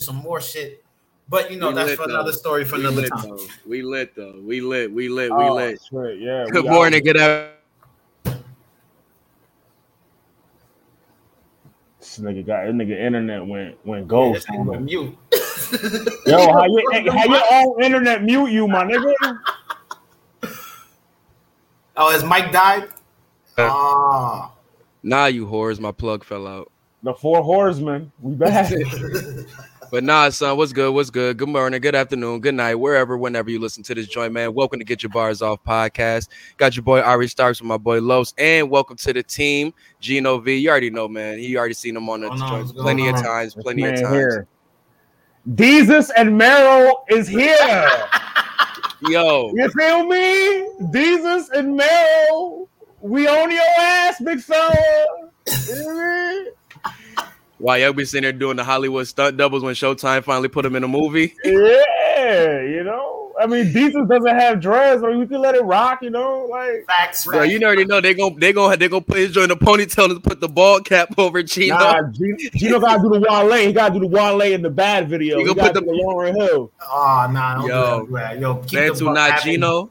some more shit. But you know, we that's for though. another story for we another lit, time. Though. We lit though. We lit. We lit. We oh, lit. Shit, yeah. Good morning. Good afternoon. This nigga got this nigga internet went went ghost. Yeah, went mute. Yo, how you how your own internet mute you, my nigga? Oh, has Mike died? Ah. Nah, you whores. My plug fell out. The four horsemen. We back. but nah, son, what's good? What's good? Good morning, good afternoon, good night, wherever, whenever you listen to this joint, man. Welcome to Get Your Bars Off podcast. Got your boy Ari Starks with my boy Los, and welcome to the team, Gino V. You already know, man. You already seen him on the oh, joints plenty of times, plenty of times. Here. Jesus and Meryl is here. Yo, you feel me? Jesus and Meryl, we on your ass, big fella. Why y'all be sitting there doing the Hollywood stunt doubles when Showtime finally put him in a movie? Yeah, you know. I mean, Jesus doesn't have dreads, or you can let it rock, you know. Like facts, bro. You already know they gonna they gonna they gonna put his joint in a ponytail and put the ball cap over Gino. Nah, Gino, Gino gotta do the Wale. He gotta do the Wale in the bad video. He, he gonna put the, the Lauryn Hill. Oh nah, don't yo, do that. Yo, keep Mantle, not Gino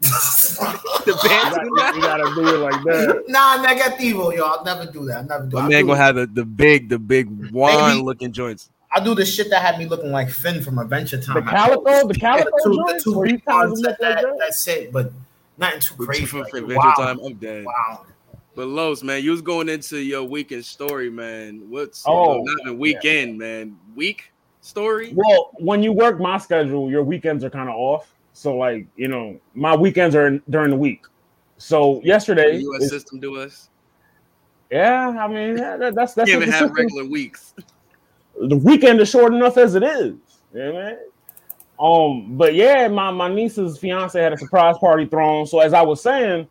the pants. You, got, you gotta do it like that. Nah, negativo, yo. I'll never do that. I'll never do. My man gonna have the, the big, the big wine looking joints. I do the shit that had me looking like Finn from Adventure Time. The calico, the calico two, joints, the two look like that, that. That's it, but nothing too crazy. For, like, Adventure wow. Time, I'm dead. Wow. But Los, man, you was going into your weekend story, man. What's oh not even weekend, yeah. man? Week story? Well, when you work my schedule, your weekends are kind of off. So like you know, my weekends are during the week. So yesterday, U.S. system do us. Yeah, I mean that, that's that's. Can't even have regular weeks. The weekend is short enough as it is. Yeah, man. Um, but yeah, my my niece's fiance had a surprise party thrown. So as I was saying,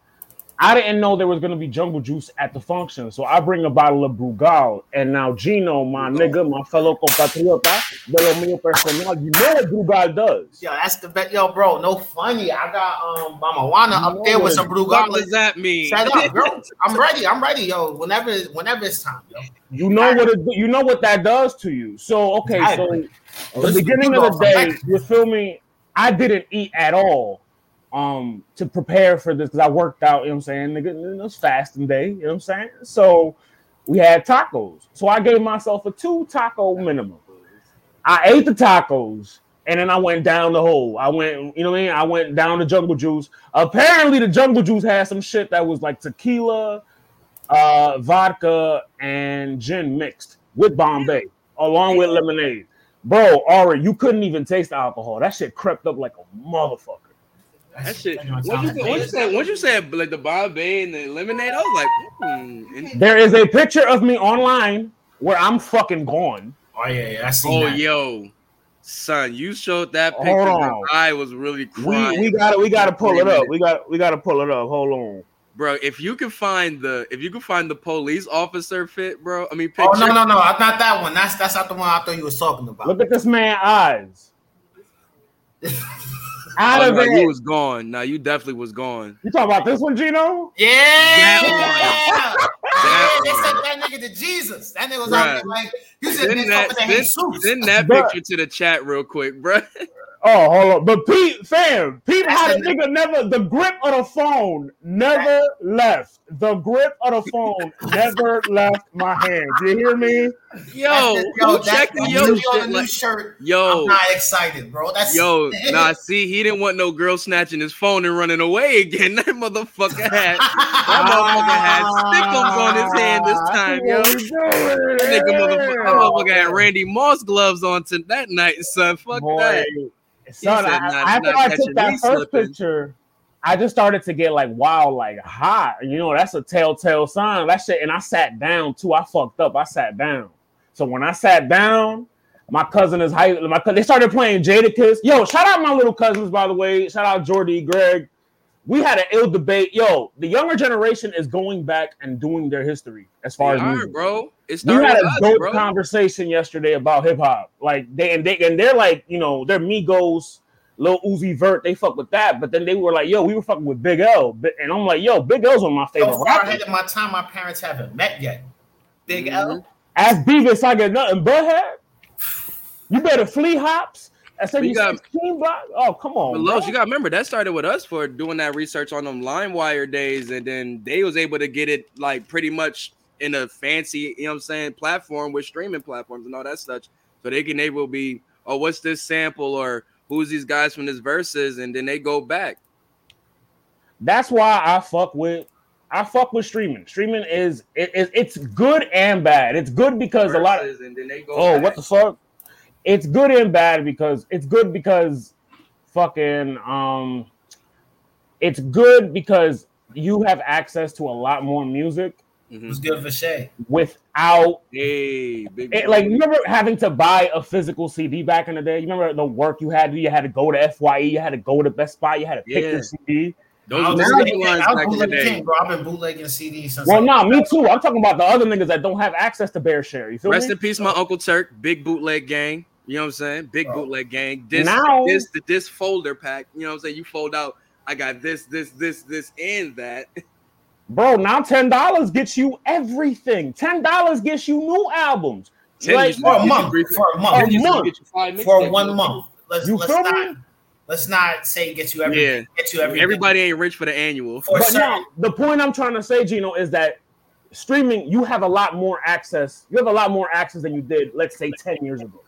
I didn't know there was gonna be jungle juice at the function, so I bring a bottle of Brugal, and now Gino, my nigga, my fellow compatriota, de lo mío personal, you know what Brugal does. Yo, that's the bet, yo, bro. No funny. I got um Mama Juana up there with some Brugal. What does that mean? Shut up, bro. I'm ready. I'm ready, yo. Whenever, whenever it's time, yo. You know what it, you know what that does to you. So okay, so the beginning of the day, you feel me? I didn't eat at all um to prepare for this because I worked out, you know what I'm saying? It was fasting day, you know what I'm saying? So we had tacos. So I gave myself a two taco minimum. I ate the tacos and then I went down the hole. I went, you know what I mean? I went down the jungle juice. Apparently, the jungle juice had some shit that was like tequila, uh, vodka, and gin mixed with Bombay, along with lemonade. Bro, Ari, you couldn't even taste the alcohol. That shit crept up like a motherfucker. That shit. What you, what you say? What you said? Like the Bombay and the lemonade. I was like, hmm. there is a picture of me online where I'm fucking gone. Oh yeah, yeah I see. Oh that. yo, son, you showed that picture. I was really crying. We, we got to we got to pull it up. We got we got to pull it up. Hold on. Bro, if you can find the if you can find the police officer fit, bro. I mean, picture. oh no no no, not that one. That's that's not the one I thought you was talking about. Look at this man eyes. Out oh, of no, it. You was gone. Now you definitely was gone. You talking about this one, Gino? Yeah. yeah. they sent that nigga to Jesus. That nigga was right. out there like you said. Send that, send, send that picture to the chat real quick, bro. Oh, hold on. But Pete, fam, Pete had a nigga never the grip of the phone never left. The grip of the phone never left my hand. You hear me? Yo, the, yo, check the yo shit, like, shirt. Yo, I'm not excited, bro. That's yo. nah, see, he didn't want no girl snatching his phone and running away again. That motherfucker had that motherfucker had stickums on his hand this ah, time, yo. That nigga motherfucker, that motherfucker had Randy Moss gloves on to that night, son. Fuck Boy. that. Son, I, not, after I took that first slipping. picture, I just started to get like wild, like hot. You know, that's a telltale sign. That shit. And I sat down too. I fucked up. I sat down. So when I sat down, my cousin is high. My they started playing Jadakiss. Yo, shout out my little cousins, by the way. Shout out Jordy, Greg. We had an ill debate. Yo, the younger generation is going back and doing their history as far they as are, music. bro. It's we had a dope conversation yesterday about hip hop. Like they and they and they're like, you know, they're Migos, Lil Uzi Vert. They fuck with that, but then they were like, yo, we were fucking with Big L, and I'm like, yo, Big L's one of my favorite. So far ahead of my time, my parents haven't met yet. Big mm-hmm. L. As Beavis, I get nothing but head. You better flea hops. I said you, you got 16 block. Oh, come on. Los, you got to remember that started with us for doing that research on them LimeWire days, and then they was able to get it like pretty much in a fancy, you know what I'm saying, platform with streaming platforms and all that such. So they can able to be, oh, what's this sample or who's these guys from this verses, and then they go back. That's why I fuck with I fuck with streaming. Streaming is it, it, it's good and bad. It's good because verses, a lot of oh back. what the fuck. It's good and bad because it's good because fucking um it's good because you have access to a lot more music Mm-hmm. What's good for Shay? Without hey, big it, like remember having to buy a physical CD back in the day. You remember the work you had to do. You had to go to Fye. You had to go to Best Buy. You had to pick yeah. your CD. Those I was, lines I was bootlegging king, bro. I've been bootlegging CDs since. Well, no, nah, me too. I'm talking about the other niggas that don't have access to BearShare. You feel Rest me? in peace, my Uncle Turk, big bootleg gang. You know what I'm saying? Big bro. bootleg gang. This, now, this, the this folder pack. You know what I'm saying? You fold out. I got this, this, this, this, and that. Bro, now ten dollars gets you everything. Ten dollars gets you new albums. Like, for a month. For a month. A month. For one month. Let's, you let's feel not, me? Let's not say it gets you everything. Yeah. Gets you everything. Everybody ain't rich for the annual. For but now, the point I'm trying to say, Gino, is that streaming, you have a lot more access. You have a lot more access than you did, let's say, 10 years ago.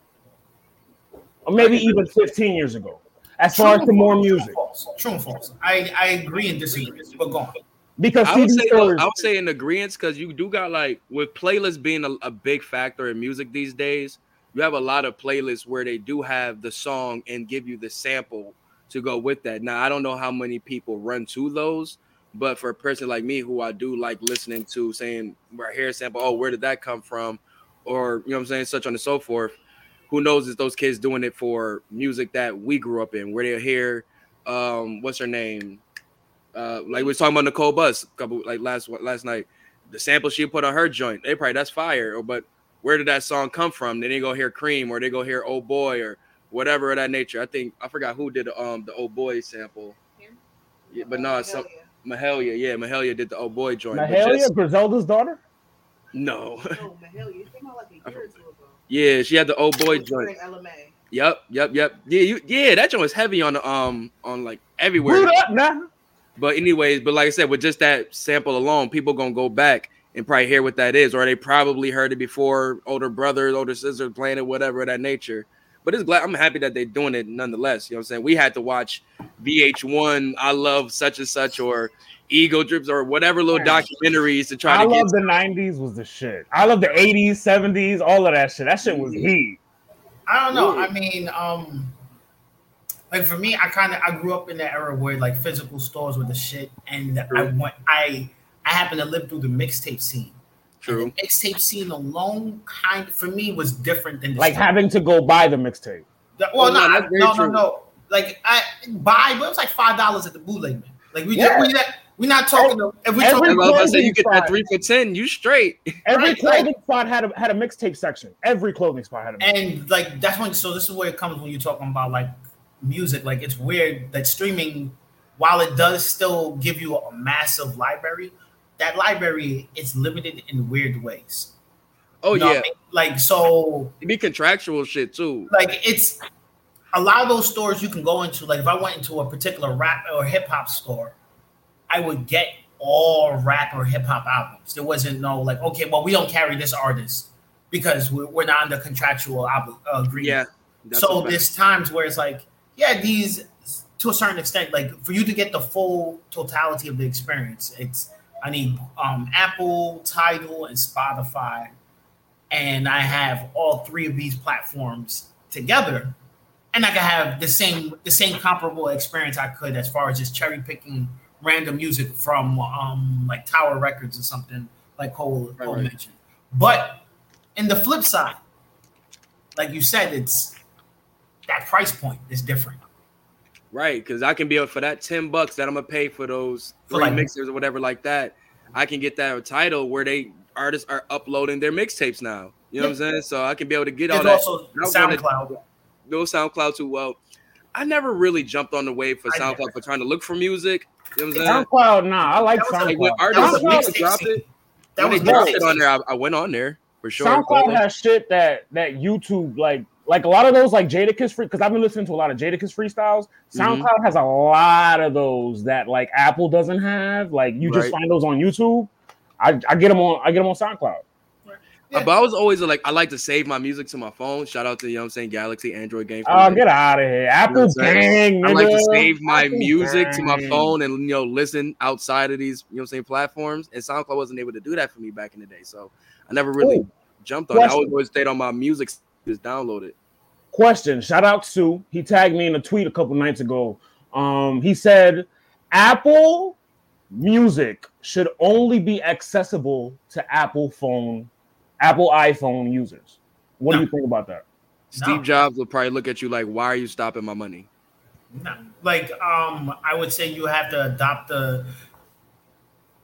Or maybe even 15 years ago. As far as the more music. True and false. I, I agree and disagree. But go on. Because I would, say, I would say in agreement because you do got like with playlists being a, a, big factor in music these days, you have a lot of playlists where they do have the song and give you the sample to go with that. Now I don't know how many people run to those, but for a person like me who I do like listening to saying where here, sample, oh, where did that come from? Or you know what I'm saying, such on and so forth. Who knows is those kids doing it for music that we grew up in, where they hear um, what's her name? Uh, like we was talking about Nicole Bus couple like last last night. The sample she put on her joint, they probably that's fire. But where did that song come from? They didn't go hear Cream or they go hear Oh Boy or whatever of that nature. I think I forgot who did um the Oh Boy sample. Yeah, but no, it's some Mahalia. Yeah, Mahalia did the Oh Boy joint. Mahalia, just, Griselda's daughter. No. No, Mahalia. Like a year or two ago. Yeah, she had the Oh Boy joint. Yep, yep, yep. Yeah, you, yeah, that joint was heavy on the um on like everywhere. Boot up now. But anyways, but like I said, with just that sample alone, people gonna go back and probably hear what that is, or they probably heard it before, older brothers, older sisters playing it, whatever that nature. But it's glad I'm happy that they're doing it nonetheless. You know what I'm saying? We had to watch VH1, I love such and such, or ego drips or whatever little documentaries to try to. I to love the 90s was the shit. I love the 80s, 70s, all of that shit. That shit was heat. I don't know. I mean, um, like for me, I kind of I grew up in that era where like physical stores were the shit, and True. I went I I happened to live through the mixtape scene. True. The mixtape scene alone, kind of for me, was different than like having to go buy the mixtape. well, oh, no, no, no, no, no, Like I buy, but it was like five dollars at the bootleg man. Like we yeah. we we're not talking. Every, if we talking, about, say you get that three for ten, you straight. Every right, clothing like, spot had a had a mixtape section. Every clothing spot had a. And like that's when. So this is where it comes when you're talking about like music. Like it's weird that streaming, while it does still give you a massive library, that library is limited in weird ways. Oh you know yeah, I mean? like so. It be contractual shit too. Like it's a lot of those stores you can go into. Like if I went into a particular rap or hip hop store, I would get all rap or hip hop albums. There wasn't no like, okay, well we don't carry this artist because we're, we're not under contractual ob- uh, agreement. Yeah. So there's times where it's like yeah, these to a certain extent, like for you to get the full totality of the experience, it's I need um, Apple, Tidal, and Spotify, and I have all three of these platforms together, and I can have the same the same comparable experience I could as far as just cherry picking random music from um, like Tower Records or something like Cole, Cole right. mentioned. But in the flip side, like you said, it's that price point is different. Right, because I can be able for that ten bucks that I'm gonna pay for those three like, mixers or whatever like that. I can get that Tidal where they artists are uploading their mixtapes now. You know what I'm saying? So I can be able to get all that. Also SoundCloud. No SoundCloud too. Well, I never really jumped on the wave for SoundCloud for trying to look for music. You know what I'm saying? SoundCloud, nah, I like SoundCloud. Like when artists dropped it, that when they dropped it on there, I, I, went on there for sure. SoundCloud has shit that that YouTube like like a lot of those like Jadakiss free because I've been listening to a lot of Jadakiss freestyles. Mm-hmm. SoundCloud mm-hmm. has a lot of those that like Apple doesn't have. Like you right. just find those on YouTube. I, I get them on I get them on SoundCloud. Yeah. But I was always like, I like to save my music to my phone. Shout out to you know I'm saying Galaxy Android game. Oh, get out of here, Apple you know gang. I like to save my Apple music gang. to my phone and you know listen outside of these you know I'm saying platforms. And SoundCloud wasn't able to do that for me back in the day, so I never really Ooh. jumped on. Question. it. I always stayed on my music, just download it. Question. Shout out to Sue. He tagged me in a tweet a couple nights ago. Um, he said Apple Music should only be accessible to Apple phone Apple iPhone users. What no. do you think about that? Steve no. Jobs will probably look at you like, "Why are you stopping my money?" No. Like, um, I would say you have to adopt the.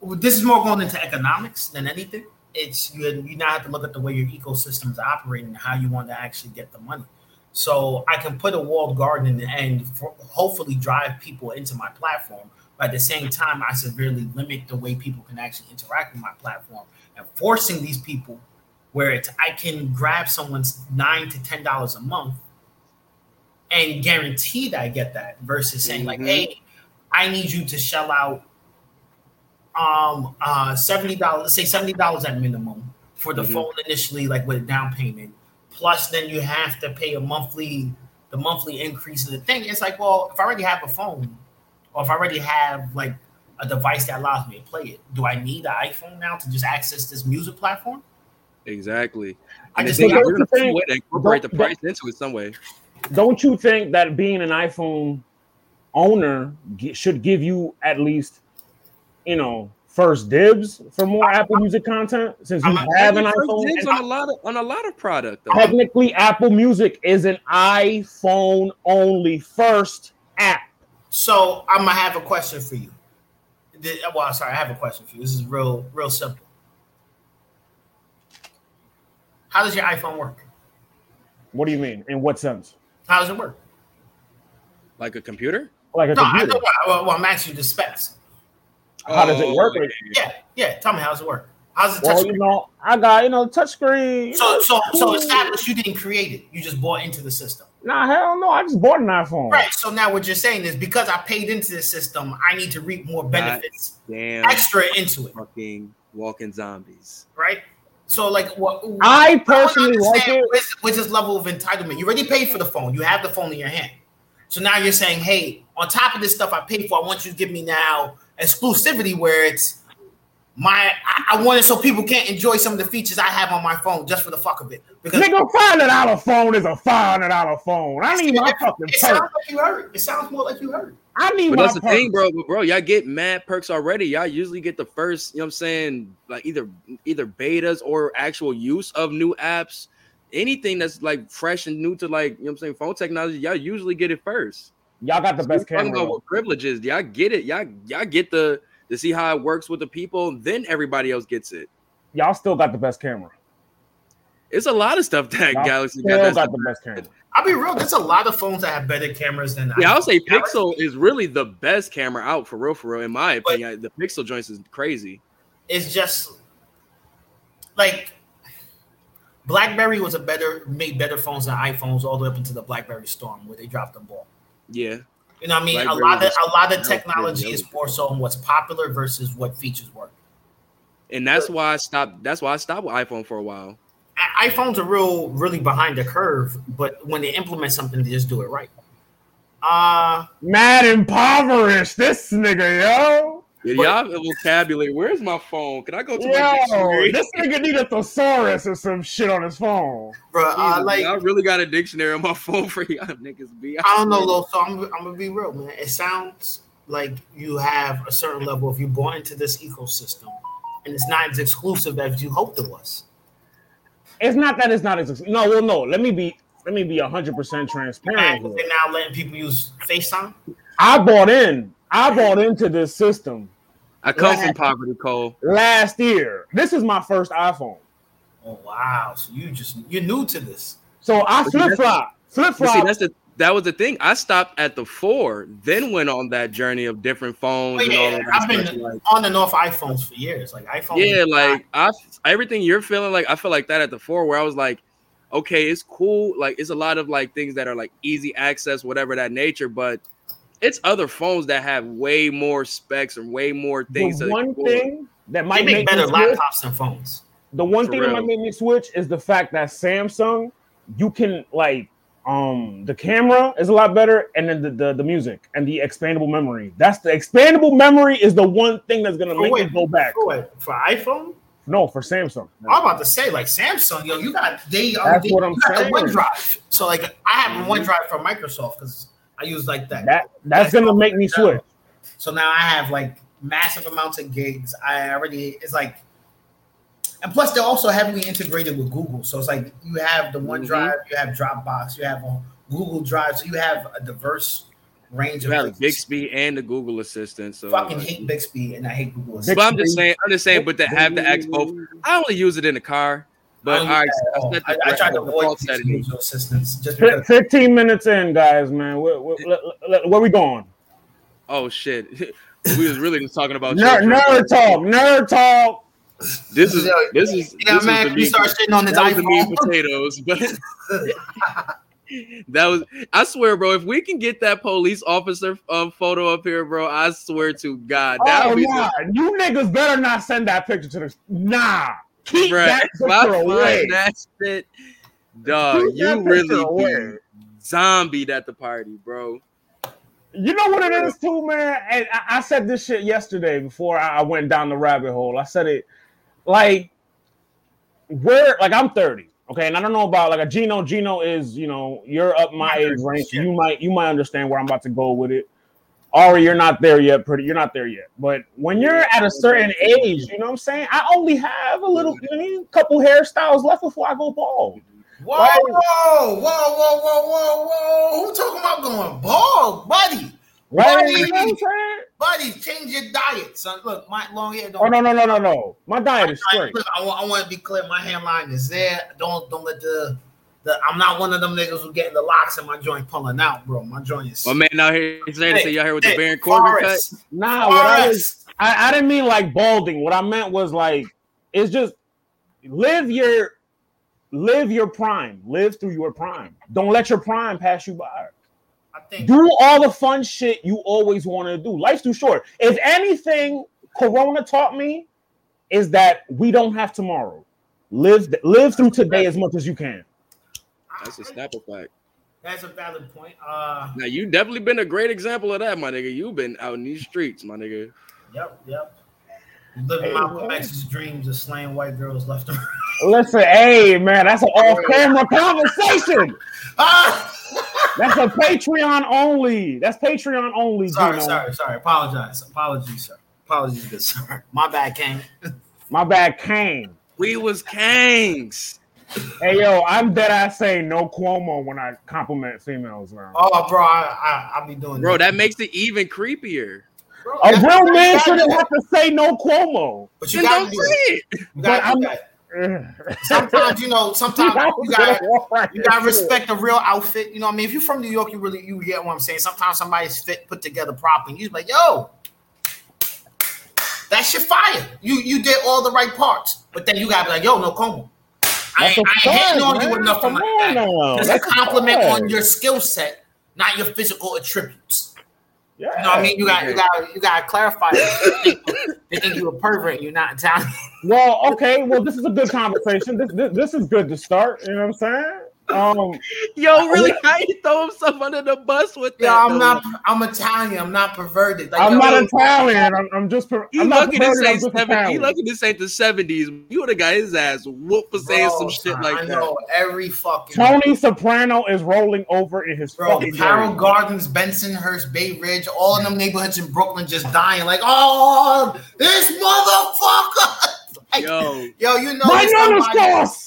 This is more going into economics than anything. It's you. You now have to look at the way your ecosystem is operating and how you want to actually get the money. So I can put a walled garden and hopefully drive people into my platform. But at the same time, I severely limit the way people can actually interact with my platform and forcing these people where it's I can grab someone's nine to ten dollars a month and guarantee that I get that versus saying mm-hmm. like, hey, I need you to shell out um uh seventy dollars, say seventy dollars at minimum for the mm-hmm. phone initially, like with a down payment. Plus, then you have to pay a monthly the monthly increase in the thing. It's like, well, if I already have a phone, or if I already have like a device that allows me to play it, do I need an iPhone now to just access this music platform? Exactly. I just think we're gonna think, incorporate the price into it some way. Don't you think that being an iPhone owner should give you at least, you know, first dibs for more I, Apple Music content since you I'm have an iPhone? Dibs on a lot of on a lot of product. Though. Technically, Apple Music is an iPhone only first app. So I'm gonna have a question for you. Well, sorry, I have a question for you. This is real, real simple. How does your iPhone work? What do you mean? In what sense? How does it work? Like a computer? Like a no, computer? I know, well, well, I'm asking you the specs. How oh, does it oh, work? Yeah, yeah. Tell me how does it work? How's it touch? Well, you know, I got you know touchscreen. So, so, so established. You didn't create it. You just bought into the system. Nah, hell no. I just bought an iPhone. Right. So now what you're saying is because I paid into the system, I need to reap more benefits, damn extra into it. Fucking walking zombies. Right. So, like, what I personally like it with, with this level of entitlement, you already paid for the phone. You have the phone in your hand. So now you're saying, hey, on top of this stuff I paid for, I want you to give me now exclusivity where it's my I, I want it so people can't enjoy some of the features I have on my phone just for the fuck of it. Because nigga, five hundred dollar phone is a five hundred dollar phone. I need my fucking. It sounds like you heard. It sounds more like you heard. I need but that's the thing, bro. But bro, y'all get mad perks already. Y'all usually get the first, you know what I'm saying, like either either betas or actual use of new apps. Anything that's like fresh and new to like, you know what I'm saying, phone technology, y'all usually get it first. Y'all got the so best camera. About what privileges. Y'all get it. Y'all y'all get the to see how it works with the people, then everybody else gets it. Y'all still got the best camera. It's a lot of stuff that Y'all Galaxy got, got the best camera. I'll be real. There's a lot of phones that have better cameras than. Yeah, I'll say Pixel is really the best camera out for real, for real. In my opinion, but the Pixel joints is crazy. It's just like BlackBerry was a better made better phones than iPhones all the way up into the BlackBerry storm where they dropped the ball. Yeah, you know, what I mean, BlackBerry a lot of a lot of technology is more so on what's popular versus what features work. And that's why I stopped. That's why I stopped with iPhone for a while iPhones are real, really behind the curve, but when they implement something, they just do it right. Uh mad impoverished. This nigga, yo. Yeah, y'all vocabulary. Where's my phone? Can I go to yo, my This nigga need a thesaurus or some shit on his phone. Bro, uh, like I really got a dictionary on my phone for y'all niggas. Be I don't know, though. So I'm, I'm gonna be real, man. It sounds like you have a certain level if you're born into this ecosystem, and it's not as exclusive as you hoped it was. It's not that it's not as no. Well, no. Let me be let me be hundred percent transparent. They're now letting people use FaceTime. I bought in. I bought into this system. I come last, from poverty, Cole. Last year, this is my first iPhone. Oh wow! So you just you're new to this. So I flip flop, flip flop. See, That's the that was the thing. I stopped at the four, then went on that journey of different phones. Oh, yeah, I've been like, on and off iPhones for years. Like iPhone. Yeah, like I everything you're feeling like I feel like that at the four, where I was like, okay, it's cool. Like it's a lot of like things that are like easy access, whatever that nature, but it's other phones that have way more specs and way more things. The one thing that might make, make better laptops than phones. The one For thing real. that might make me switch is the fact that Samsung, you can like um the camera is a lot better and then the, the, the music and the expandable memory that's the expandable memory is the one thing that's gonna oh, make wait, go back for, what, for iphone no for samsung i'm about to say like samsung yo you got they are that's they, what i'm saying onedrive so like i have mm-hmm. onedrive from microsoft because i use like that that that's, that's gonna make me switch so now i have like massive amounts of gigs i already it's like and plus they're also heavily integrated with Google. So it's like you have the OneDrive, mm-hmm. you have Dropbox, you have a Google Drive, so you have a diverse range you of have Bixby and the Google Assistant. So fucking hate Bixby and I hate Google Assistant. But I'm just saying, I'm just saying, but to have the X both, I only use it in the car. But I, right, I, I, I try to avoid Google assistants. Just because. 15 minutes in, guys, man. Where, where, where we going? Oh shit. we was really just talking about nerd, nerd talk, nerd talk. This is this is yeah, this man. You start shitting on the iPhone. potatoes, but that was I swear, bro. If we can get that police officer um, photo up here, bro, I swear to God, that oh, nah. you niggas better not send that picture to the nah. Keep Bruh, that picture away. That shit, dog. Keep you really zombied at the party, bro. You know what it is too, man. And I, I said this shit yesterday before I went down the rabbit hole. I said it like where like I'm 30, okay, and I don't know about like a Gino. Gino is, you know, you're up my age range. You might you might understand where I'm about to go with it. Ari, you're not there yet, pretty you're not there yet. But when you're at a certain age, you know what I'm saying? I only have a little a couple hairstyles left before I go bald. Whoa, right? whoa, whoa, whoa, whoa, whoa, whoa. Who talking about going bald, buddy? Right? Buddy, you know what I'm saying? buddy, change your diet, son. Look, my long hair. Don't oh no, no, no, no, no. My diet is straight. Look, I, I want to be clear. My hairline is there. Don't don't let the the, I'm not one of them niggas who getting the locks in my joint pulling out, bro. My joint is. My man out here saying, hey, say y'all here with hey, the Baron Corbin cut. Nah, what I was, I, I didn't mean like balding. What I meant was like, it's just live your, live your prime, live through your prime. Don't let your prime pass you by think do all the fun shit you always want to do. Life's too short. If anything, Corona taught me is that we don't have tomorrow. Live live through today as much as you can. That's a snapper fact. That's a valid point. Uh, now you definitely been a great example of that, my nigga. You've been out in these streets, my nigga. Yep, yep. Living Malcolm X's dreams of slaying white girls left and right. Listen, hey man, that's an off-camera conversation. Ah! That's a Patreon only. That's Patreon only. Sorry, Gino. sorry, sorry. Apologize. Apologies, sir. Apologies, good sir. My bad, Kane. My bad, Kane. We was Kangs. Hey yo, I'm dead ass saying no Cuomo when I compliment females now. Oh, bro, I, I, I be doing Bro, that. that makes it even creepier. Bro, a real man shouldn't have to say no Cuomo. But you gotta do it. You but I'm, sometimes you know, sometimes you gotta you gotta respect a real outfit. You know, what I mean, if you're from New York, you really you get what I'm saying. Sometimes somebody's fit put together proper, and you're like, yo, that's your fire. You you did all the right parts, but then you gotta be like, yo, no como. I ain't, I ain't hating on you enough like that. Just a compliment on your skill set, not your physical attributes. Yeah, you know what I mean? You got you got you got to clarify. they think you a pervert. You're not Italian. well, okay. Well, this is a good conversation. This, this this is good to start. You know what I'm saying? Um, yo, really, how you throw himself under the bus with that? Yeah, I'm though? not. I'm Italian. I'm not perverted. Like, I'm yo, not Italian. I'm, I'm just. Per, you I'm lucky to say seventy. You lucky to say the seventies. You would have got his ass whooped for saying some shit like I that. I know every fucking. Tony Soprano is rolling over in his bro. Carroll Gardens, Bensonhurst, Bay Ridge, all of them neighborhoods in Brooklyn just dying. Like, oh, this motherfucker. like, yo, yo, you know, my name is sauce.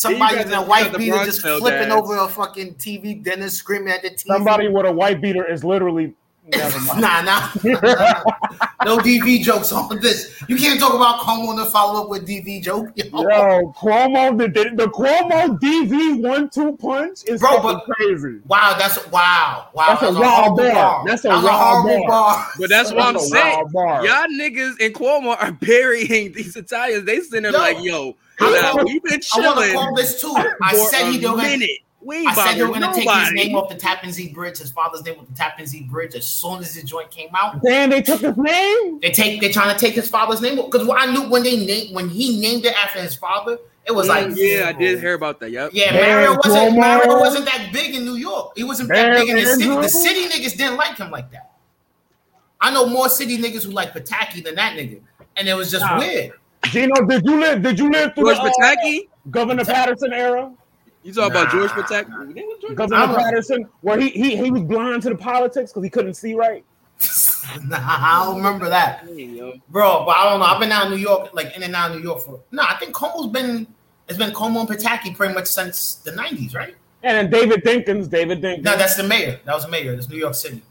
Somebody in a white beater just flipping over a fucking TV dinner, screaming at the TV. Somebody with a white beater is literally nah, nah, nah, no DV jokes on this. You can't talk about Cuomo and the follow up with DV joke. Yo, yo Cuomo, the, the, the Cuomo DV one two punch is Bro, but, crazy. Wow, that's wow, wow. That's, that's a, wild bar. bar. That's a that's wild bar. bar. But that's, that's what I'm saying. Y'all niggas and Cuomo are burying these Italians. They sitting there yo, like, yo, now, we've been chilling. I want to call this too. I said he doing. We I said they were going to take his name off the Tappan Zee Bridge, his father's name off the Tappan Zee Bridge, as soon as the joint came out. Damn, they took his name. They take. They're trying to take his father's name because I knew when they named when he named it after his father, it was like yeah, I did hear about that. Yep. Yeah, Mario wasn't Mario wasn't that big in New York. He wasn't that big in the city. The city niggas didn't like him like that. I know more city niggas who like Pataki than that nigga, and it was just nah. weird. Gino, did you live? Did you live through George the, Pataki? Uh, Governor Paterson era? You talking nah. about George Pataki? Governor Paterson, where he, he he was blind to the politics because he couldn't see right. nah, I don't remember that, bro. But I don't know. I've been out in New York, like in and out of New York for. No, I think Cuomo's been. It's been Cuomo and Pataki pretty much since the '90s, right? And then David Dinkins. David Dinkins. No, that's the mayor. That was the mayor. That's New York City.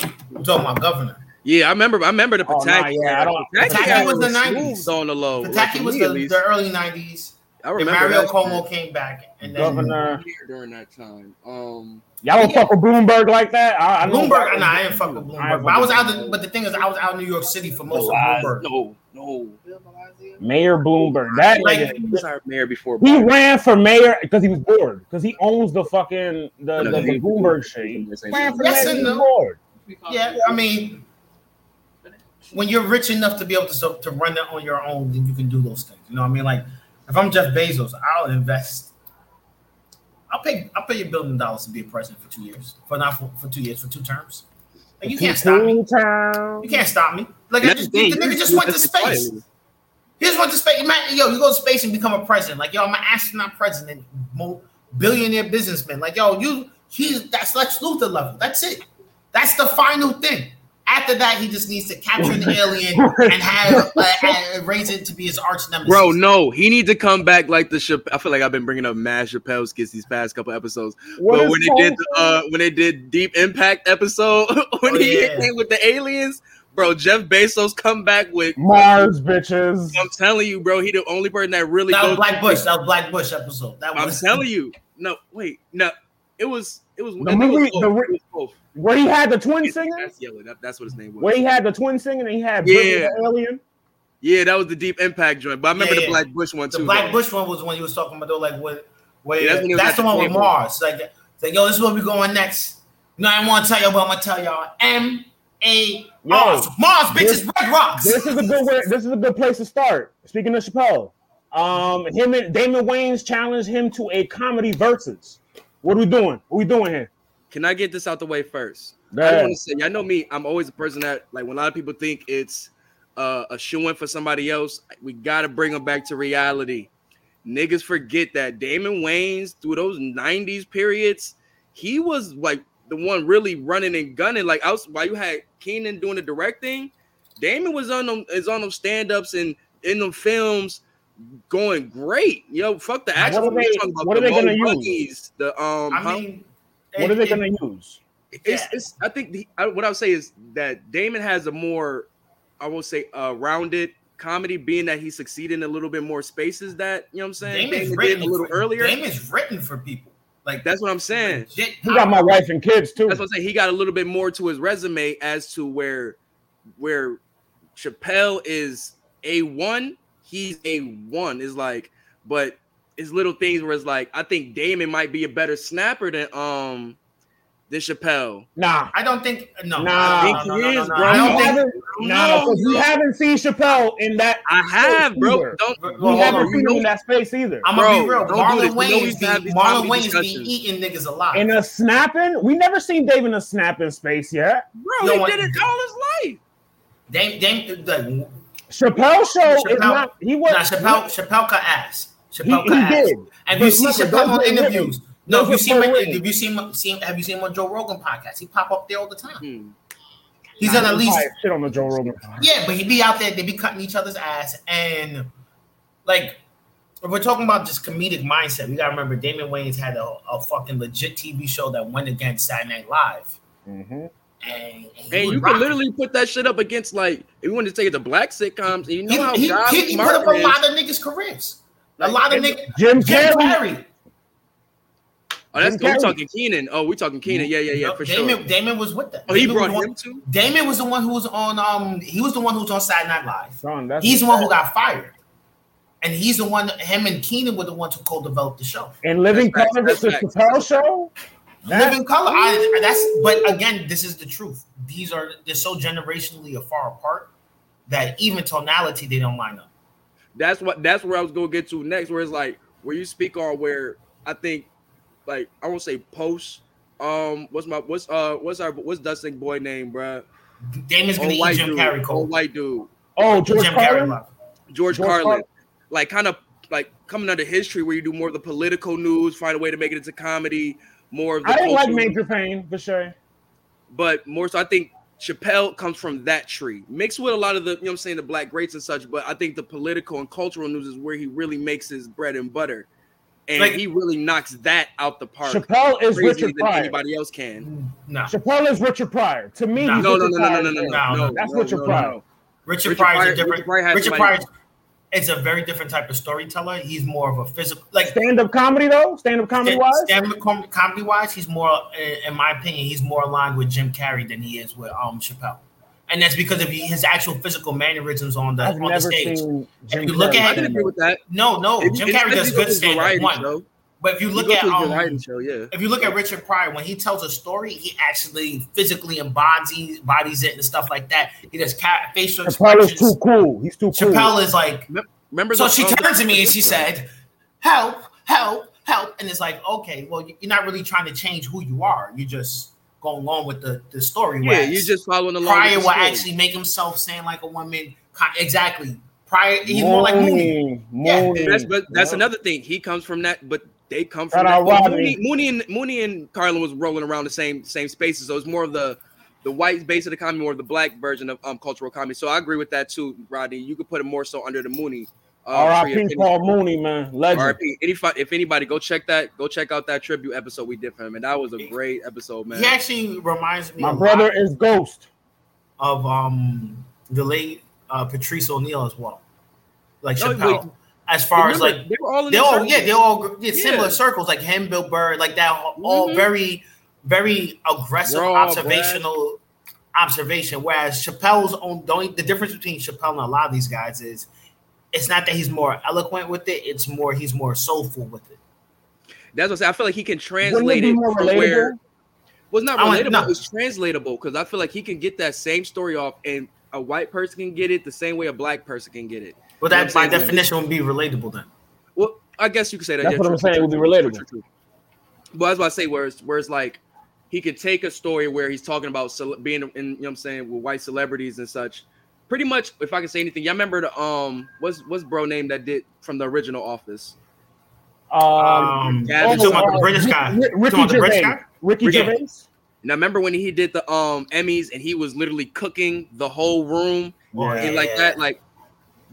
I'm talking about governor. Yeah, I remember. I remember the Pataki. Oh, nah, yeah, I don't. Pataki, Pataki was the '90s on the low. Pataki like was the, the early '90s. I remember Mario Cuomo came back and then governor during that time. Um, y'all don't yeah. fuck with Bloomberg like that. I, I Bloomberg, nah, I didn't fuck with Bloomberg. I, but I was out. The, but the thing is, I was out in New York City for most of Bloomberg. No, no. Mayor Bloomberg. That like, nigga, he was our mayor before. He ran for mayor because he was bored. Because he owns the fucking the, no, the, the Bloomberg shit. Yes and no. Yeah, I mean, when you're rich enough to be able to to run it on your own, then you can do those things. You know what I mean? Like if I'm Jeff Bezos, I'll invest. I'll pay. I'll pay a billion dollars to be a president for two years. For not for, for two years, for two terms. Like you can't stop me. You can't stop me. Like just, the, the nigga just went to space. He just went to space. Man, yo, you go to space and become a president. Like yo, I'm an astronaut president, billionaire businessman. Like yo, you he's that's Lex Luthor level. That's it. That's the final thing. After that, he just needs to capture the alien and have uh, raise it to be his arch nemesis. Bro, no, he needs to come back like the Chappelle. I feel like I've been bringing up Mad Chappelle's skits these past couple episodes. What but when they did the, uh, when they did Deep Impact episode, when oh, he yeah. came with the aliens, bro, Jeff Bezos come back with Mars bitches. I'm telling you, bro, he the only person that really. That was Black Bush. That was Black Bush episode. That was. I'm telling you, no, wait, no, it was it was the movie. Was the, where he had the twin singing. That's yellow. That, that's what his name was. Where he had the twin singing and he had yeah alien. Yeah, that was the Deep Impact joint. But I remember yeah, the Black Bush one too. The Black though. Bush one was when he was talking about though, like what. Where, yeah, that's, that's the one with Mars. Like, like, yo, this is where we going next. No, I want to tell y'all, but I'm gonna tell y'all. M A Mars, Mars, bitches, this, red rocks. This is a good way. This is a good place to start. Speaking of Chappelle, um, him and Damon Wayans challenged him to a comedy versus. What are we doing? What are we doing here? Can I get this out the way first? I don't want to say, I know me, I'm always a person that, like, when a lot of people think it's uh, a shoe in for somebody else, we got to bring them back to reality. Niggas forget that Damon Wayans, through those 90s periods, he was like the one really running and gunning. Like, I was, while you had Keenen doing the directing, Damon was on them, is on them stand ups and in them films going great. Yo, fuck the action. What are they, what the they gonna use? The um, I mean, what are they going to use? It's, yeah. it's, I think the, I, what I would say is that Damon has a more, I will say, uh, rounded comedy, being that he succeeded in a little bit more spaces that you know what I'm saying. Damon's Damon written a little for, earlier. Damon's written for people. Like that's what I'm saying. He got my wife and kids too. That's what I'm saying. He got a little bit more to his resume as to where where Chappelle is a one. He's a one. Is like, but it's little things where it's like I think Damon might be a better snapper than um than Chappelle. Nah, I don't think no. Nah, I think no, he no, is, bro. I don't think, nah, because you haven't seen Chappelle in that. I have, bro. Either. Don't you haven't seen him in that space either. I'm gonna be real. Marlon Wayans, be, Marlon Wayans be eating niggas alive. In a snapping, we never seen Dave in a snapping space yet. Bro, he did it all his life. Dame, Dame, the Chappelle show Chappelle, is not. He was nah, Chappelle. Chappelle cut ass. Chappelle he, he did. And you see Chappelle on interviews. No, have you seen have you seen seen have you seen him on Joe Rogan podcast? He pop up there all the time. Hmm. He's nah, on at least shit on the Joe Rogan. Podcast. Yeah, but he'd be out there. They'd be cutting each other's ass, and like if we're talking about just comedic mindset, we gotta remember Damon Wayans had a, a fucking legit TV show that went against Saturday Night Live. Mm-hmm. And, and you can literally put that shit up against like if you want to take it to black sitcoms, you know he, how he, he, he put up a lot of niggas' careers. A lot of niggas. Jim, Jim Carrey. Oh, that's we're talking Keenen. Oh, we're talking Keenen. Yeah, yeah, yeah, for Damon, sure. Damon was with them. Oh, he Damon brought him one, too. Damon was the one who was on. Um, he was the one who was on Saturday Night Live. Son, he's the one who got fired, and he's the one. Him and Keenen were the ones who co-developed the show. In Living Color, that's the Chappelle show. Living Color. I, that's. But again, this is the truth. These are they're so generationally far apart that even tonality they don't line up. That's what. That's where I was gonna get to next. Where it's like where you speak on where I think like I won't say post. Um, what's my what's uh what's our what's Dustin boy name, bro? Damon's gonna eat Jim dude. Carrey Old white dude. Oh, George Jim Carlin. George, George Carlin. Carlin. Like kind of like coming under history where you do more of the political news, find a way to make it into comedy, more of the I didn't like Major Payne for sure. But more so I think Chappelle comes from that tree, mixed with a lot of the, you know what I'm saying, the black greats and such. But I think the political and cultural news is where he really makes his bread and butter and like, he really knocks that out the park. Chappelle is Richard Pryor. Anybody else can. No. Chappelle is Richard Pryor. To me, no, no, no, no, no, no, no, no, no, That's Richard Pryor. Richard, Pryor is a different. Richard Pryor it's a very different type of storyteller. He's more of a physical, like stand-up comedy though. Stand-up comedy wise, stand-up com- comedy wise, he's more, in my opinion, he's more aligned with Jim Carrey than he is with um Chappelle and that's because of his actual physical mannerisms on the I've on the stage. If you look at, I agree with that. No, no, it, Jim Carrey does good stand one. Show. But if you look you at um, show, yeah. if you look at Richard Pryor, when he tells a story, he actually physically embodies bodies it and stuff like that. He does ca- facial expressions. is too cool. He's too cool. Chappelle is like, remember? So she turned to me and she said, "Help! Help! Help!" And it's like, okay, well, you're not really trying to change who you are. You just going along with the, the story. Yeah, you just following along. Pryor will actually make himself sound like a woman. Exactly. Pryor, he's Mooney, more like Mooney. Mooney. Yeah, that's but that's yeah. another thing. He comes from that, but they come from that. Well, Mooney, Mooney and Mooney and Carlin was rolling around the same same spaces. So it's more of the the white base of the comedy, more of the black version of um, cultural comedy. So I agree with that too, Rodney. You could put it more so under the Mooney uh, R.I.P. Paul Mooney, man, legend. R.I.P. Any, if anybody go check that, go check out that tribute episode we did for him, and that was a great episode, man. He actually reminds me. My brother is Ghost of um the late uh, Patrice O'Neal as well, like no, Chappelle. Wait, as far Remember, as like they were all, they all yeah, they're all yeah, similar yeah. circles, like him, Bill Burr, like that, all mm-hmm. very, very aggressive, Raw, observational observation. Whereas Chappelle's own, the, only, the difference between Chappelle and a lot of these guys is it's not that he's more eloquent with it; it's more he's more soulful with it. That's what I, say. I feel like he can translate it, it from where. Well, it's not relatable. No. It's translatable because I feel like he can get that same story off, and a white person can get it the same way a black person can get it. Well, that by definition would be relatable then. Well, I guess you could say that. That's yeah, what true, I'm saying. True, it would be relatable. True, but as I say, where it's, where it's like he could take a story where he's talking about being in, you know what I'm saying, with white celebrities and such, pretty much, if I can say anything, y'all remember the um, what's what's bro name that did from the original Office? Um, um yeah, oh, about the British guy. Ricky Gervais. Ricky Gervais. Now remember when he did the um Emmys and he was literally cooking the whole room yeah. and like that, like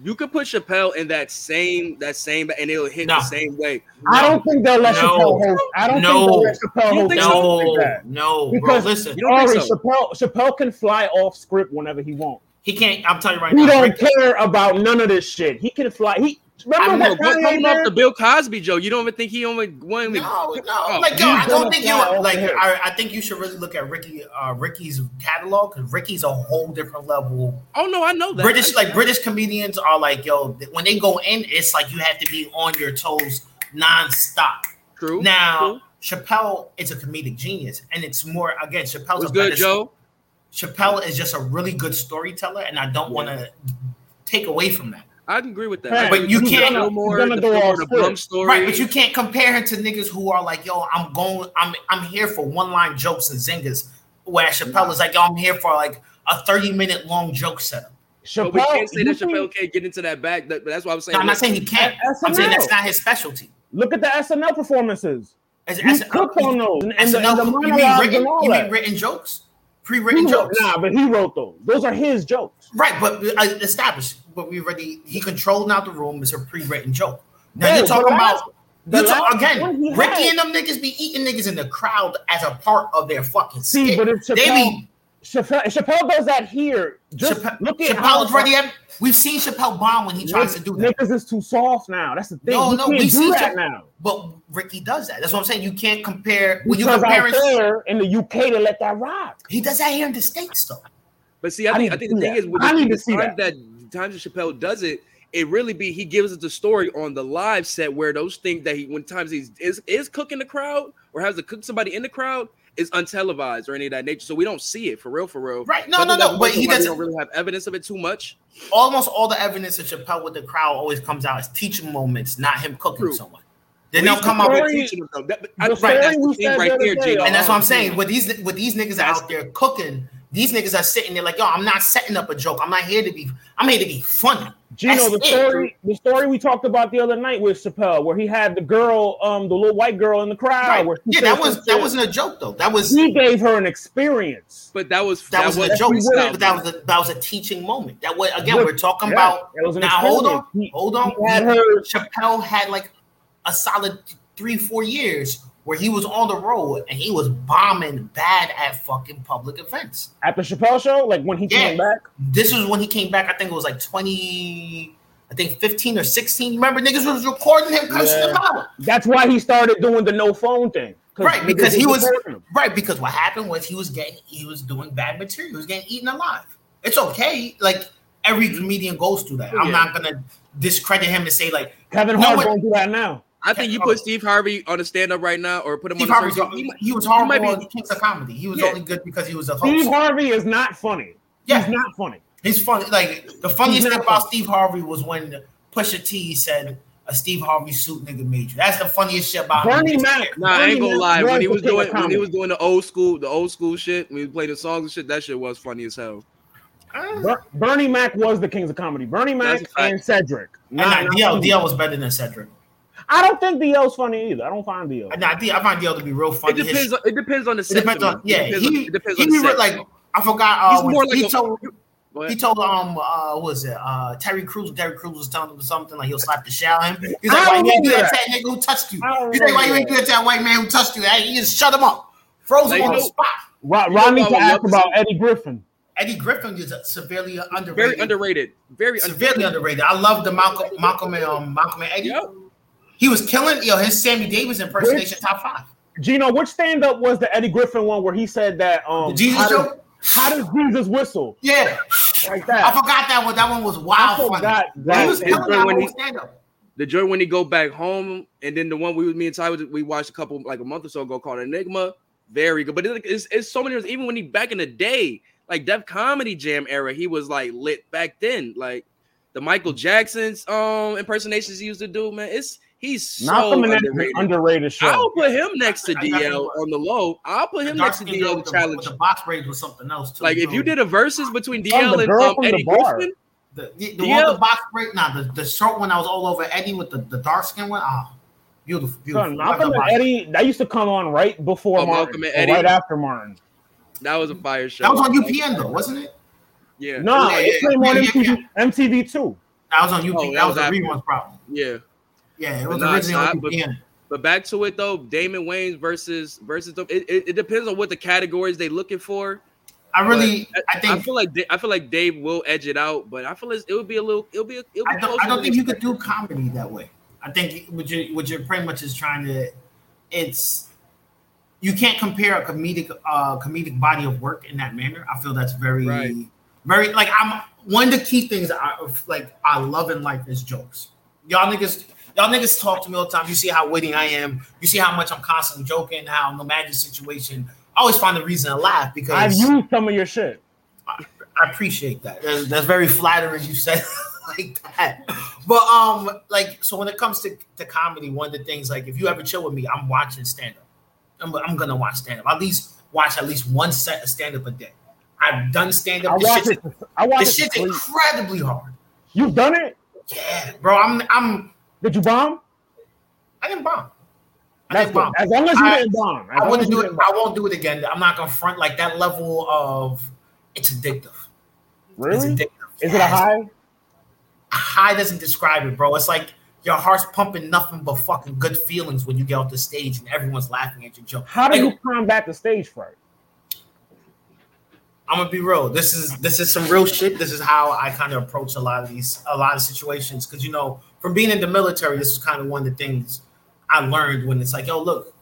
you could put Chappelle in that same that same and it'll hit no. the same way. No. I don't think they'll let no. Chappelle host. I don't no. think they'll let Chappelle host. No, like no, because bro, listen, Ari, so? Chappelle Chappelle can fly off script whenever he wants. He can't. I'm telling you right he now. He don't care about none of this shit. He can fly. He remember what coming off the Bill Cosby joke. You don't even think he only won? No, no. Oh, like yo, I don't think you like. I, I, think you should really look at Ricky. Uh, Ricky's catalog because Ricky's a whole different level. Oh no, I know that. British like British comedians are like yo. When they go in, it's like you have to be on your toes nonstop. True. Now. True. Chappelle is a comedic genius, and it's more again. Chappelle's What's good, Joe. Chappelle is just a really good storyteller, and I don't yeah. want to take away from that. I agree with that. but you can't go more gonna the, go the Blum story. Right, but you can't compare him to niggas who are like, yo, I'm going, I'm I'm here for one line jokes and zingers. Where Chappelle is like, yo, I'm here for like a 30 minute long joke setup. Chappelle, but we can't say that Chappelle can't get into that bag. That, that's what I'm saying. No, I'm not saying he can't. I'm saying that's not his specialty. Look at the SNL performances. As, he as, cooked on those. And, SNL, the, and the you mean written, you mean written jokes? pre-written jokes. Nah, but he wrote those. Those are his jokes. Right, but uh, established. But we already he controlled out the room. It's a pre-written joke. Now you're talking about you talk, again. Ricky had. and them niggas be eating niggas in the crowd as a part of their fucking. See, skit. but if Chappelle, they be Chappelle, Chappelle does that here. Just Chappelle, look at Chappelle's ready. We've seen Chappelle bomb when he tries to do that. Niggas is too soft now. That's the thing. No, no, we see that now. But Ricky does that. That's what I'm saying. You can't compare when you compare there in the UK to let that rock. He does that here in the states though. But see, I, I think I think the thing that. is with I need to see that. that times that Chappelle does it, it really be he gives us the story on the live set where those things that he when times he's is is cooking the crowd or has to cook somebody in the crowd is untelevised or any of that nature, so we don't see it for real, for real. Right? No, no, no. But he doesn't don't really have evidence of it too much. Almost all the evidence of Chappelle with the crowd always comes out as teaching moments, not him cooking True. someone. Then they'll come out with teaching them though. That, right, that's the thing right there, Jay. And that's what I'm saying. With these with these niggas out there cooking, these niggas are sitting there like, yo, I'm not setting up a joke. I'm not here to be. I'm here to be funny. Gino, the story, the story we talked about the other night with Chappelle, where he had the girl, um, the little white girl in the crowd. Right. yeah, that was that wasn't a joke though. That was he gave her an experience. But that was that, that was, was a joke. But that was a, that was a teaching moment. That was again, we're talking yeah, about now. Hold on, he, hold on. Had her, Chappelle had like a solid three, four years where he was on the road and he was bombing bad at fucking public events. At the Chappelle show, like when he yeah. came back. This was when he came back. I think it was like twenty. I think 15 or 16. Remember, niggas was recording him yeah. out. That's why he started doing the no phone thing. Right, because he was right, because what happened was he was getting he was doing bad material, he was getting eaten alive. It's okay. Like every mm-hmm. comedian goes through that. Oh, yeah. I'm not gonna discredit him to say like Kevin Hart no, don't do that now. I think you put Steve Harvey on a stand up right now, or put him Steve on. The he, he was horrible he on Kings of Comedy. He was yeah. only good because he was a host. Steve Harvey is not funny. Yeah, he's not funny. He's funny. Like the funniest thing about Steve Harvey was when Pusha T said a Steve Harvey suit nigga major. That's the funniest shit about Bernie Mac. Nah, I ain't gonna lie. When he was doing when he was doing the old school, the old school shit, when he was playing the songs and shit, that shit was funny as hell. Ber- Bernie Mac was the kings of comedy. Bernie Mac and Cedric. Nah, and DL, DL was better than Cedric. I don't think DL's funny either. I don't find DL. Nah, I find DL to be real funny. It depends. On, it depends on the. It depends on yeah. It depends he, on, it depends he, on the like I forgot. Uh, He's more like he a, told. He told um uh what was it uh Terry Crews Terry Crews was telling him something like he'll slap the shit out of him. He's like, why you ain't do that to that nigga who touched you? He's like, why you ain't do that to that white man who touched you? He just shut him up, froze him on the spot. Rodney to ask about Eddie Griffin. Eddie Griffin is severely underrated. Very underrated. Very severely underrated. I love the Malcolm Malcolm and um, Malcolm and Eddie. Yep. He was killing yo his Sammy Davis impersonation which, top five. Gino, which stand up was the Eddie Griffin one where he said that um the Jesus how joke? Does, how does Jesus whistle? Yeah, like that. I forgot that one. That one was wild. I forgot funny. that. He was killing that when he, stand up. The joint when he go back home, and then the one we me and Ty we watched a couple like a month or so ago called Enigma. Very good, but it's, it's so many. Even when he back in the day, like Def Comedy Jam era, he was like lit back then. Like the Michael Jackson's um impersonations he used to do, man. It's He's so underrated. underrated show. I'll put him next to DL on the low. I'll put him next to DL the challenge. The box braids was something else too. Like if you did a versus between DL and um, Eddie Griffin. The, the, the one the box braid, nah, the, the short one I was all over Eddie with the, the dark skin one. Oh, beautiful, beautiful. Son, Malcolm and Eddie, that used to come on right before oh, Martin, right after Martin. That was a fire show. That was on UPN though, wasn't it? Yeah. No, yeah, it came yeah, on yeah, MTV, MTV too. That was on UPN. Oh, that, that was, was a reruns problem. Yeah. Yeah, it was originally on but, but back to it though, Damon Wayans versus versus the, it, it, it, depends on what the categories they looking for. I really, I think I feel like I feel like Dave will edge it out, but I feel like it would be a little, it'll be, it'll be I don't, I don't think you could do comedy that way. I think what you what you're pretty much is trying to, it's you can't compare a comedic uh comedic body of work in that manner. I feel that's very right. very like I'm one of the key things I like I love in life is jokes. Y'all niggas Y'all niggas talk to me all the time. You see how witty I am. You see how much I'm constantly joking. How I'm no matter the magic situation, I always find a reason to laugh because I've used some of your shit. I, I appreciate that. That's, that's, very flattering. You said like that. But um, like so when it comes to, to comedy, one of the things like if you ever chill with me, I'm watching stand up. I'm, I'm gonna watch stand up. At least watch at least one set of stand up a day. I've done stand up. I watch it. I watch this shit's incredibly hard. You've done it? Yeah, bro. I'm I'm did you bomb? I didn't bomb. I That's didn't bomb. As long as you I, didn't bomb. As I wouldn't do it. I won't do it again. I'm not gonna front like that level of. It's addictive. Really? It's addictive. Is yes. it a high? A high doesn't describe it, bro. It's like your heart's pumping nothing but fucking good feelings when you get off the stage and everyone's laughing at your joke. How do like, you combat the stage fright? I'm gonna be real. This is this is some real shit. This is how I kind of approach a lot of these a lot of situations because you know from being in the military, this is kind of one of the things I learned when it's like, yo, look,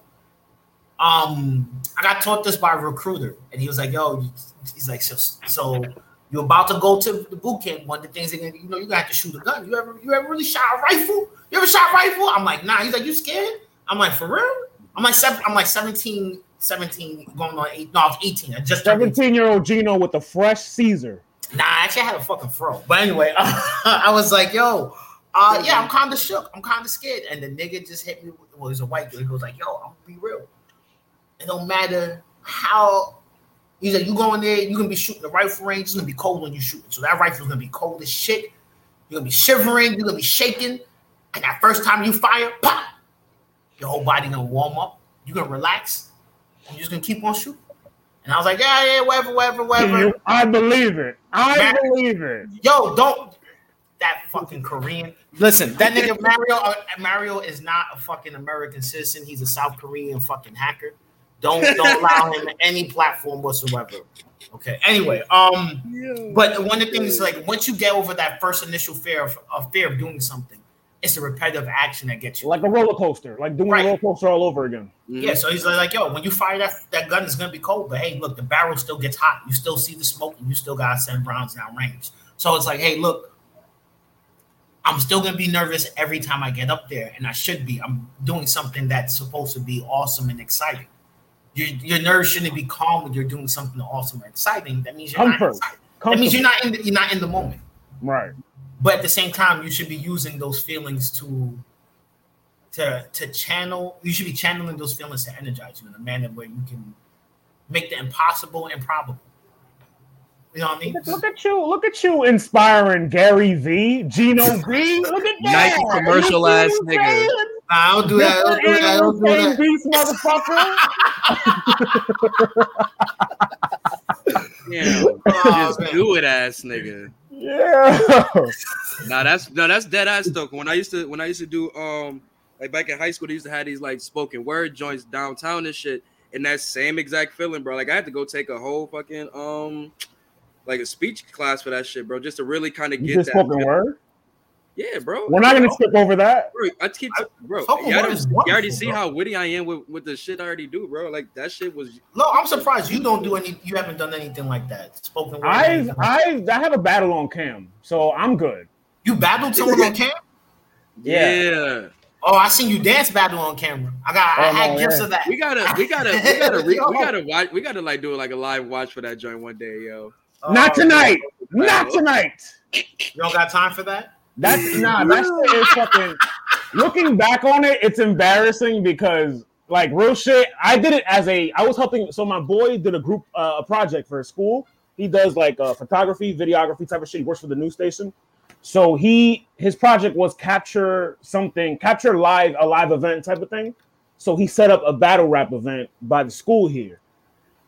um, I got taught this by a recruiter, and he was like, yo, he's like, so, so you're about to go to the boot camp. One of the things, gonna, you know, you got to shoot a gun. You ever, you ever really shot a rifle? You ever shot a rifle? I'm like, nah. He's like, you scared? I'm like, for real? I'm like, seven, I'm like 17, 17, going on eight. No, I was 18. I just 17 year old Gino with a fresh Caesar. Nah, I actually had a fucking fro. But anyway, I was like, yo, uh, yeah, I'm kind of shook. I'm kind of scared. And the nigga just hit me. With, well, he's a white dude. He was like, yo, I'm gonna be real. It don't matter how. He's like, you go in there, you're gonna be shooting the rifle range. It's gonna be cold when you shoot. So that rifle's gonna be cold as shit. You're gonna be shivering. You're gonna be shaking. And that first time you fire, pop, your whole body gonna warm up. You're gonna relax. And you're just gonna keep on shooting. And I was like, yeah, yeah, whatever, whatever, whatever. I believe it. I believe it. Yo, don't that fucking Korean. Listen, that nigga Mario uh, Mario is not a fucking American citizen. He's a South Korean fucking hacker. Don't don't allow him any platform whatsoever. Okay. Anyway, um, yeah. but one of the things is like once you get over that first initial fear of, of fear of doing something, it's a repetitive action that gets you like a roller coaster, like doing right. a roller coaster all over again. Mm-hmm. Yeah. So he's like, yo, when you fire that that gun, it's gonna be cold, but hey, look, the barrel still gets hot. You still see the smoke, and you still got to send rounds down range. So it's like, hey, look, I'm still gonna be nervous every time I get up there, and I should be. I'm doing something that's supposed to be awesome and exciting. Your, your nerves shouldn't be calm when you're doing something awesome or exciting. That means you're Comfort. not excited. Comfort. That means you're not in the, you're not in the moment. Right. But at the same time, you should be using those feelings to to to channel. You should be channeling those feelings to energize you in a manner where you can make the impossible improbable. You know what I mean? Look at you, look at you inspiring Gary V, Gino V. Look at that. Nike commercial ass nigga. Nah, I don't do that. I don't do that. I don't do that. Beast motherfucker. yeah, oh, just man. do it, ass nigga. Yeah. nah, that's no, that's dead ass though. When I used to, when I used to do, um, like back in high school, they used to have these like spoken word joints downtown and shit. And that same exact feeling, bro. Like I had to go take a whole fucking um like a speech class for that shit, bro, just to really kind of get that spoken word. Yeah, bro. We're not gonna skip over that. Bro, I keep, bro. You already, you already see bro. how witty I am with, with the shit I already do, bro. Like that shit was. No, I'm surprised you don't do any. You haven't done anything like that. Spoken word. I've, I've, I have a battle on cam, so I'm good. You battled someone on cam? Yeah. yeah. Oh, I seen you dance battle on camera. I got, oh, I had gifts of that. We gotta, we gotta, we gotta, we gotta watch. We gotta like do like a live watch for that joint one day, yo. Not oh, tonight. Not tonight. You don't got time for that? That's nah. That shit is fucking. Looking back on it, it's embarrassing because like real shit. I did it as a. I was helping. So my boy did a group uh, a project for a school. He does like uh, photography, videography type of shit. He works for the news station. So he his project was capture something, capture live a live event type of thing. So he set up a battle rap event by the school here.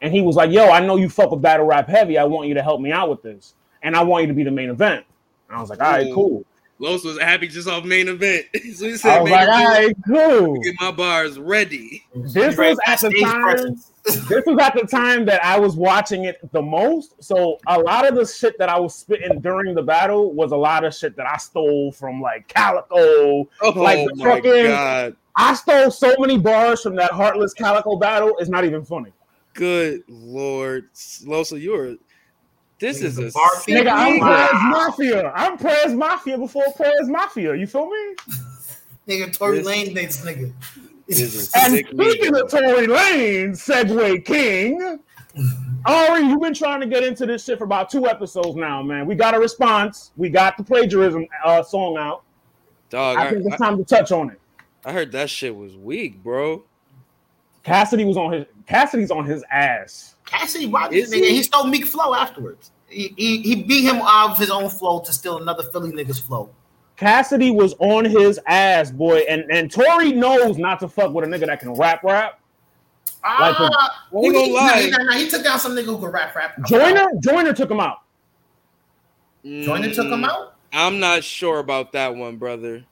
And he was like, Yo, I know you fuck with battle rap heavy. I want you to help me out with this. And I want you to be the main event. And I was like, All right, mm. cool. Los was happy just off main event. so he said, I was like, all right, cool. Get my bars ready. This was at the time. this was at the time that I was watching it the most. So a lot of the shit that I was spitting during the battle was a lot of shit that I stole from like Calicoe. Oh like my fucking, god. I stole so many bars from that heartless Calicoe battle. It's not even funny. Good lord, Losa, you're this is a nigga. I'm Prez Mafia. I'm Prez Mafia before Prez Mafia. You feel me? nigga, Tory Lanez next nigga. and speaking of Tory Lanez, Segway King. Ari, you've been trying to get into this shit for about two episodes now, man. We got a response. We got the plagiarism uh, song out. Dog, I, I think it's time to touch on it. I heard that shit was weak, bro. Cassidy was on his Cassidy's on his ass. Cassidy robbed this nigga. He? he stole Meek flow afterwards. He, he, he beat him off of his own flow to steal another Philly nigga's flow. Cassidy was on his ass, boy, and and Tory knows not to fuck with a nigga that can rap rap. Ah, like, he, he, lie. Nah, nah, he took down some nigga who could rap rap. Joyner, Joyner took him out. Joyner took him out. I'm not sure about that one, brother.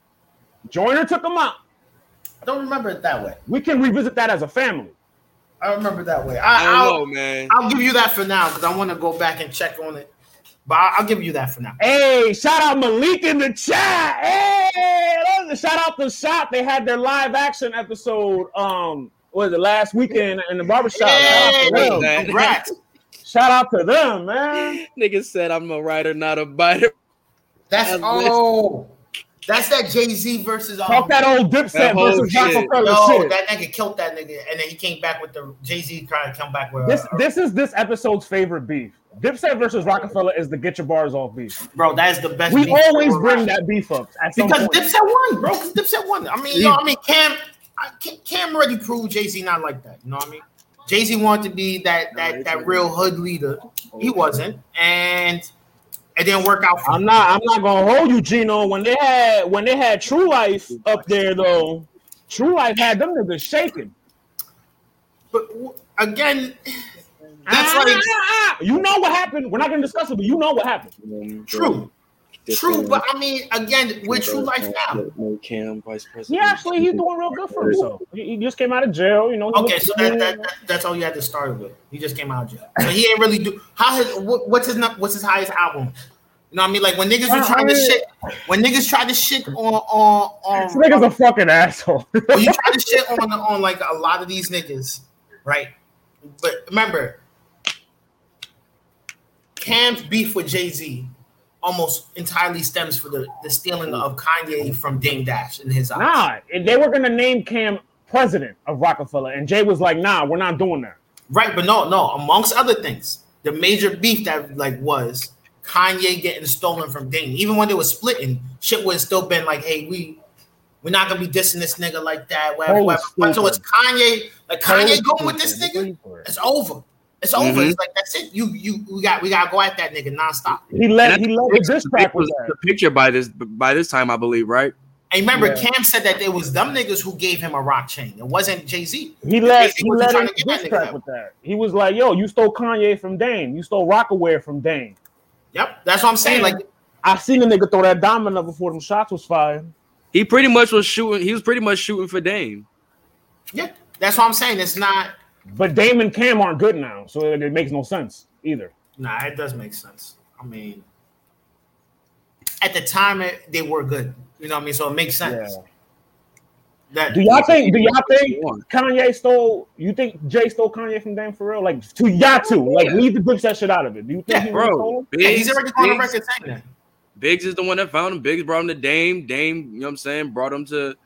Joyner took him out. I don't remember it that way. We can revisit that as a family. I remember that way. I, I don't know, man. I'll give you that for now because I want to go back and check on it. But I'll give you that for now. Hey, shout out Malik in the chat. Hey, shout out the shop. They had their live action episode. Um, was it last weekend in the barbershop? Hey, congrats. Shout out to them, man. Nigga said I'm a writer, not a biter. That's oh. That's that Jay Z versus um, talk that old Dipset versus Roc-A-Fella no, shit. that nigga killed that nigga, and then he came back with the Jay Z trying to come back with. This uh, this is this episode's favorite beef. Dipset versus Roc-A-Fella is the get your bars off beef. Bro, that is the best. We always bring that beef up because Dipset won, bro. Because Dipset won. I mean, you know, I mean, Cam, Cam already proved Jay Z not like that. You know what I mean? Jay Z wanted to be that that that real hood leader. He wasn't, and it didn't work out. I'm not. I'm not gonna hold you, Gino. When they had when they had True Life up there, though, True Life had them niggas shaking. But again, that's ah, like ah, you know what happened. We're not gonna discuss it, but you know what happened. True. True, but I mean, again, with True Life now. No Cam, vice president. Yeah, actually, he's doing real good for himself. He, just came out of jail, you know. Okay, so that, that, that, that's all you had to start with. He just came out of jail. So he ain't really do. How his what's his what's his highest album? You know what I mean? Like when niggas were trying to shit, when niggas tried to shit on on on. This nigga's a fucking asshole. when you try to shit on on like a lot of these niggas, right? But remember, Cam's beef with Jay Z almost entirely stems for the, the stealing of Kanye from Dame Dash in his eyes. Nah, they were gonna name Cam president of Roc-A-Fella, and Jay was like, "Nah, we're not doing that." Right, but no, no. Amongst other things, the major beef that like was Kanye getting stolen from Dame. Even when they were splitting, shit would have still been like, "Hey, we." We're not gonna be dissing this nigga like that. Whatever, whatever. So it's Kanye, like Kanye going with this nigga. It's over. It's over. Mm-hmm. It's like that's it. You you we got we gotta go at that nigga nonstop. He let he let this track was the picture by this by this time I believe right. And remember, yeah. Cam said that it was them niggas who gave him a rock chain. It wasn't Jay Z. He let he let him diss track with that. He was like, "Yo, you stole Kanye from Dame. You stole Rocawear from Dame." Yep, that's what I'm saying. Like, I seen a nigga throw that diamond before them shots was fired. He pretty much was shooting. He was pretty much shooting for Dame. Yeah, that's what I'm saying. It's not but Dame and Cam aren't good now, so it, makes no sense either. Nah, it does make sense. I mean, at the time it, they were good. You know what I mean? So it makes sense. Yeah. That, do y'all think? Do y'all think Kanye stole? You think Jay stole Kanye from Dame for real? Like to y'all too? Like yeah. leave the good that shit out of it. Do you think yeah, he bro? Biggs, yeah, he's already on the record saying that. Biggs is the one that found him. Biggs brought him to Dame. Dame, you know what I'm saying? Brought him to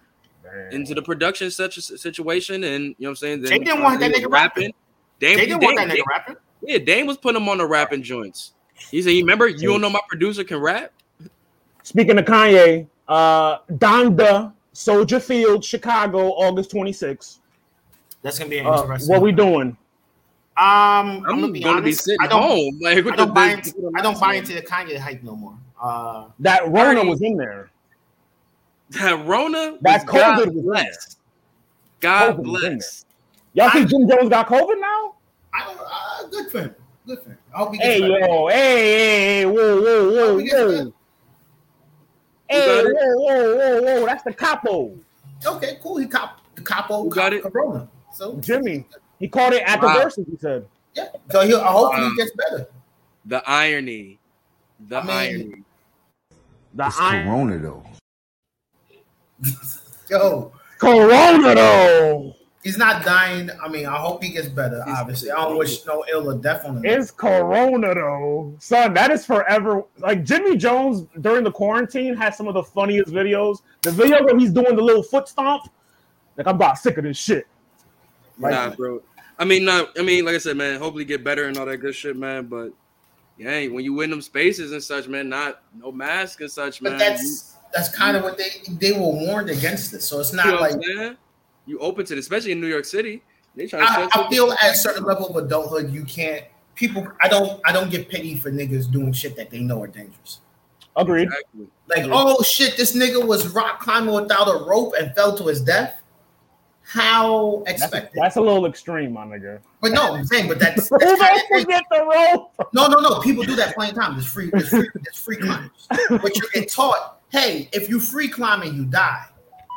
into the production such a situation, and you know what I'm saying. Then, Jay didn't want that nigga rapping. Dame, Jay didn't Dame, want that nigga Dame, rapping. Yeah, Dame was putting him on the rapping joints. He said, "You remember? You don't know my producer can rap." Speaking of Kanye, uh, Donda, Soldier Field, Chicago, August 26th. That's gonna be uh, interesting. Uh, what we doing? Um, I'm, I'm gonna be gonna honest. Be sitting I don't, home. Like, I don't buy into, I don't buy into the Kanye hype no more. Uh, that Rona was in there. That Rona, that COVID God bless. God COVID bless. Y'all think Jim Jones got COVID now? I don't. Uh, good for him. Good for him. I hope he gets hey better. yo, hey, hey, hey, whoa, whoa, whoa, whoa. Hey, whoa, whoa, whoa, whoa, that's the capo. Okay, cool. He cop the capo. Who got it? Corona. So Jimmy, he called it at wow. the verses. He said. Yeah. So he, I hope um, he gets better. The irony. The I mean, irony. The it's iron- Corona though. Yo, Corona though. He's not dying. I mean, I hope he gets better. Obviously, I don't wish no ill or death on him. It's Corona though, son. That is forever. Like Jimmy Jones during the quarantine had some of the funniest videos. The video where he's doing the little foot stomp. Like I'm about sick of this shit. Like, nah, bro. I mean, not. I mean, like I said, man. Hopefully, get better and all that good shit, man. But yeah, when you win them spaces and such, man, not no mask and such, man. But that's that's kind of what they they were warned against this. So it's not you know like you open to it, especially in New York City. They try I, I feel at a certain level of adulthood, you can't people. I don't I don't get pity for niggas doing shit that they know are dangerous. Agreed. Exactly. Like, Agreed. oh shit, this nigga was rock climbing without a rope and fell to his death. How expected? That's, that's a little extreme, my nigga. But no, I'm saying, but that's, that's don't forget the rope. No, no, no. People do that plenty of times. It's free. It's free. It's free climbers. but you get taught hey, if you free climbing, you die.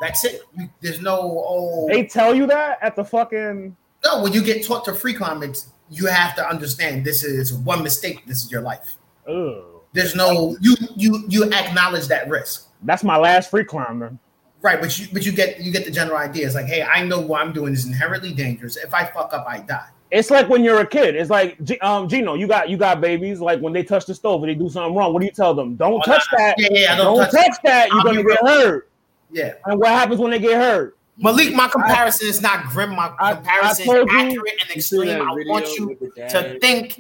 That's it. There's no oh. They tell you that at the fucking. No, when you get taught to free climb, it's you have to understand this is one mistake. This is your life. Oh. There's no you you you acknowledge that risk. That's my last free climb, Right, but you but you get you get the general idea. It's like, hey, I know what I'm doing is inherently dangerous. If I fuck up, I die. It's like when you're a kid. It's like um Gino, you got you got babies. Like when they touch the stove and they do something wrong, what do you tell them? Don't oh, touch that. Yeah, yeah, don't, don't touch, touch that. You're gonna get hurt. Yeah. And what happens when they get hurt? Malik, my comparison I, is not grim. My comparison I, I is accurate and extreme. I want you to think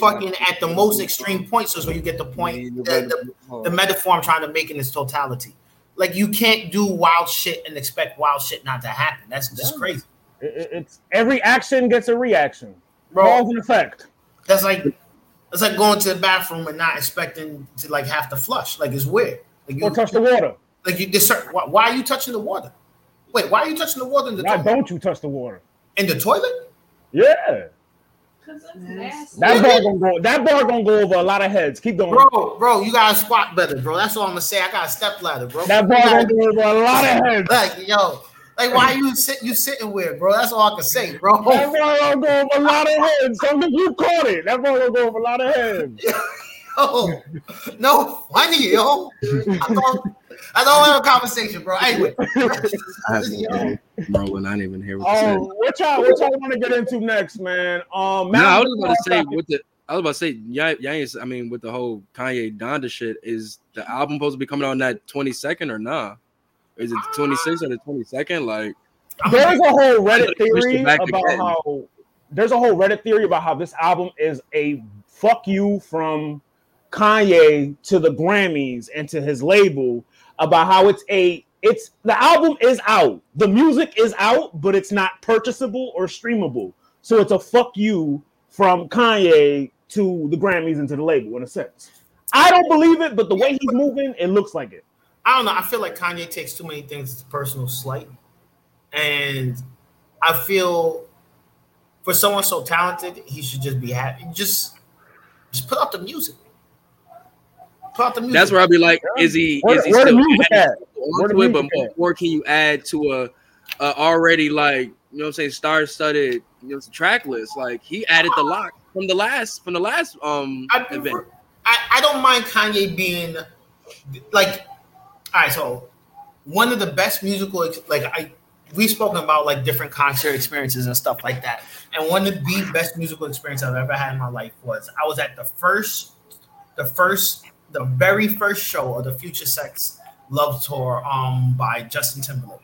fucking at the most extreme point. So, so you get the point, the, the, the metaphor I'm trying to make in its totality. Like you can't do wild shit and expect wild shit not to happen. That's just yeah. crazy. It, it's every action gets a reaction. Bro, Cause and effect. That's like it's like going to the bathroom and not expecting to like have to flush. Like it's weird. Like you, or touch the water. Like you, this, why, why are you touching the water? Wait, why are you touching the water in the why toilet? don't you touch the water? In the toilet? Yeah. That bar gonna go. That bar gonna go over a lot of heads. Keep going, bro. Bro, you gotta squat better, bro. That's all I'm gonna say. I got a step ladder, bro. That bar gonna go over a lot of heads. Like yo, like why you sit you sitting with, bro? That's all I can say, bro. That bar gonna go over a lot of heads. Some of you caught it. That bar gonna go over a lot of heads. yo, no funny, yo. I I don't have a conversation, bro. Anyway, bro, I ain't even here. Oh, what y'all, what y'all want to get into next, man? Um, no, I was about to say with the. I was about to say, yeah, yeah. I mean, with the whole Kanye Donda shit, is the album supposed to be coming out on that 22nd or nah? Is it the 26th or the 22nd? Like, there's a whole Reddit theory about again. how there's a whole Reddit theory about how this album is a fuck you from Kanye to the Grammys and to his label about how it's a it's the album is out, the music is out, but it's not purchasable or streamable. So it's a fuck you from Kanye to the Grammys and to the label in a sense. I don't believe it, but the way he's moving, it looks like it. I don't know. I feel like Kanye takes too many things to personal slight, and I feel for someone so talented, he should just be happy. Just, just put out the music. That's where I'll be like, is he where, is he still onto it? But more can you add to a, a already like you know what I'm saying star studded you know track list? Like he added the lock from the last from the last um I prefer, event. I, I don't mind Kanye being like all right, so one of the best musical like I we've spoken about like different concert experiences and stuff like that. And one of the best musical experience I've ever had in my life was I was at the first the first the very first show of the Future Sex Love Tour um by Justin Timberlake.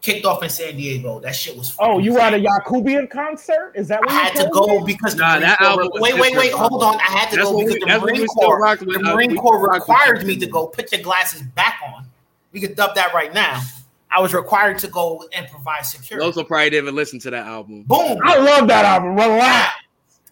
Kicked off in San Diego. That shit was. Oh, you were at a Yakubian concert? Is that what I had to go because nah, that album wait, wait, wait, hold on. I had to go because we, the Marine Corps, the Marine Corps required me to go. Put your glasses back on. We could dub that right now. I was required to go and provide security. Those will probably didn't even listen to that album. Boom! I love that album. Relax.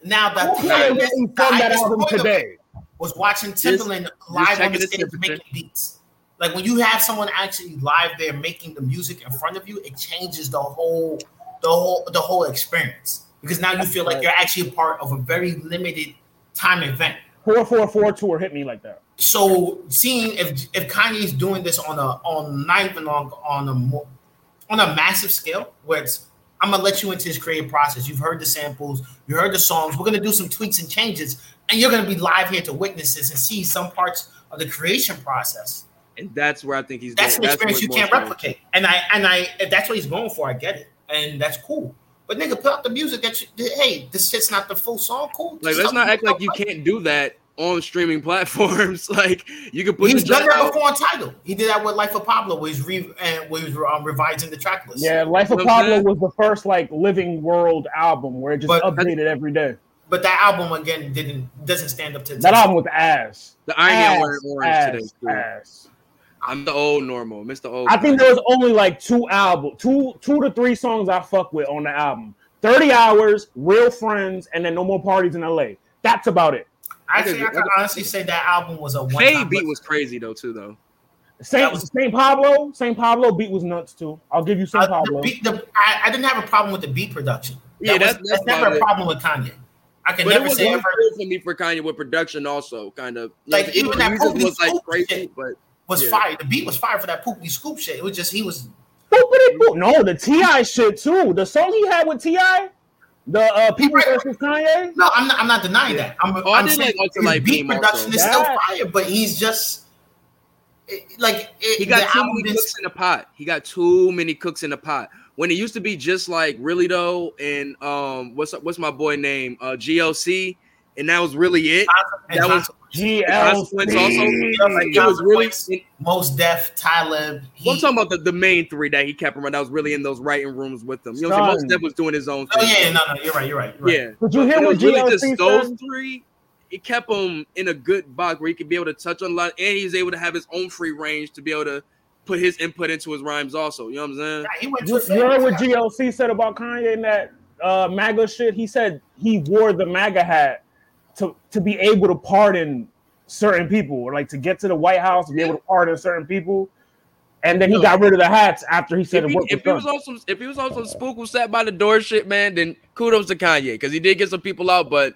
Now, now the, now, from that album today was watching Timbaland live on the stage making beats. Like when you have someone actually live there making the music in front of you, it changes the whole the whole the whole experience because now you feel like you're actually a part of a very limited time event. Four four four tour hit me like that. So seeing if if Kanye's doing this on a on not even on on a more on a massive scale where it's I'm gonna let you into his creative process. You've heard the samples, you heard the songs. We're gonna do some tweaks and changes, and you're going to be live here to witness this and see some parts of the creation process. And that's where I think he's. That's going, an experience you can't replicate. And I and I if that's what he's going for, I get it, and that's cool. But nigga, put out the music that you. Hey, this shit's not the full song. Cool. Like, let's not act like you can't do that on streaming platforms. like you can put. He's done that before on Tidal. He did that with Life of Pablo, where he's re and where he's um, revising the track list. Yeah, Life of Pablo was the first like living world album where it just but, updated every day. But that album again didn't doesn't stand up to that album was ass. The Iron Man wearing orange ass, today. Too. Ass. I'm the old normal, Mr. Old. I think there was only like two album, two two to three songs I fuck with on the album. Thirty hours, real friends, and then no more parties in LA. That's about it. Actually, I can honestly say that album was a one. Hey, beat was crazy though too though. Saint, was, Saint Pablo, Saint Pablo beat was nuts too. I'll give you Saint uh, Pablo. The beat, the, I, I, didn't have a problem with the beat production. That yeah, that's, that's, that's never a problem with Kanye. I can but never say ever. for me for Kanye with production also kind of like know, even that was like crazy, but was yeah. fire. The beat was fire for that poopy scoop shit. It was just he was Stupid. No, the T.I. shit too. The song he had with Ti. The uh, people right. versus Kanye. No, I'm not. I'm not denying that. I'm, oh, I'm saying like, his like beat production is still fire, but he's just like it, he got too many cooks in the pot. He got too many cooks in the pot. When it used to be just like really though, and um, what's what's my boy name? Uh, GLC, and that was really it. That was GLC. Also, like, it was really Mos Def, Talib. Well, I'm talking about the, the main three that he kept around. That was really in those writing rooms with them. You know, Mos Def was doing his own. Oh, thing. Oh yeah, no, no, you're right, you're right. You're right. Yeah, but you hear what really just those three it kept him in a good box where he could be able to touch on a lot, and he's able to have his own free range to be able to put his input into his rhymes also. You know what I'm saying? Yeah, he went you, you heard what GLC said about Kanye and that uh, MAGA shit? He said he wore the MAGA hat to to be able to pardon certain people, or like to get to the White House to be able to pardon certain people. And then he no. got rid of the hats after he said if he, if he was on some if he was on some spook who sat by the door shit, man, then kudos to Kanye because he did get some people out, but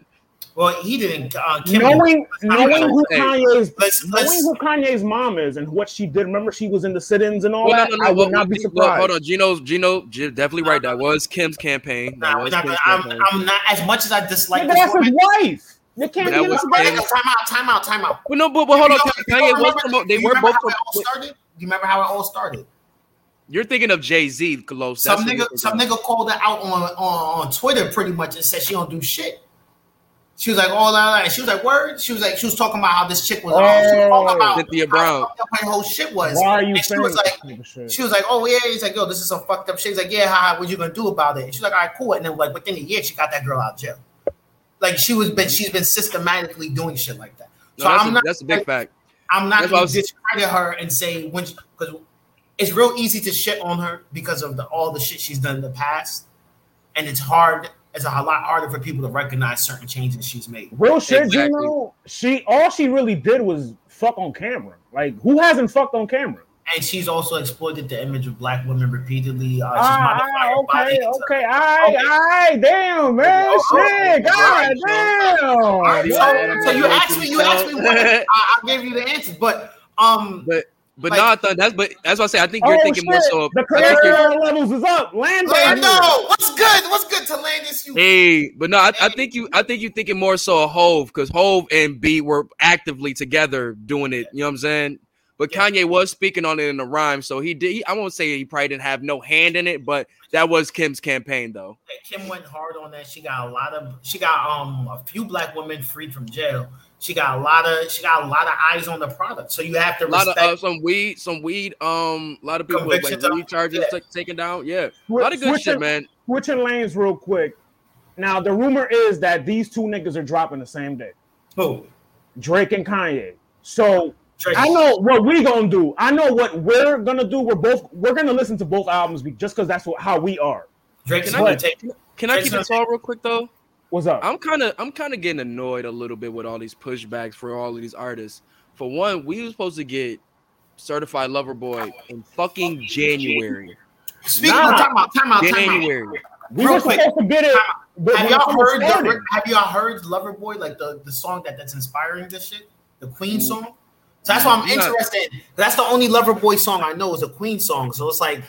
well, he didn't. Uh, Kim knowing knowing who Kanye's let's, knowing let's, who Kanye's mom is and what she did. Remember, she was in the sit-ins and all well, that. No, no, no, I would well, not be surprised. Well, hold on, Gino. Gino, definitely right. That was Kim's campaign. Nah, was not, Kim's I'm, campaign. I'm, not as much as I dislike. Yeah, that's his wife. They can't get us Time out, time out, time out. Well, no, but, but hold on. Kanye was promote. They were both. How it all started? Do you remember how it all started? You're thinking of Jay Z, Close. Some nigga, some nigga called her out on, on on Twitter pretty much and said she don't do shit. She was like, "Oh, la, la. she was like, word." She was like, she was talking about how this chick was. Oh, she was talking oh, about Cyntoia Brown. How whole shit was. Why are you saying? She was like, she was like, "Oh yeah." He's like, "Yo, this is some fucked up shit." He's like, "Yeah, how, what you gonna do about it?" And she's like, "All right, cool." And then like within a year, she got that girl out of jail. Like she was been, she's been systematically doing shit like that. So no, I'm a, not. That's a big fact. I'm not gonna discredit her and say when because it's real easy to shit on her because of the, all the shit she's done in the past, and it's hard it's a lot harder for people to recognize certain changes she's made. Real shit, exactly. you know, she all she really did was fuck on camera. Like who hasn't fucked on camera? And she's also exploited the image of black women repeatedly. Uh, ah, okay, okay, all right, all right, damn, man, oh, shit, god damn. Right, so, so, you asked me, you asked me, what, I, I gave you the answers, but um, but but like, nah, th- that's but that's what I say. I think you're oh, thinking shit. more so. The career levels is up. Landis. No, what's good? What's good to Landis? You hey, but no, I, I, think you. I think you're thinking more so of Hove because Hove and B were actively together doing it. You know what I'm saying? But yeah. Kanye was speaking on it in the rhyme, so he did. He, I won't say he probably didn't have no hand in it, but that was Kim's campaign, though. Kim went hard on that. She got a lot of. She got um a few black women freed from jail. She got a lot of she got a lot of eyes on the product. So you have to a lot of uh, some weed, some weed. Um, a lot of people with like weed charges yeah. t- taken down. Yeah, a lot of good switching, shit, man. Switching lanes real quick. Now the rumor is that these two niggas are dropping the same day. Who? Drake and Kanye. So Drake. I know what we gonna do. I know what we're gonna do. We're both we're gonna listen to both albums just because that's what, how we are. Drake, can I, take, can I keep it all real quick though? What's up? I'm kind of I'm kind of getting annoyed a little bit with all these pushbacks for all of these artists. For one, we were supposed to get certified lover boy in fucking January. Speaking nah, of time out, time out, January. Time out. We were supposed to get it. Have y'all heard? The, have y'all heard Loverboy, like the, the song that, that's inspiring this shit, the Queen mm. song? So that's why I'm interested. That's the only Loverboy song I know is a Queen song. So it's like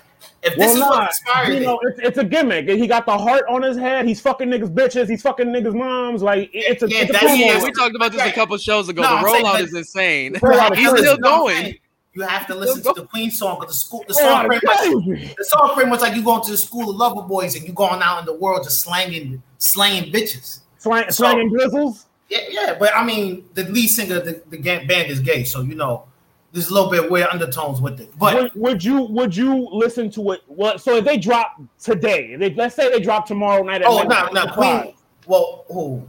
if this well, is not, what inspired you know, it's, it's, a gimmick. He got the heart on his head. He's fucking niggas bitches. He's fucking niggas moms. Like it's a, yeah, it's a yeah we talked about this a couple shows ago. No, the rollout is insane. He's still going. You have to listen to the Queen song because the school, the oh, song pretty much, the song pretty much like you going to the school of lover boys and you going out in the world just slanging, slaying bitches, Slang, so, slanging drizzles. Yeah, yeah, but I mean, the lead singer of the, the band is gay, so you know there's a little bit weird undertones with it. But would, would, you would you listen to it? What so if they drop today, they, let's say they drop tomorrow night. At oh no, no, Queen. Well, who?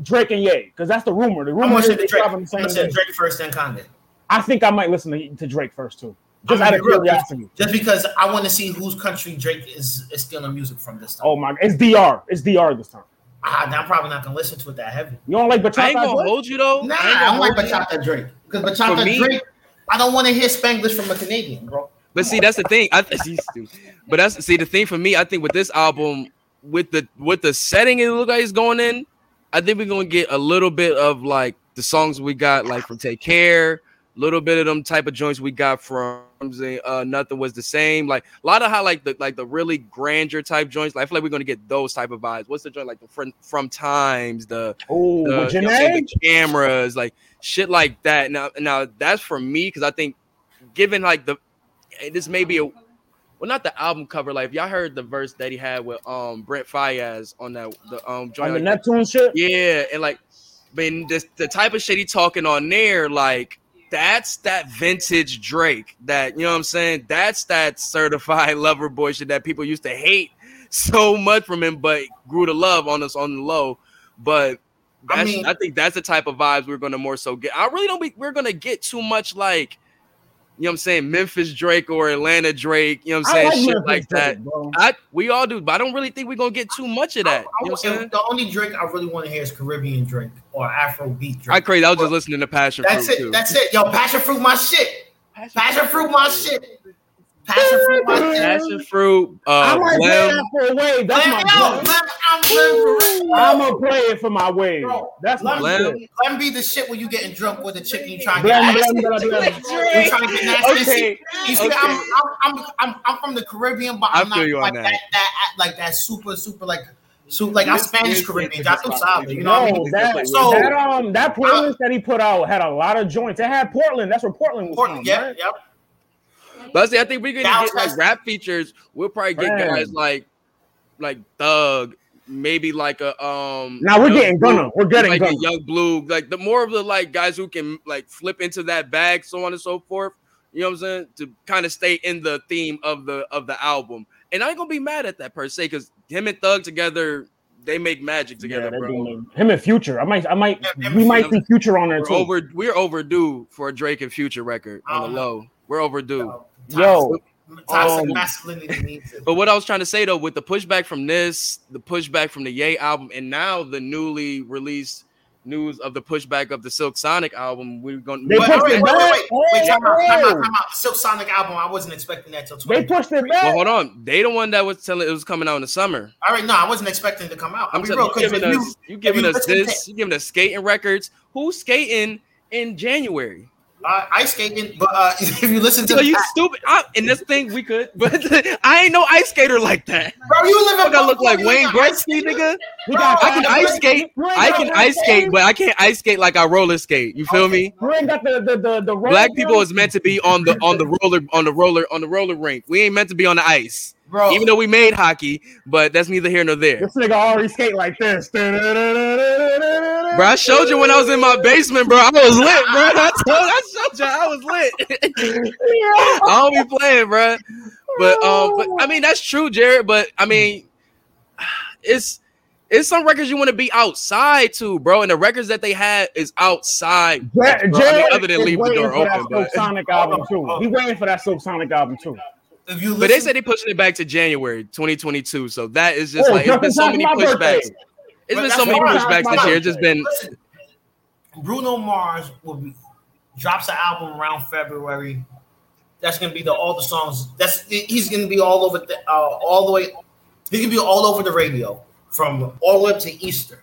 Drake and Ye, because that's the rumor. The rumor is they Drake, dropping the same day. Drake first, then Kanye. I think I might listen to, to Drake first too. Just out of curiosity. Just because I want to see whose country Drake is, is stealing music from this time. Oh my! It's DR. It's DR this time. Ah, I'm probably not gonna listen to it that heavy. You don't like Bachata? I ain't gonna Drake? hold you though. Nah, I, I don't like Bachata Drake because Bachata me, Drake I don't want to hear Spanglish from a Canadian, bro. But see, that's the thing. I but that's see the thing for me. I think with this album, with the with the setting it looks like it's going in, I think we're gonna get a little bit of like the songs we got like from Take Care. A little bit of them type of joints we got from uh, nothing was the same. Like a lot of how like the like the really grandeur type joints. Like I feel like we're gonna get those type of vibes. What's the joint like the from from times the oh the, you know, the cameras like shit like that. Now now that's for me because I think given like the this may be a well not the album cover like y'all heard the verse that he had with um Brent Faiyaz on that the um joint on the like, Neptune shit yeah and like been this the type of shit he talking on there like that's that vintage Drake. That you know what I'm saying? That's that certified lover boy shit that people used to hate so much from him, but grew to love on us on the low. But I, mean, I think that's the type of vibes we're gonna more so get. I really don't be we're gonna get too much like you know what I'm saying, Memphis Drake or Atlanta Drake, you know what I'm saying, like shit Memphis like that. Drake, I we all do, but I don't really think we're gonna get too much of that. I, I, you know what I'm saying? The only Drake I really want to hear is Caribbean Drake or Afro beat Drake. I crazy. I was just listening to Passion That's Fruit. That's it. Too. That's it. Yo, Passion Fruit my shit. Passion, Passion Fruit my shit. Passion fruit, passion fruit. Uh, I might play that for a wave. That's my yo, I'm, I'm, I'm gonna play it for my wave. Bro, That's my let me, let be the shit when you getting drunk with a chick and you trying to get nasty. You trying to get nasty. Okay. You see, okay. I'm, I'm, I'm, I'm, from the Caribbean, but I'm not like that. that, that, like that super, super like. So like I'm Spanish Caribbean, I feel solid. You know, no, that, so that um that playlist that he put out had a lot of joints. It had Portland. That's where Portland was Portland, from. Yeah, right? yep. But see, I think we're gonna get like rap features. We'll probably get Man. guys like like Thug, maybe like a um. Now we're getting Gunna. We're getting like Gunna. a Young Blue, like the more of the like guys who can like flip into that bag, so on and so forth. You know what I'm saying? To kind of stay in the theme of the of the album, and I ain't gonna be mad at that per se because him and Thug together they make magic together, yeah, bro. Him and Future, I might, I might, we might see Future on there we're too. Over, we're overdue for a Drake and Future record on the low. We're overdue. Yo, toxic um, masculinity. But what I was trying to say though, with the pushback from this, the pushback from the Yay album, and now the newly released news of the pushback of the Silk Sonic album, we're going. to wait, wait, wait, wait, wait, wait, time out, time out, time out. Silk Sonic album, I wasn't expecting that till. They pushed it back. Well, hold on. They the one that was telling it was coming out in the summer. All right, no, I wasn't expecting it to come out. I'm real, you giving us, you, you giving us this, you giving us skating records. Who's skating in January? Uh, ice skating, but uh, if you listen to, so you stupid. I, in this thing, we could, but I ain't no ice skater like that. Bro, you live in. I look like Wayne Gretzky, nigga. Bro, I can ice skate. I can ice skate, but I can't ice skate like I roller skate. You feel me? You ain't got the the the, the Black people is meant to be on the on the roller on the roller on the roller rink. We ain't meant to be on the ice. Bro. Even though we made hockey, but that's neither here nor there. This nigga already skate like this. Bro, I showed you when I was in my basement, bro. I was lit, bro. I, told, I showed you I was lit. I don't be playing, bro. But um, but I mean that's true, Jared. But I mean, it's it's some records you want to be outside too, bro. And the records that they had is outside. Jared, I mean, other than leave the door open. That Sonic album too. He waiting for that Sonic album too. If you but they said they pushing it back to January 2022. So that is just oh, like it's been so many pushbacks. Birthday. It's but been so many pushbacks this year. It's just been Listen, Bruno Mars will be drops an album around February. That's gonna be the all the songs. That's he's gonna be all over the uh, all the way. He's gonna be all over the radio from all the way up to Easter.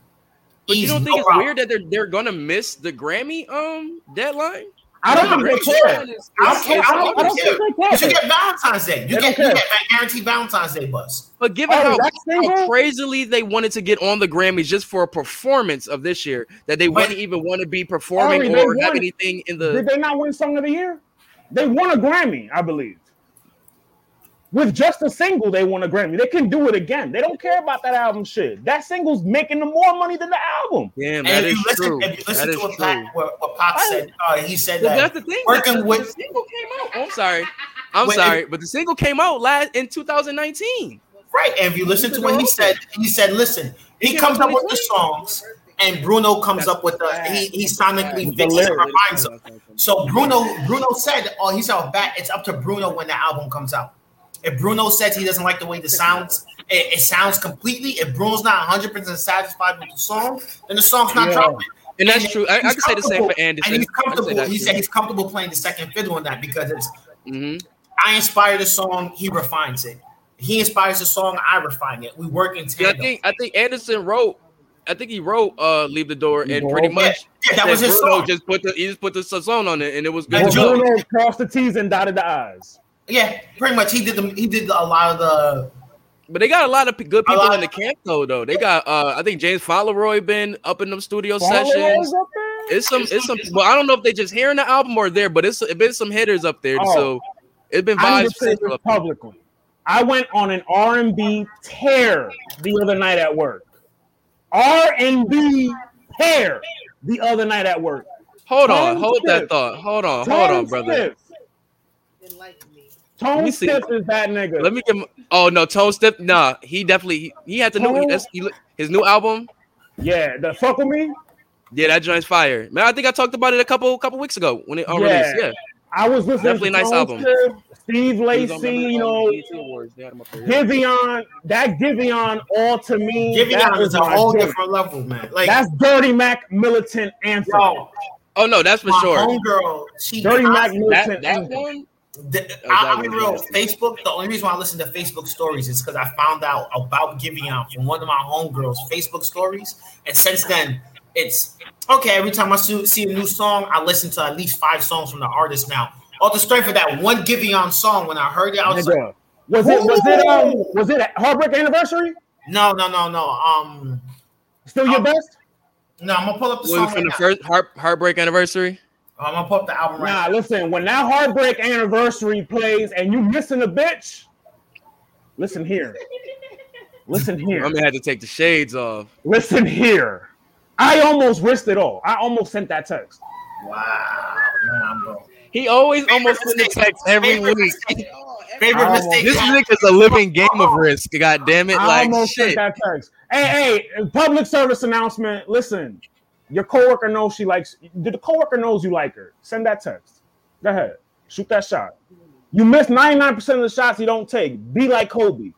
But Easy, you don't think no it's problem. weird that they're they're gonna miss the Grammy um deadline? I don't think care. I don't care. I don't, I don't care. You should get Valentine's Day. You get, you get guaranteed Valentine's Day bus. But given oh, how, how crazily they wanted to get on the Grammys just for a performance of this year, that they wouldn't even want to be performing or won. have anything in the. Did they not win Song of the Year? They won a Grammy, I believe with just a single, they won a Grammy. They can do it again. They don't care about that album shit. That single's making them more money than the album. Yeah, that is listen, true. If you listen that to what Paak, what, what Paak said, uh, he said well, that that's the thing. working with the single came out. Oh, I'm sorry, I'm sorry, but the single came out last in 2019. Right, and if you listen to what he said, he said, "Listen, he comes up with the songs." and Bruno comes up with the he he sonically fixes and reminds him. So Bruno Bruno said, "Oh, he's said, oh, back. It's up to Bruno when the album comes out." If Bruno says he doesn't like the way the sounds, it, it sounds completely. If Bruno's not 100 percent satisfied with the song, then the song's not yeah. dropping. And that's and true. I, I can say the same for Anderson. And he's comfortable. He said he's comfortable playing the second fiddle on that because it's. Mm-hmm. I inspire the song, he refines it. He inspires the song, I refine it. We work in tandem. Yeah, I think I think Anderson wrote I think he wrote uh "Leave the Door" and pretty much yeah, that was his Bruno song. Just put the he just put the song on it, and it was good. And. Bruno crossed the T's and dotted the I's. Yeah, pretty much. He did the he did a lot of the. But they got a lot of good people in the camp though. Though they got, uh I think James Fauntleroy been up in them studio Fauntleroy's sessions. up there? It's some, it's some. Well, I don't know if they just hearing the album or there, but it's it been some hitters up there. Oh. So it's been I need vibes. to say this publicly. I went on an R and B tear the other night at work. R and B tear the other night at work. Hold on, Tone hold that thought. Hold on, hold on, brother. Stith. Enlighten me. Tone me. Stith is that nigga. Let me give him. Oh no, Tone Stith. Nah, he definitely he, he had the new that's, he, his new album. yeah, the fuck with me. Yeah, that joint's fire. Man, I think I talked about it a couple couple weeks ago when it Yeah. unreleased. Yeah, I was listening Definitely to nice Tone album. Stith, Steve He Lacy, you um, know, the BET Awards. They had him up there. Giveon. That Giveon all to me. Giving that is a my whole shit. different level, man. Like, That's Dirty Mac militant anthem. yo, Oh no, that's for my sure. homegirl, she Dirty Mac constantly- That militant that anthem. one. The, Oh, I, that I'm was real. Facebook. The only reason why I listen to Facebook stories is because I found out about Giveon from one of my homegirls' Facebook stories, and since then, it's okay. Every time I see, see a new song, I listen to at least five songs from the artist now. All the strength of that one Giving Giveon song. When I heard it, I was like, Was it was it um was it a Heartbreak Anniversary? no, no, no, no. Um, Still your Um, best? no, I'm gonna pull up the Was song. it Right from the now. first heart, heartbreak anniversary? I'm gonna pull up the album right Nah, now. listen, when that Heartbreak Anniversary plays and you missing a bitch, listen here. Listen here. I'm gonna have to take the shades off. Listen here. I almost risked it all. I almost sent that text. Wow, man, bro. He always Favorite almost send the text every Favorite week. mistake. Favorite I mistake. This nigga's a living game of risk. God damn it! I Like almost shit. sent that text. Hey, hey, public service announcement. Listen, your coworker knows she likes. Did the coworker knows you like her? Send that text. Go ahead, shoot that shot. You miss ninety nine percent of the shots you don't take. Be like Kobe.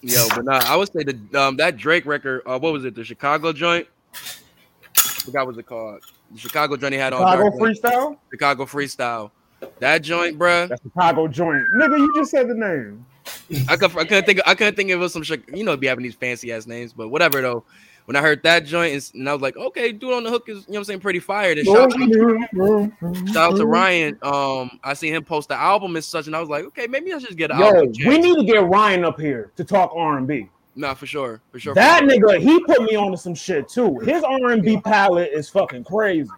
Yo, but nah, I would say the um that Drake record. Uh, what was it? The Chicago joint. I forgot what it called. The Chicago joint he had on Chicago freestyle. Chicago freestyle. That joint, bruh. That's Chicago joint. Nigga, you just said the name. I could I couldn't think I couldn't think of some shit. You know, be having these fancy ass names, but whatever though. When I heard that joint, and, and I was like, okay, dude on the hook is you know what I'm saying, pretty fire. Then shout, shout out to Ryan. Um, I see him post the album and such, and I was like, okay, maybe I should just get an Yo, album. we need to get Ryan up here to talk R and B. Nah, for sure, for sure. That for sure. nigga, he put me onto some shit too. His R and B palette is fucking crazy.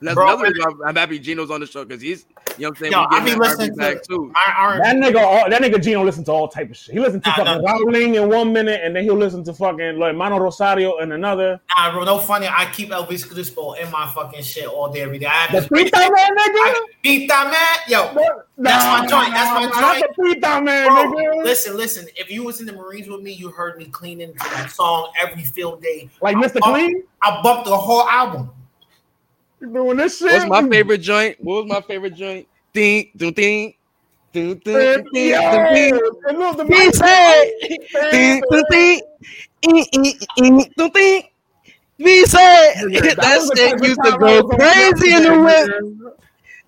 That's Bro, another reason I'm, I'm happy Gino's on the show because he's, you know what I'm saying. Yo, I be listening back to too. my R&B. That nigga, all, that nigga Gino listen to all type of shit. He listen to Nah, fucking nah. Raul in one minute, and then he'll listen to fucking like Mano Rosario in another. Nah, bro, no funny. I keep Elvis Crespo in my fucking shit all day, every day. I have The this great Pita man, nigga. I beat that man, yo. That's my joint, that's my joint. That's the Pita man, Bro, nigga. listen, listen. If you was in the Marines with me, you heard me cleaning to that song every field day. Like Mr. Clean, I bumped the whole album. Doing this shit? What's my favorite joint? What was my favorite joint? Ding, do ding. Do, do, do, yeah. do, do. He said, ding, do, ding, ding, ding, ding, ding. We said that, that shit used to go crazy in the whip.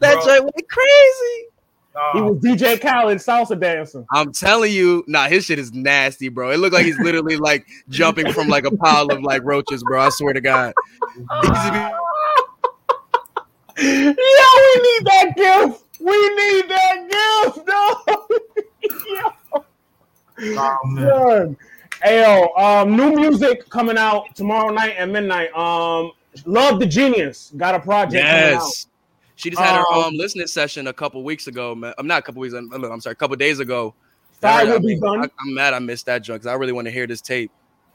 That shit went crazy. Nah. He was DJ Khaled salsa dancing. I'm telling you, nah, his shit is nasty, bro. It looked like he's literally like jumping from like a pile of like roaches, bro. I swear to God. Ah. Yo, we need that gift. We need that gift, dog. Yo. oh, man. Ayo, um, new music coming out tomorrow night at midnight. Um, Love the Genius got a project. Yes. She just had her Um, um listening session a couple weeks ago, man. I'm not a couple weeks. I'm, I'm sorry, a couple days ago. Fire I, will be mean, done. I, am mad I missed that joint because I really want to hear this tape.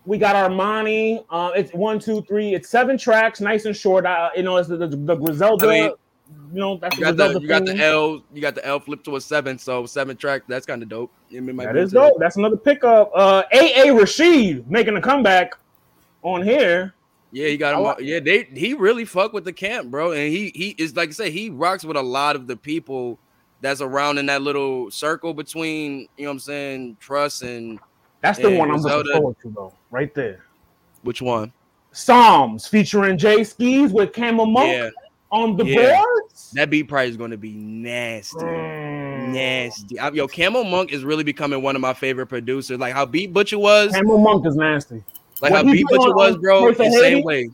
We got Armani. Uh, it's one, two, three. It's seven tracks, nice and short. Uh, you know, it's the, the, the Griselda. I mean, you know, that's You the got the Griselda you got the. L, you got the L flip to a seven, so seven track. That's kind of dope. It That is into it. dope. That's another pickup. Uh, AA Rashid making a comeback on here. Yeah, he got him. li- all- yeah, they he really fuck with the camp, bro. And he he is like I say, he rocks with a lot of the people that's around in that little circle between you know what I'm saying, trust and That's the Yeah, one I'm looking Griselda. forward to, though. Right there. which one? Psalms featuring Jay Skis with Camo Monk Yeah, on the Yeah. boards. that beat probably is going to be nasty, Mm. nasty. I, yo, Camo Monk is really becoming one of my favorite producers. Like how Beat Butcha was. Camo Monk is nasty. Like what how Beat Butcha was, bro. The same way.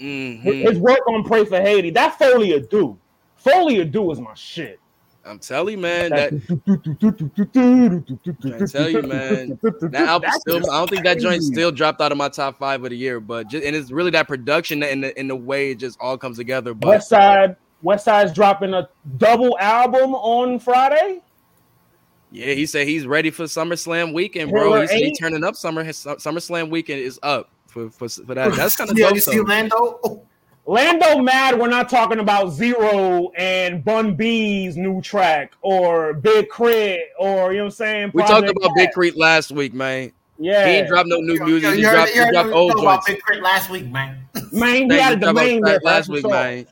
Mm-hmm. His work on Pray for Haiti. That Deux. Folie à Deux is my shit. I'm telling you, man. That, I tell you, man. That album still. I don't think that joint still dropped out of my top five of the year, but just and it's really that production and the in the way it just all comes together. But Westside, West Side's dropping a double album on Friday. Yeah, he said he's ready for SummerSlam weekend, bro. He said he's turning up summer. His SummerSlam weekend is up for for, for that. That's kind of yeah. You see Lando? Lando mad we're not talking about Z-Ro and Bun B's new track or Big K.R.I.T. or you know what I'm saying. We talked about Big K.R.I.T. last week, man. Yeah, he ain't dropped no new music. He, he dropped, he dropped old joints. Big K.R.I.T. last week, man. Man, he had a domain there last week, man.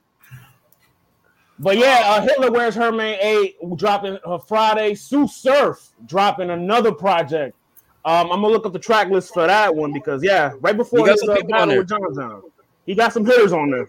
But yeah, uh, Hitler wears Hermes 8 dropping uh, Friday. Sue Surf dropping another project. Um, I'm gonna look up the track list for that one because yeah, right before his uh, battle with John John. He got some hitters on there.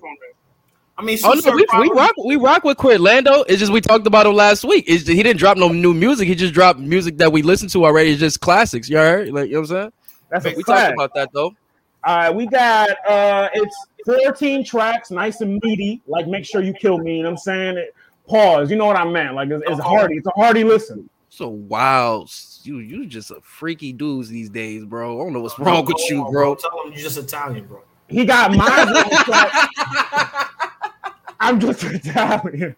I mean, oh, no, we, we, rock we rock with Quit Lando. It's just we talked about him last week. It's, he didn't drop no new music. He just dropped music that we listened to already. It's just classics. You heard? Like you know what I'm saying? That's a we, we talked about that though. All right, we got uh it's 14 tracks, nice and meaty. Like make sure you kill me. You know what I'm saying? It, pause. You know what I meant? Like it's, it's hardy. It's a hardy listen. So wow, you you just a freaky dudes these days, bro. I don't know what's wrong with you, bro. Tell him you're just Italian, bro. He got mine. I'm just Italian.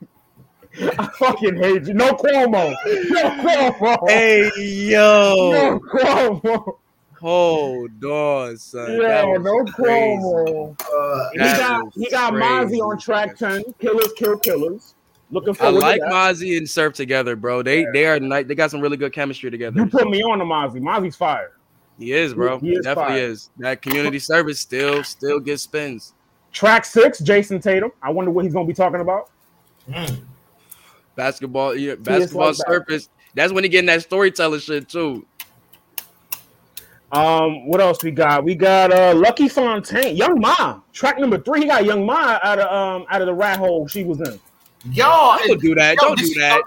I fucking hate you. No Cuomo. No Cuomo. Hey yo. No Cuomo. Hold on, son. Yeah, no Cuomo. Uh, he got he got Mozzy on track ten. Killers kill killers. Looking forward. I like Mozzy and Surf together, bro. They yeah. they are nice. They got some really good chemistry together. You put me on to Mozzy. Mozzy's fire. He is, bro. He, he, is definitely fire. is. That community service still still gets spins. Track six, Jayson Tatum. I wonder what he's gonna be talking about. Mm. Basketball, yeah, basketball surface. That's when he getting that storytelling shit too. Um, what else we got? We got uh Lucky Fontaine, Young Ma, track number three. He got Young Ma out of um out of the rat hole she was in. Yo, don't do that. Yo, don't do that.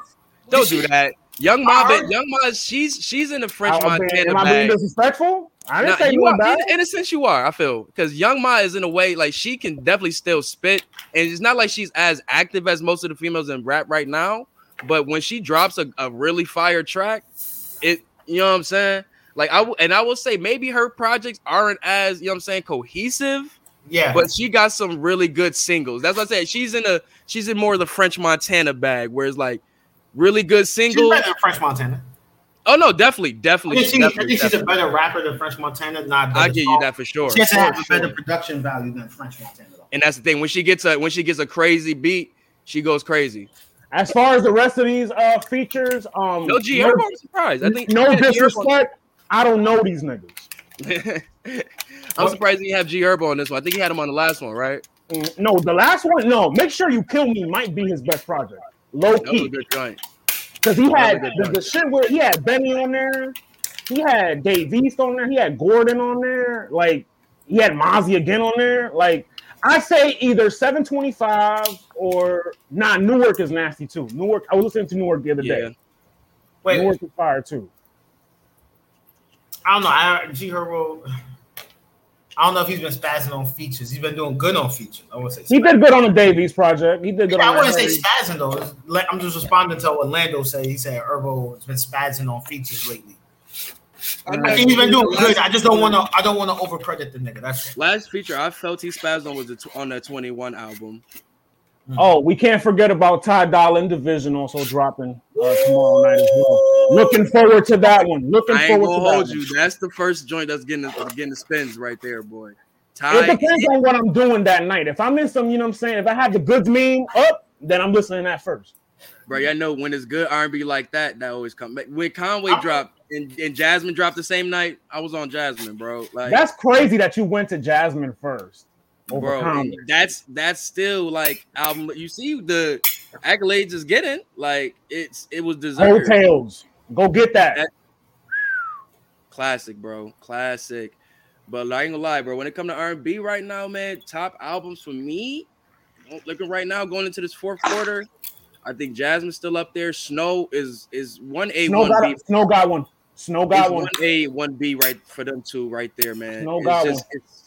Don't do that. Young Ma, but Young Ma, she's she's in the French oh, Montana. Am I being disrespectful? I didn't now, say you are. bad. In, in, a sense, you are. I feel because Young Ma is in a way like she can definitely still spit, and it's not like she's as active as most of the females in rap right now. But when she drops a, a really fire track, it you know what I'm saying. Like I w- and I will say maybe her projects aren't as you know what I'm saying cohesive. Yeah, but she got some really good singles. That's what I said. She's in a she's in more of the French Montana bag, where it's like really good single. She's better than French Montana. Oh no, definitely, definitely. I think, she, definitely, I think she's a better rapper than French Montana. Not I give you that for sure. She has to have a better production value than French Montana. Though. And that's the thing. When she gets a when she gets a crazy beat, she goes crazy. As far as the rest of these uh features, um, no G, no, I'm surprised. I think no disrespect. I don't know these niggas. I'm surprised he have G Herbo on this one. I think he had him on the last one, right? Mm, no, the last one. No, make sure you kill me. Might be his best project. Low key. good joint. Because he had the, the, shit where he had Benny on there, he had Dave East on there, he had Gordon on there, like he had Mozzy again on there. Like I say either 725 or not. Nah, Newark is nasty too. Newark, I was listening to Newark the other yeah. day. Wait, Newark is fire too. I don't know. I G Herbo. I don't know if he's been spazzing on features. He's been doing good on features. I would say he did good on the Davies project. He did good. Yeah, I wouldn't say spazzing though. I'm just responding to what Lando said. He said Herbo has been spazzing on features lately. I think he's been doing good. I just don't want to. I don't want to overcredit the nigga. That's last feature I felt he spazzed on was the, on that 21 album. Mm-hmm. Oh, we can't forget about Ty Dolla Division also dropping uh, tomorrow night as well. Looking forward to that one. Looking I forward to that hold one. you. That's the first joint that's getting the, getting the spins right there, boy. Ty, it depends on what I'm doing that night. If I'm in some, you know what I'm saying. If I have the goods meme up, then I'm listening at first. Bro, I know when it's good R&B like that, that always come. Back. When Conway I'm, dropped and, and Jazmine dropped the same night, I was on Jazmine, bro. Like that's crazy that you went to Jazmine first bro. That's that's still like album. You see the accolades is getting like it's it was deserved. Heaux Tales, go get that. that. Classic, bro. Classic. But I ain't gonna lie, bro. When it come to R&B right now, man, top albums for me, looking right now, going into this fourth quarter, I think Jazmine's still up there. Snoh is is one A Snoh one got B. Snoh got one. Snoh got one. One A one B right for them two right there, man. Snoh It's got just- it's-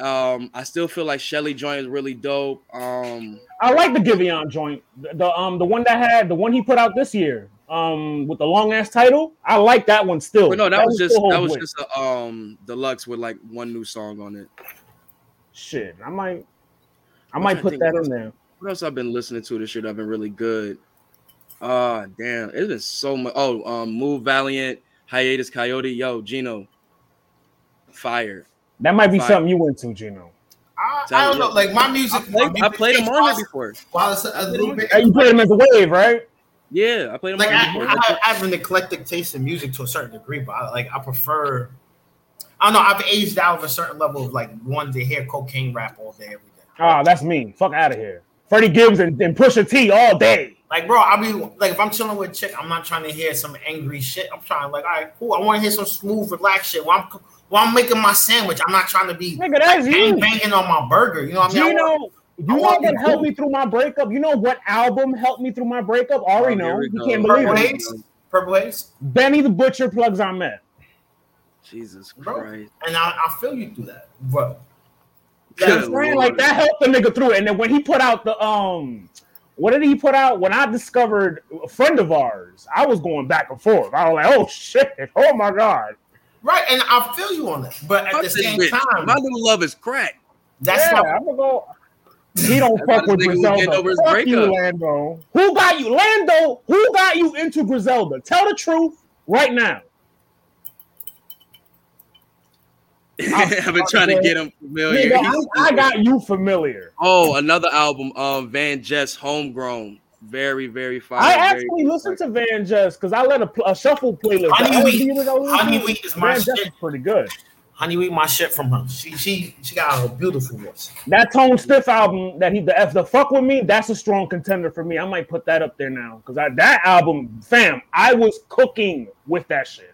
um, I still feel like Shelly joint is really dope. Um, I like the Giveon joint. The, the um the one that had the one he put out this year. Um with the long ass title. I like that one still. no, that, was just that was weight. just a um deluxe with like one new song on it. shit. I might I might put that in there. What else I've been listening to? This shit I've been really good. Ah, damn, it's been so much. Oh, um, Mood Valiant, Hiatus Kaiyote, yo, Gino, fire. That might be Fine. something you into, Gino. I, I don't know. Like my music, I played, my I played him taste, on here before. While it's a, a little bit, you put him as a wave, right? Yeah, I played him like on I, here before. I, I have an eclectic taste in music to a certain degree, but I, like I prefer. I don't know. I've aged out of a certain level of like wanting to hear cocaine rap all day, every day. Ah, that's me. Fuck out of here. Freddie Gibbs and, and Pusha T all day. Like, bro, I mean, like if I'm chilling with a chick, I'm not trying to hear some angry shit. I'm trying like, all right, cool. I want to hear some smooth, relaxed shit. While I'm while I'm making my sandwich, I'm not trying to be Nigga, that's bang, banging on my burger. You know what I mean? I want- you know want what you helped cool. me through my breakup? You know what album helped me through my breakup? Ari Oh, know. You go. can't believe Purple it. Haze, Purple Haze, Benny the Butcher plugs on met. Jesus Bro. Christ. and I, I feel you through that, bro. You know Good what I'm saying? Like Lord. that helped the nigga through it. And then when he put out the um what did he put out? When I discovered a friend of ours, I was going back and forth. I was like, oh shit, oh my god. Right, and I feel you on that, but at Fuck the same bitch. time, My new love is crack. that's yeah, my I'm gonna go. He don't fuck with this nigga Griselda. over his Fuck you. Lando. Who got you, Lando? Who got you into Griselda? Tell the truth right now. I've been trying to get him familiar. Nigga, I, I got you familiar. Oh, another album, um, VanJess Homegrown. Very, very fire. I very actually listened to VanJess because I let a, pl- a shuffle playlist. Honey The Wheat. R&B was I listened Honey to, Wheat is my VanJess shit. is pretty good. honey wheat my shit from her. She she she got a beautiful voice. That Tone Stith album that he the F the fuck with me, that's a strong contender for me. I might put that up there now because that album, fam, I was cooking with that shit.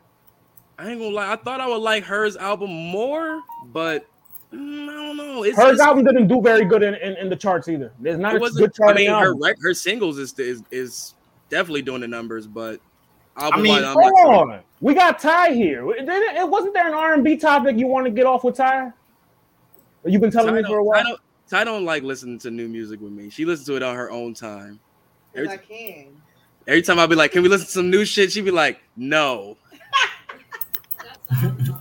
I ain't gonna lie. I thought I would like hers album more, but mm, I don't know. It's, Her it's, album didn't do very good in, in, in the charts either. There's not it a good chart. I mean, her rec- her singles is, is is definitely doing the numbers, but album mean, wise, I'm not Hold sure. on, we got Ty here. It, it, it wasn't there an R and B topic you want to get off with Ty? You've been telling Ty me for a don't, while. Ty don't, Ty don't like listening to new music with me. She listens to it on her own time. Because Every, I can. every time I'll be like, "Can we listen to some new shit?" She'd be like, "No."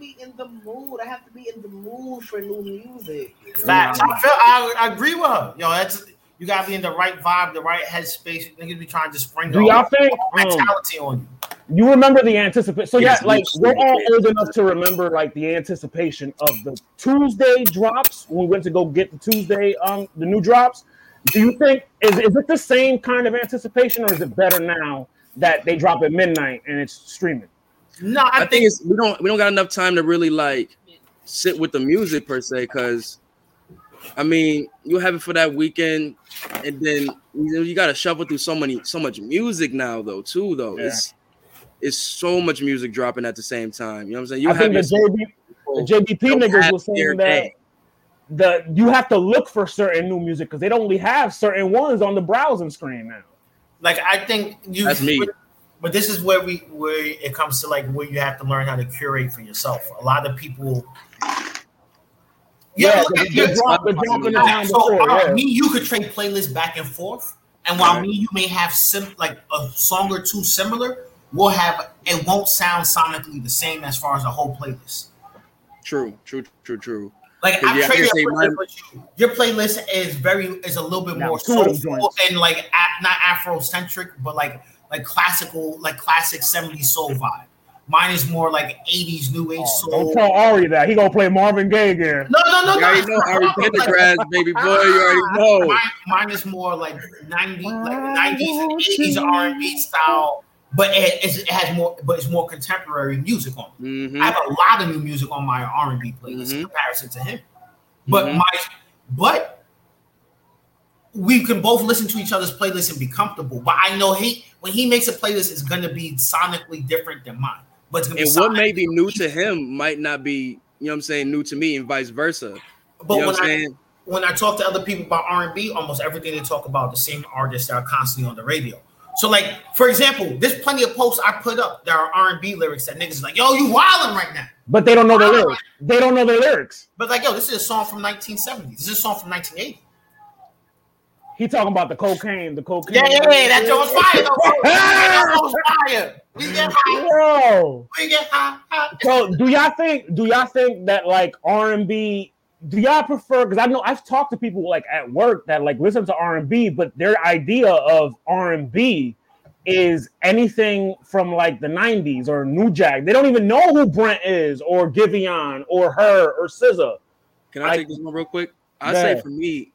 Because I don't be in the mood. I have to be in the mood for new music. Facts. I feel I, I agree with her. Yo, that's you gotta be in the right vibe, the right headspace. Niggas be trying to spring Do y'all think? Um, mentality on you. you remember the anticipation? So yeah, Yes, like we're all old enough to remember like the anticipation of the Tuesday drops when we went to go get the Tuesday um the new drops. Do you think is is it the same kind of anticipation or is it better now that they drop at midnight and it's streaming? No, I I, think think it's we don't we don't got enough time to really like sit with the music per se because I mean you have it for that weekend and then you, know, you got to shuffle through so many so much music now though too though Yeah. it's it's so much music dropping at the same time you know what I'm saying you I think the JB the JBP don't niggas have was saying that day. the you have to look for certain new music because they don't only have certain ones on the browsing screen now. like I think you That's me. But, this is where we where it comes to like where you have to learn how to curate for yourself. A lot of people Yeah, look the, at the your- drop, the the so before. uh, yeah. me, you could trade playlists back and forth, and while Right. me, you may have sim like a song or two similar. We'll have it won't sound sonically the same as far as a whole playlist. true true true true Like I yeah, traded can playlist mine- with you. Your playlist is very is a little bit Now, more two of them soulful and like a, not Afrocentric, but like like classical, like classic 70s soul vibe. Mine is more like 80s new age Oh, soul. don't tell Ari that he gonna play Marvin Gaye again. No, no, no, you no. already know Ari Pendergrass baby boy you already know Mine, mine is more like 90, like 90s and 80s R&B style, but it, it's- it has more, but it's more contemporary music on. it. Mhm. I have a lot of new music on my R&B playlist in Mhm. comparison to him. But Mhm. my, but we can both listen to each other's playlists and be comfortable. But I know he, when he makes a playlist, it's gonna be sonically different than mine. But it's gonna be and what may be new to him might not be you know what I'm saying new to me and vice versa But you know when what I'm I when I talk to other people about R and B, almost everything they talk about the same artists that are constantly on the radio. So, like for example, there's plenty of posts I put up that are R and B lyrics that niggas like, yo, you wilding right now. But they don't know the lyrics. They don't know the lyrics. But like, yo, this is a song from 1970. This is a song from 1980. He talking about the cocaine, the cocaine. Yeah, yeah, yeah. That joint was fire. Though, that was fire. We get high. Yo. We get high. high. So do y'all think? Do y'all think that like R and B? Do y'all prefer? Because I know I've talked to people like at work that like listen to R and B, but their idea of R and B is anything from like the 90s or New Jack. They don't even know who Brent is or Giveon or her or SZA. Can I, I take this one real quick? I say for me,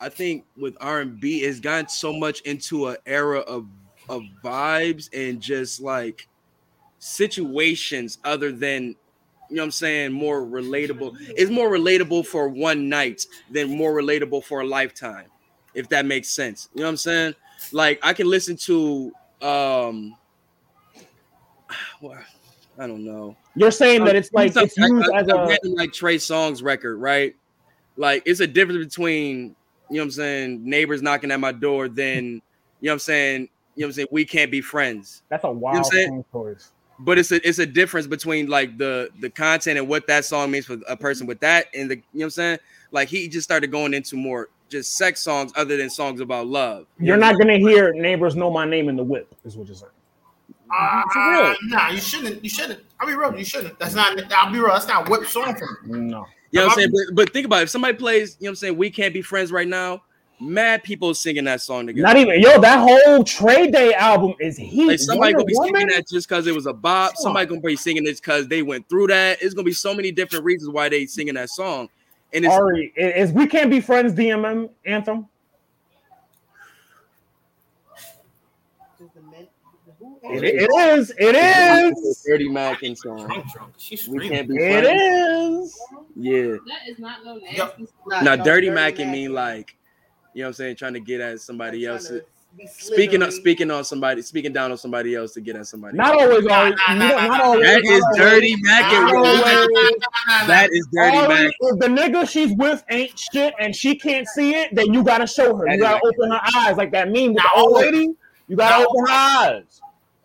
I think with R and B, it's gotten so much into an era of of vibes and just like situations other than you know what I'm saying more relatable. It's more relatable for one night than more relatable for a lifetime, if that makes sense. You know what I'm saying? Like I can listen to um well, I don't know. You're saying that it's like it's used as a like Trey Songz record, right? Like it's a difference between you know what I'm saying, neighbors knocking at my door, then you know what I'm saying, you know what I'm saying, we can't be friends. That's a wild you know choice. But it's a it's a difference between like the the content and what that song means for a person with that and the you know what I'm saying? Like he just started going into more just sex songs other than songs about love. You're not gonna hear neighbors know my name in the whip, is what you're saying. Uh, nah, you shouldn't. You shouldn't. I'll be real. You shouldn't. That's not. I'll be real. That's not whip song for me. No. You know what I'm saying? But, but think about it. If somebody plays, you know what I'm saying, we can't be friends right now. Mad people singing that song together. Not even yo, that whole Trey Day album is heat. Like somebody Wonder gonna be Woman? singing that just because it was a bop. Somebody gonna be singing this because they went through that. It's gonna be so many different reasons why they singing that song. And it's Ari, is we can't be friends DMM anthem. It, it is. It is. Dirty Mac and song. We can't be. It is. Yeah. That is not no nasty. Now, Dirty Mac and mean like, you know what I'm saying, trying to get at somebody else. Speaking of speaking on somebody, speaking down on somebody else to get at somebody. Not always. always not always. That is dirty Mac. and That is dirty Mac. If the nigga she's with ain't shit and she can't see it, then you gotta show her. You gotta open her eyes like that meme with the old lady. You gotta open her eyes.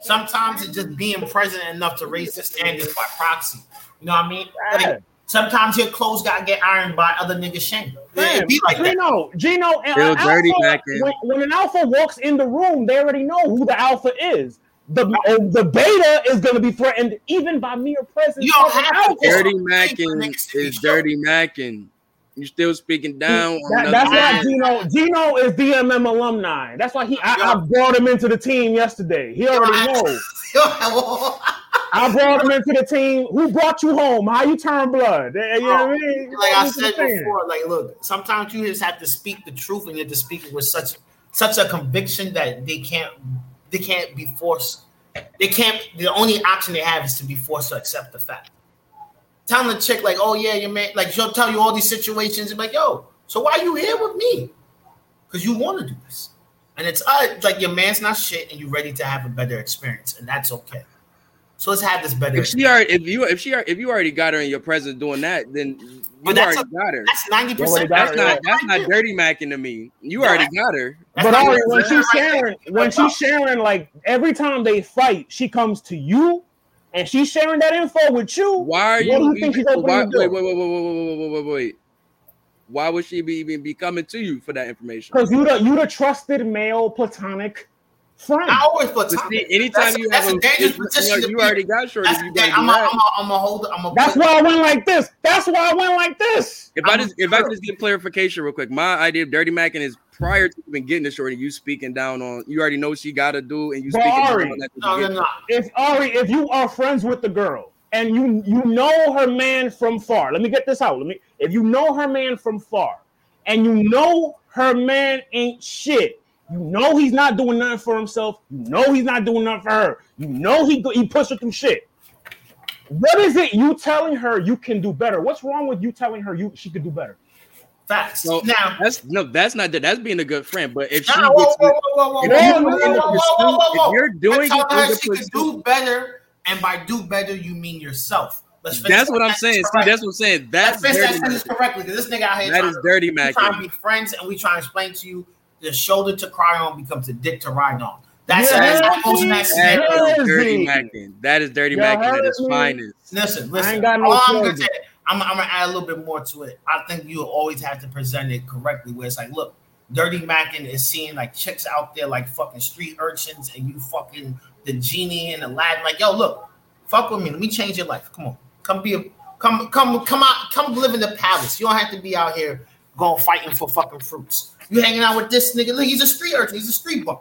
Sometimes it's just being present enough to raise the standards by proxy. You know what I mean? Like, sometimes your clothes gotta get ironed by other niggas' shame. Yeah, be like Gino, that. Gino, and dirty alpha, when, when, an alpha walks in the room, they already know who the alpha is. The uh, the beta is going to be threatened even by mere presence. You don't have Dirty Mackin is Dirty Mackin. You still speaking down. That, that's why Gino Gino is DMM alumni. That's why he I, I, brought him into the team yesterday. He already knows. I brought him into the team. Who brought you home? How you turn blood? Eh, you know what I oh, mean? Like I said before, like look, sometimes you just have to speak the truth, and you have to speak it with such such a conviction that they can't they can't be forced. They can't. The only option they have is to be forced to accept the fact telling the chick like, "Oh yeah, your man," like she'll tell you all these situations and like, "Yo, so why you here with me? Because you want to do this." And it's uh, like your man's not shit, and you're ready to have a better experience, and that's okay. So let's have this better. If she already, if you, if she, if you already got her in your presence doing that, then you but already a, got her. That's ninety percent. That's not that's not dirty macking to me. You yeah, already got her. But Ari, when she's sharing, when she's sharing, like every time they fight, she comes to you and she's sharing that info with you. Why are you? you think she's why, wait, wait, wait, wait, wait, wait, wait, wait, wait. Why would she be even be coming to you for that information? Because you the you the trusted male platonic friend. I always platonic. See, anytime that's, you that's have a, dangerous position, you, you already got short. That's, you I'm a hold. I'm a. That's why I went like this. That's why I went like this. If I'm i just if I just get clarification real quick, my idea of dirty macking is prior to even getting the shorty, you speaking down on you already know she gotta do, and you speaking Ari, down on that. No, no, no. If Ari, if you are friends with the girl and you you know her man from far, let me get this out. Let me if you know her man from far, and you know her man ain't shit. You know he's not doing nothing for himself. You know he's not doing nothing for her. You know he he pushed her through shit. What is it you telling her you can do better? What's wrong with you telling her you she could do better? Facts. So now that's no, that's not that. That's being a good friend. But if she if you're doing it, her she can do better, and by do better you mean yourself. Let's that's what I'm saying. See, that's what I'm saying. That's Let's finish that sentence correctly because this nigga out here. That is dirty, Mac. Trying to be friends, and we trying to explain to you the shoulder to cry on becomes a dick to ride on. That's yeah, that goes in that That is dirty macking. That is dirty macking at its finest. Listen, listen. I ain't got no all I'm gonna, I'm, gonna add a little bit more to it. I think you always have to present it correctly, where it's like, look, dirty Mackin is seeing like chicks out there like fucking street urchins, and you fucking the genie and the lad, like, yo, look, fuck with me. Let me change your life. Come on, come be a come come come out, come live in the palace. You don't have to be out here going fighting for fucking fruits. You hanging out with this nigga? Look, he's a street urchin. He's a street bum.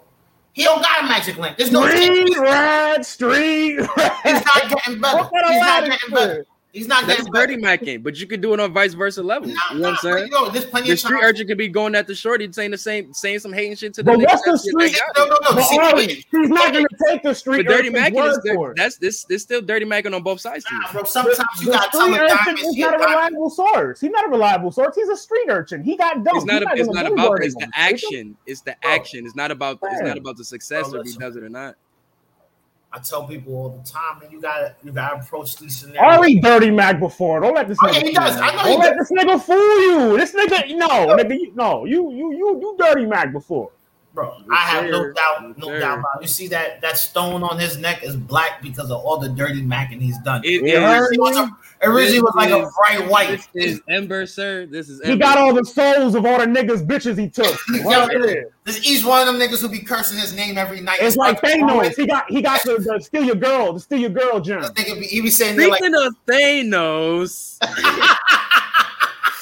He don't got a magic lamp. There's no street rat, street. He's not getting better. He's not getting better. He's not That's dirty macking, but you could do it on vice versa level. Nah, you know nah, what I'm saying? Yo, there's plenty the of street urchin could be going at the shorty saying the same, saying some hating shit to the. But what's the street? No, no, no. See, Ari, he's not going to take the street. But dirty macking is there, that's this. This still dirty macking on both sides. Nah, bro. Sometimes the, you got to tell him He's not a reliable source. He's not a reliable source. He's a street urchin. He got dumped. It's not. It's not about. It's the action. It's the action. It's not about. It's not about the success if he does it or not. I tell people all the time, man, you gotta you gotta approach these scenarios. I already dirty Mac before. Don't let this oh, nigga. Yeah, he does. I know Don't let does. this nigga fool you. This nigga, no, nigga, no, you you you you dirty Mac before bro. I have no doubt, no doubt about. It. You see that that stone on his neck is black because of all the dirty macking he's done. It, it, it was, a, originally was like is, a bright white. This is Ember, sir. This is. Ember. He got all the souls of all the niggas bitches he took. this each one of them niggas who be cursing his name every night. It's like Thanos. He got he got to, the steal your girl, the steal your girl, John. He be saying Speaking like, of Thanos.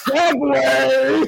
segue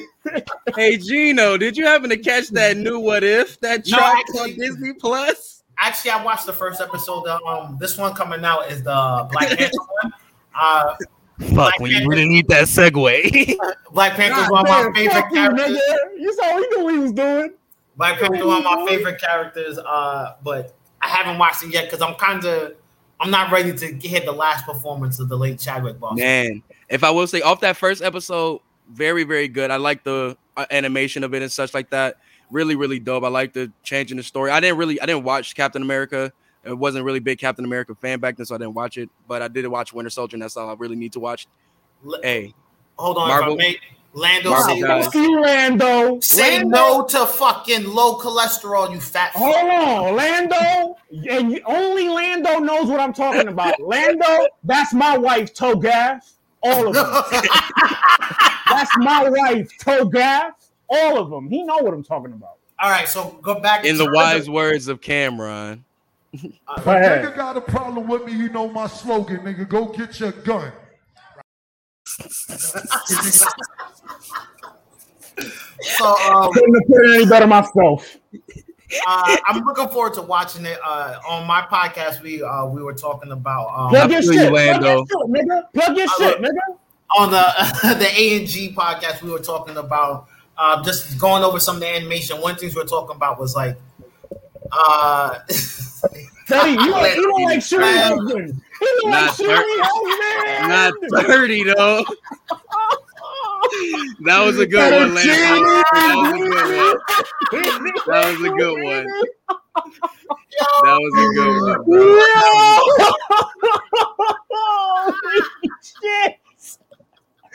hey Gino, did you happen to catch that new What If that dropped no, on Disney Plus? Actually, I watched the first episode. Um, this one coming out is the Black Panther one. Uh, Fuck, Black when Panther. you really need that segue. Black Panther is one of my favorite characters. You, you saw he knew what he was doing. Black Panther is one of my favorite characters. Uh, but I haven't watched it yet because I'm kind of I'm not ready to hit the last performance of the late Chadwick Boseman. Man, if I will say off that first episode, very very good. I like the uh, animation of it and such like that. Really really dope. I like the change in the story. I didn't really I didn't watch Captain America. I wasn't really big Captain America fan back then, so I didn't watch it. But I did watch Winter Soldier, and that's all I really need to watch. Hey, hold on, Marvel, Lando, Marvel say, Lando. Say Lando. no to fucking low cholesterol, you fat. Hold on, Lando, and you, only Lando knows what I'm talking about. Lando, that's my wife, Togath. All of them. That's my wife, Togath. All of them. He know what I'm talking about. All right, so go back. In the wise words of Cameron. Uh, nigga got a problem with me, you know my slogan, nigga. Go get your gun. so um, couldn't have put it any better myself. Uh, I'm looking forward to watching it. Uh, on my podcast, we uh, we were talking about um, plug your shit, plug your shit, nigga. Plug your shit, nigga. On the the A and G podcast, we were talking about uh, just going over some of the animation. One things we are talking about was like, uh, Teddy, you, don't, you don't like shooting husband. You don't like shooting Not thirty though. that was a good one, Lance. That was a good one. That was a good one. That was a good one. Shit.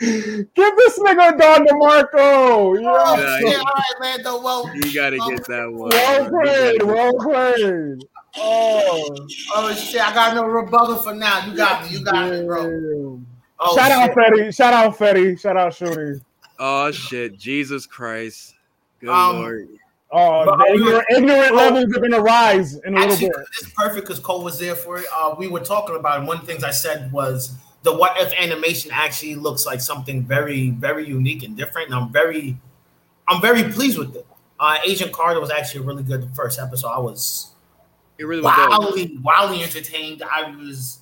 Give this nigga a dog to Marco. Yeah. Oh, yeah, all right, Lando. Well, you gotta get that one. Well played. Well played. Oh, oh shit! I got no rebuttal for now. You got me. You got me, bro. Oh, Shout shit. out Fetty. Shout out Fetty. Shout out Shooty. Oh shit! Jesus Christ! Good um, lord. Oh, the ignorant, ignorant levels are gonna rise in a actually, little bit. It's perfect because Cole was there for it. Uh, we were talking about it. One of the things I said was the what if animation actually looks like something very, very unique and different. And I'm very, I'm very pleased with it. Uh, Agent Carter was actually a really good. The first episode, I was it really wildly, wildly entertained. I was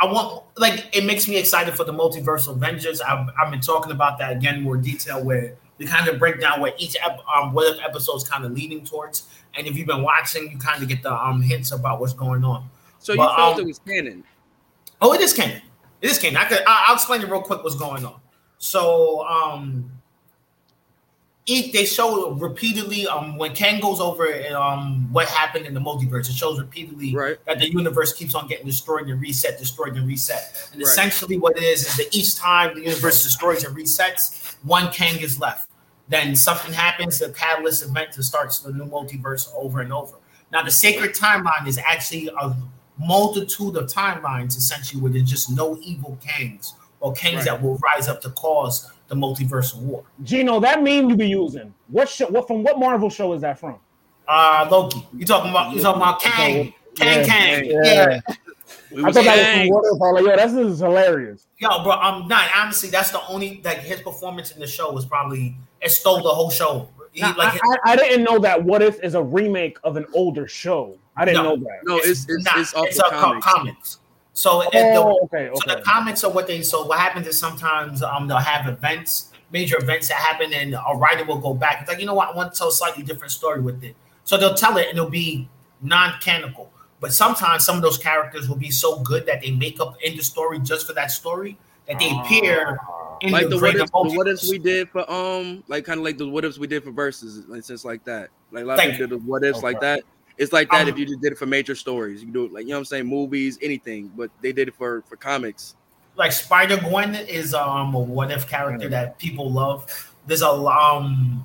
I want like it makes me excited for the multiversal Avengers. I've, I've been talking about that again in more detail where we kind of break down what each ep- um what if episode is kind of leading towards. And if you've been watching, you kind of get the um hints about what's going on. So but, you felt um, it was canon? Oh, it is canon. It is canon. I could I, I'll explain it real quick what's going on. So um each they show repeatedly um when Kang goes over um what happened in the multiverse. It shows repeatedly right. that the universe keeps on getting destroyed and reset, destroyed and reset. And right. essentially, what it is is that each time the universe destroys and resets, one Kang is left. Then something happens, the catalyst event to starts the new multiverse over and over. Now, the sacred timeline is actually a multitude of timelines, essentially, where there's just no evil Kangs or Kangs right. that will rise up to cause the multiversal war. Gino, that meme you be using, what show, what from what Marvel show is that from? Uh Loki. You talking about you talking about Kang. Kang Kang. Yeah. yeah. I thought that was from what if like, yo, this is hilarious. Yo, bro, I'm not honestly, that's the only like his performance in the show was probably it stole the whole show. He, now, like, I, I, didn't know that What If is a remake of an older show. I didn't no, know that. No, it's it's, not, it's, it's, it's comics. comics. So, oh, the, okay, okay. so the comics are what they. So what happens is sometimes um they'll have events, major events that happen, and a writer will go back. It's like you know what, I want to tell a slightly different story with it. So they'll tell it, and it'll be non-canonical. But sometimes some of those characters will be so good that they make up in the story just for that story that they appear ah. in like the, the what ifs, the what ifs we did for um like kind of like the what ifs we did for verses and just like that. Like a lot of people did the what ifs okay. like that. It's like that um, if you just did it for major stories. You can do it like you know what I'm saying, movies, anything. But they did it for for comics. Like Spider Gwen is um a what if character mm-hmm. that people love. There's a um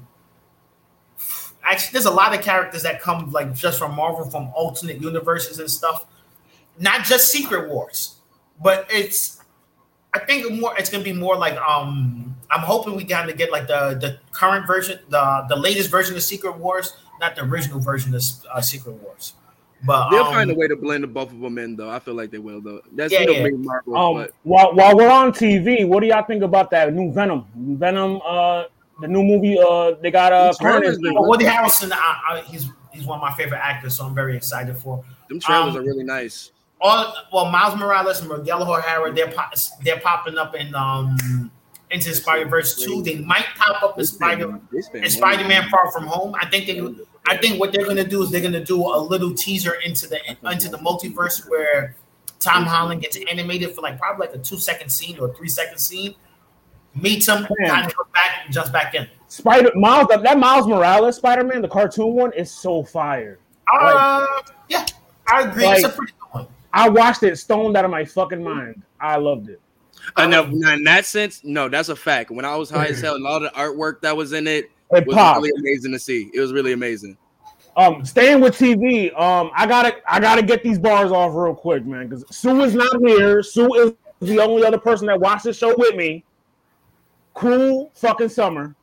actually there's a lot of characters that come like just from Marvel from alternate universes and stuff. Not just Secret Wars, but it's I think more it's gonna be more like um I'm hoping we kind of get like the the current version, the the latest version of Secret Wars not the original version of uh, Secret Wars. But they'll um, find a way to blend the both of them in, though. I feel like they will, though. That's yeah, yeah. Marvel, um, but. while while we're on TV, what do y'all think about that new Venom? Venom, uh, the new movie. Uh, they got uh, Carnage. Well, Woody Harrelson. I, I, he's he's one of my favorite actors, so I'm very excited for. Them trailers um, are really nice. All well, Miles Morales and Miguel O'Hara, they're pop, they're popping up in um into Spider Verse two. They might pop up in Spider Spider Man Far From Home. I think they I think what they're gonna do is they're gonna do a little teaser into the into the multiverse where Tom Holland gets animated for like probably like a two second scene or a three second scene. Meets him, kind of back, jumps back in. Spider Miles that Miles Morales Spider Man, the cartoon one, is so fire. Uh, like, yeah, I agree. Like, it's a pretty good one. I watched it stoned out of my fucking mind. I loved it. I know in that sense, no, that's a fact. When I was high as hell, and all the artwork that was in it, it was popped. really amazing to see. It was really amazing. Um, staying with TV, um, I gotta I gotta get these bars off real quick, man, because Sue is not here. Sue is the only other person that watched the show with me. Cruel fucking summer.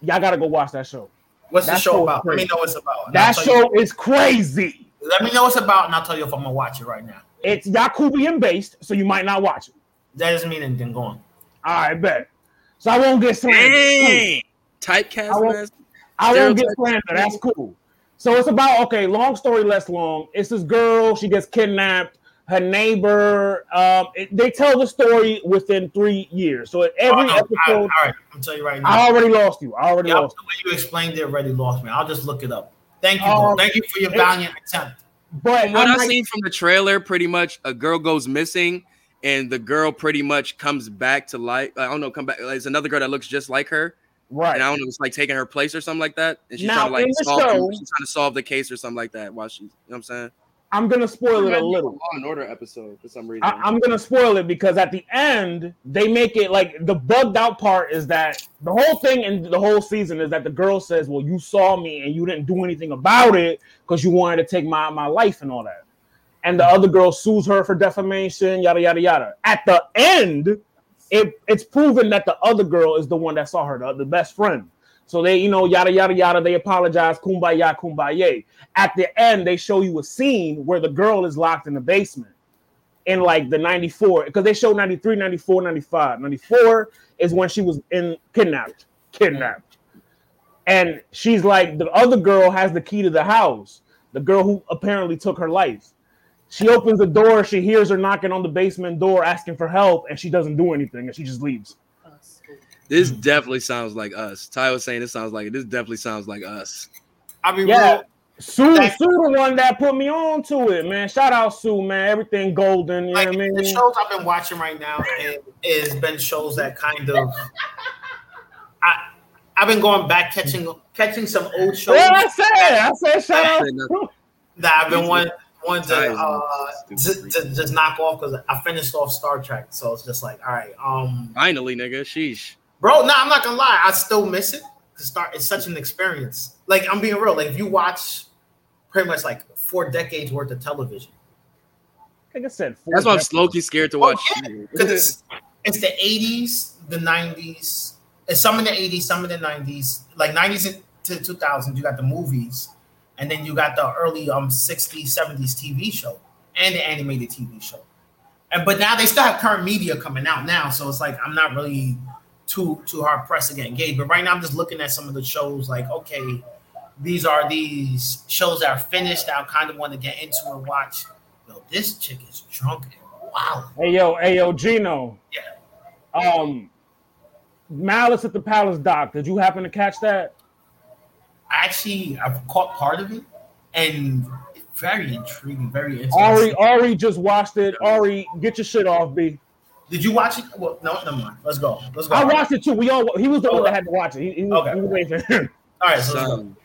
Y'all gotta go watch that show. What's that the show about? Let me know what's about. That show you. is crazy. Let me know what's about, and I'll tell you if I'm gonna watch it right now. It's Yakubian based, so you might not watch it. That doesn't mean anything. Go on. I bet. So I won't get slandered. Typecast. I won't, I won't get slandered. That's cool. So it's about okay. Long story less long. It's this girl. She gets kidnapped. Her neighbor. Um, it, they tell the story within three years. So every oh, episode. All right, I'm telling you right now. I already lost you. I already yeah, lost. The way you explained it already lost me. I'll just look it up. Thank you. Um, Thank you for your valiant attempt. But what I've seen from the trailer, pretty much a girl goes missing and the girl pretty much comes back to life. I don't know, come back. It's another girl that looks just like her. Right. And I don't know, it's like taking her place or something like that. And she's now, trying to like solve show, she's trying to solve the case or something like that while she's you know what I'm saying? I'm gonna spoil it a little. Law and Order episode for some reason. I, am gonna spoil it because at the end they make it like the bugged out part is that the whole thing in the whole season is that the girl says, "Well, you saw me and you didn't do anything about it because you wanted to take my my life and all that." And the other girl sues her for defamation, yada yada yada. At the end, it, it's proven that the other girl is the one that saw her, the, the best friend. So they, you know, yada yada yada. They apologize, kumbaya, kumbaya. At the end, they show you a scene where the girl is locked in the basement in like the 94 because they show 93 94 95 94 is when she was in kidnapped kidnapped and she's like the other girl has the key to the house the girl who apparently took her life she opens the door, she hears her knocking on the basement door asking for help, and she doesn't do anything and she just leaves. This definitely sounds like us. Ty was saying this sounds like it. This definitely sounds like us. I mean, yeah. Real, Sue, that, Sue, the one that put me on to it, man. Shout out Sue, man. Everything golden. You like, know what I mean? The shows I've been watching right now has been shows that kind of, I, I've been going back catching catching some old shows. Yeah, I said, I said, shout out. That I've been one one to, uh, to, to just knock off because I finished off Star Trek, so it's just like, all right, um, finally, nigga, sheesh, bro. No, nah, I'm not gonna lie, I still miss it. To start, it's such an experience. Like I'm being real. Like if you watch pretty much like four decades worth of television. Like I said, that's why I'm slowly scared to watch. Oh, yeah, it's, it's the 80s, the 90s, it's some in the 80s, some in the 90s, like 90s to 2000s, You got the movies, and then you got the early um 60s, 70s TV show and the animated TV show. And but now they still have current media coming out now, so it's like I'm not really too too hard pressed to get engaged. But right now I'm just looking at some of the shows like okay, these are these shows that are finished that I kind of want to get into and watch. Yo, this chick is drunk and wow. Hey yo, hey yo, Gino. Yeah. Um, Malice at the Palace doc. Did you happen to catch that? Actually, I've caught part of it, and very intriguing, very interesting. Ari, Ari just watched it. Ari, get your shit off, B. Did you watch it? Well, no, never mind. Let's go. Let's go. I watched it too. We all. He was the one that had to watch it. He, he, okay. he was waiting for him. All right, so, so um,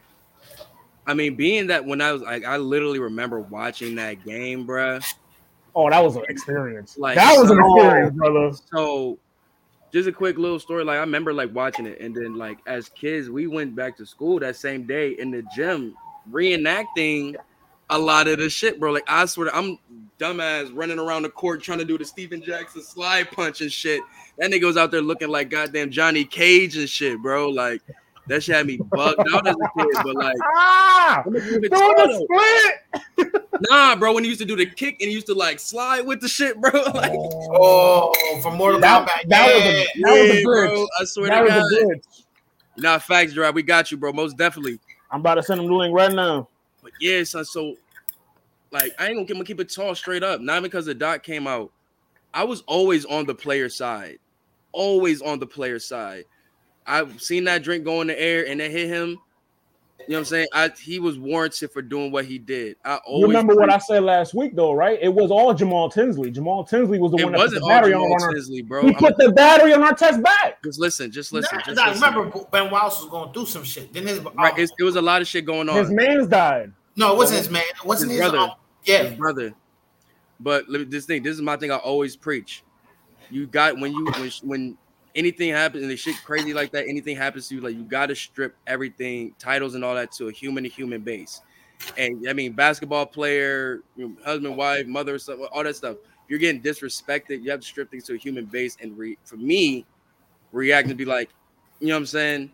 I mean, being that when I was like, I literally remember watching that game, bruh. Oh, that was an experience. Like that was so, an experience, brother. So, just a quick little story. Like I remember like watching it, and then like as kids, we went back to school that same day in the gym reenacting a lot of the shit, bro. Like I swear, to, I'm dumbass running around the court trying to do the Stephen Jackson slide punch and shit. That nigga was out there looking like goddamn Johnny Cage and shit, bro. Like that shit had me bugged out as a kid, but like, ah, the split. nah, bro. When he used to do the kick and he used to like slide with the shit, bro. Like, oh, from Mortal that, Kombat. That yeah. was a, that yeah, was a bro. I swear that to God. Was a bridge. Nah, facts, Gerard. We got you, bro. Most definitely. I'm about to send him the link right now. But yeah, son. So, like, I ain't gonna, gonna keep it tall straight up. Not because the dot came out. I was always on the player side. Always on the player side. I've seen that drink go in the air and it hit him. You know what I'm saying? I he was warranted for doing what he did. I always remember what I said last week, though, right? It was all Jamal Tinsley. Jamal Tinsley was the it one that put the battery on our Tinsley, bro. He I'm put the battery on Artest back. Just listen, just listen. Nah, just nah, listen. remember Ben Wallace was going through some shit. Then his right, um, it was a lot of shit going on. His man's died. No, it wasn't his man. It wasn't his, his brother. Um, yeah, his brother. But this thing, this is my thing. I always preach. You got when you when when anything happens and the shit crazy like that, anything happens to you, like you gotta strip everything, titles and all that to a human to human base. And I mean, basketball player, husband, wife, mother, stuff, all that stuff. You're getting disrespected. You have to strip things to a human base. And re- for me, reacting to be like, you know what I'm saying?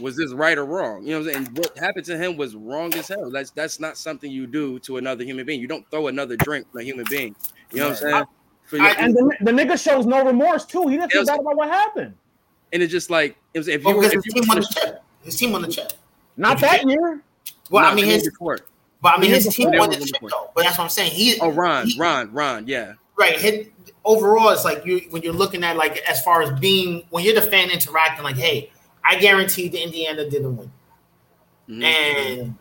Was this right or wrong? You know what I'm saying? what happened to him was wrong as hell. That's that's not something you do to another human being. You don't throw another drink on a human being. You know what I'm saying? Your, I, and the, the nigga shows no remorse too. He didn't feel bad about what happened. And it's just like it was, if you oh, were, if his you team on the chip. His team on the chip. Not that year. Well, I mean his before. But I mean his team won the chip though. But that's what I'm saying. He Oh Ron, he, Ron, Ron, yeah. Right. Hit, overall, it's like you when you're looking at like as far as being when you're the fan interacting, like, hey, I guaranteed the Indiana didn't win. Mm-hmm. And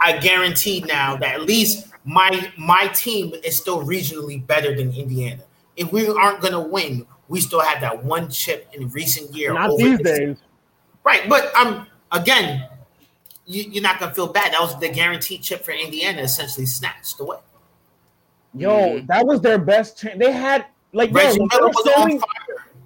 I guaranteed now that at least my my team is still regionally better than Indiana if we aren't going to win, we still have that one chip in recent year. Not these days, right? But um, again, you, are not going to feel bad. That was the guaranteed chip for Indiana, essentially snatched away. Yo, mm-hmm. that was their best chance. They had like yo, when, they were, showing,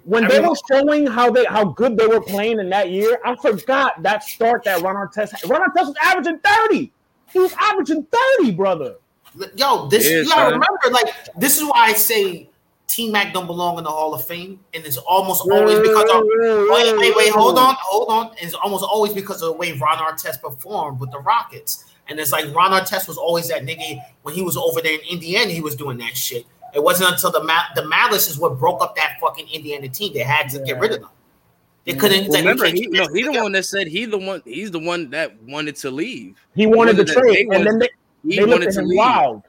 when they were showing how they how good they were playing in that year, I forgot that start that Ron Artest. Ron Artest was averaging thirty. He was averaging thirty, brother. Yo, this you gotta remember, like this is why I say T Mac don't belong in the Hall of Fame, and it's almost always because of wait, wait, wait, hold on, hold on. It's almost always because of the way Ron Artest performed with the Rockets. And it's like Ron Artest was always that nigga when he was over there in Indiana, he was doing that shit. It wasn't until the ma- the malice is what broke up that fucking Indiana team. They had to yeah. get rid of them. They couldn't. Well, remember, he, no, he the one that said he the one. He's the one that wanted to leave. He wanted to trade, and then they, he they wanted to leave. Wild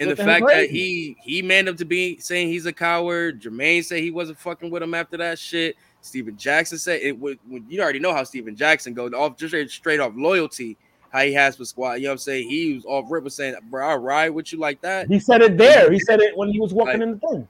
and the fact that he he manned up to be saying he's a coward. Jermaine said he wasn't fucking with him after that shit. Stephen Jackson said it would. You already know how Stephen Jackson goes off just straight off loyalty. How he has for squad. You know what I'm saying? He was off rip was saying, "Bro, I ride with you like that." He said it there. He said it when he was walking like, in the thing.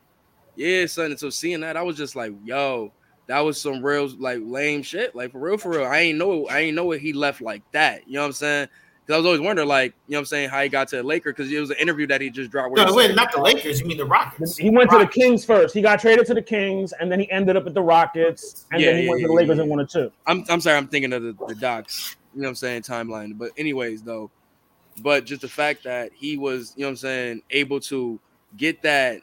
Yeah, son. And so seeing that, I was just like, "Yo." that was some real like lame shit. Like for real, for real. I ain't know I ain't know what he left like that. You know what I'm saying? Because I was always wondering, like, you know what I'm saying, how he got to the Lakers because it was an interview that he just dropped. No, wait, not the Lakers. You mean the Rockets? He went Rockets. to the Kings first. He got traded to the Kings, and then he ended up at the Rockets, and yeah, then he yeah, went yeah, to the Lakers and won a two. I'm I'm sorry, I'm thinking of the, the docs. You know what I'm saying, timeline. But anyways, though, but just the fact that he was, you know what I'm saying, able to get that,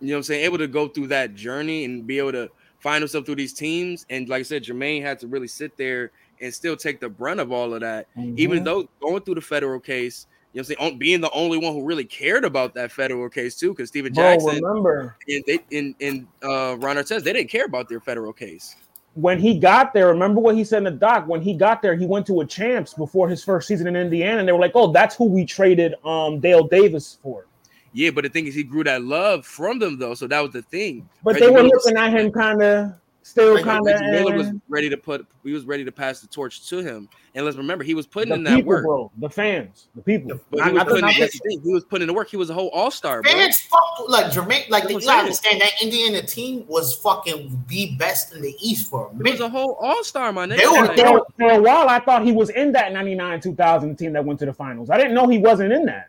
you know what I'm saying, able to go through that journey and be able to find himself through these teams. And like I said, Jermaine had to really sit there and still take the brunt of all of that, mm-hmm. even though going through the federal case. You know, what I'm saying being the only one who really cared about that federal case too, because Stephen Jackson, Bro, remember, and they in in uh, Ron Artest, they didn't care about their federal case when he got there, remember what he said in the doc? When he got there, he went to a champs before his first season in Indiana, and they were like, "Oh, that's who we traded um Dale Davis for." Yeah, but the thing is, he grew that love from them though, so that was the thing. But Reggie they were looking at him kind of still kind of. Miller was ready to put. He was ready to pass the torch to him. And let's remember, he was putting the in people, that work. Bro, the fans, the people. But he, was putting, he was putting in the work. He was a whole all star. Fans fucked like Jermaine. Like you gotta understand that Indiana team was fucking the best in the East for a minute. He was a whole all star, my nigga. For, for, for a while, I thought he was in that '99 2000 team that went to the finals. I didn't know he wasn't in that.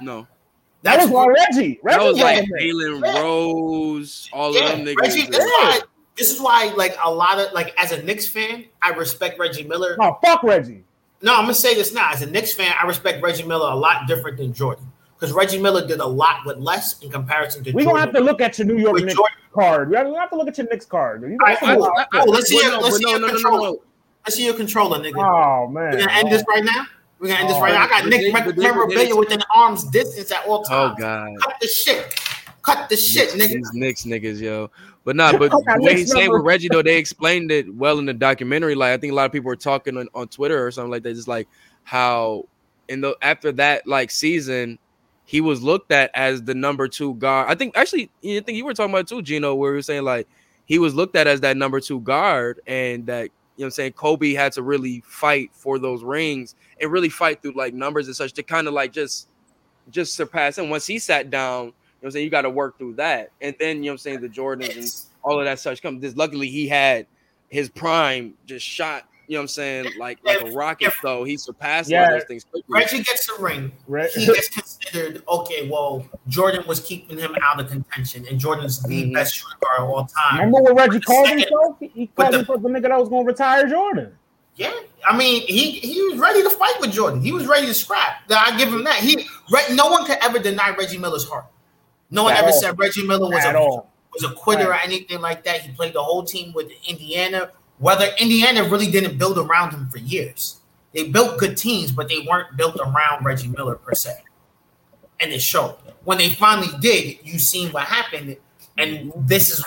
No. That was why Reggie. Reggie that was like Jalen Rose, all yeah. of them niggas. Reggie, that's why this is why, like a lot of like as a Knicks fan, I respect Reggie Miller. Oh fuck Reggie. No, I'm gonna say this now. As a Knicks fan, I respect Reggie Miller a lot different than Jordan because Reggie Miller did a lot with less in comparison to. We're gonna have to look at your New York Knicks Jordan. card. We have to look at your Knicks card. You I, I, I, oh, let's see. Your, let's see your controller. Let's see your controller, nigga. Oh man, we're gonna end oh. this right now. We're gonna end this right now. I got Knick memorabilia within arm's distance at all times. Oh god, cut the shit. Cut the shit, nigga. These Knicks niggas, yo. But nah, but the way he's saying with Reggie though, they explained it well in the documentary. Like I think a lot of people were talking on, on Twitter or something like that, just like how in the after that like season, he was looked at as the number two guard. I think actually, I think you were talking about too, Gino, where you were saying like he was looked at as that number two guard, and that you know I'm saying Kobe had to really fight for those rings and really fight through like numbers and such to kind of like just just surpass him. Once he sat down know what I'm saying? You got to work through that. And then, you know what I'm saying, the Jordans and all of that such come. This luckily he had his prime just shot, you know what I'm saying, like like a rocket though. He surpassed yeah. all those things quickly. Reggie gets the ring. Right. He gets considered okay, well, Jordan was keeping him out of contention, and Jordan's the mm-hmm. best shooter guard of all time. Remember what Reggie called himself? He called himself the nigga that was gonna retire Jordan. Yeah, I mean, he he was ready to fight with Jordan. He was ready to scrap. I give him that. He no one could ever deny Reggie Miller's heart. No one ever all. said Reggie Miller was a was a quitter right. or anything like that. He played the whole team with Indiana. Whether Indiana really didn't build around him for years, they built good teams, but they weren't built around Reggie Miller per se. And it showed. When they finally did, you seen what happened, and this is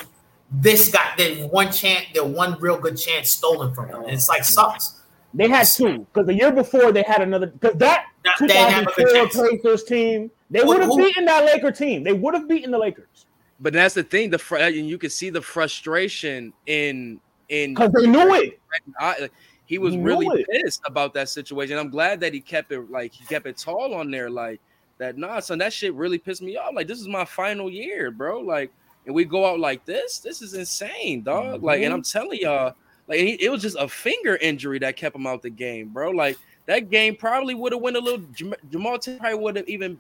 this got the one chance, the one real good chance stolen from them. And it's like sucks. They had two because the year before they had another because that 2004 Pacers team they would have beaten that Laker team. They would have beaten the Lakers. But that's the thing. The fr- and you can see the frustration in in because they knew it. I, he was he really pissed about that situation. I'm glad that he kept it like he kept it tall on there. Like that, nah, son, that shit really pissed me off. Like this is my final year, bro. Like, and we go out like this. This is insane, dog. Mm-hmm. Like, and I'm telling y'all, like he, it was just a finger injury that kept him out the game, bro. Like that game probably would have went a little. Jamal probably would have even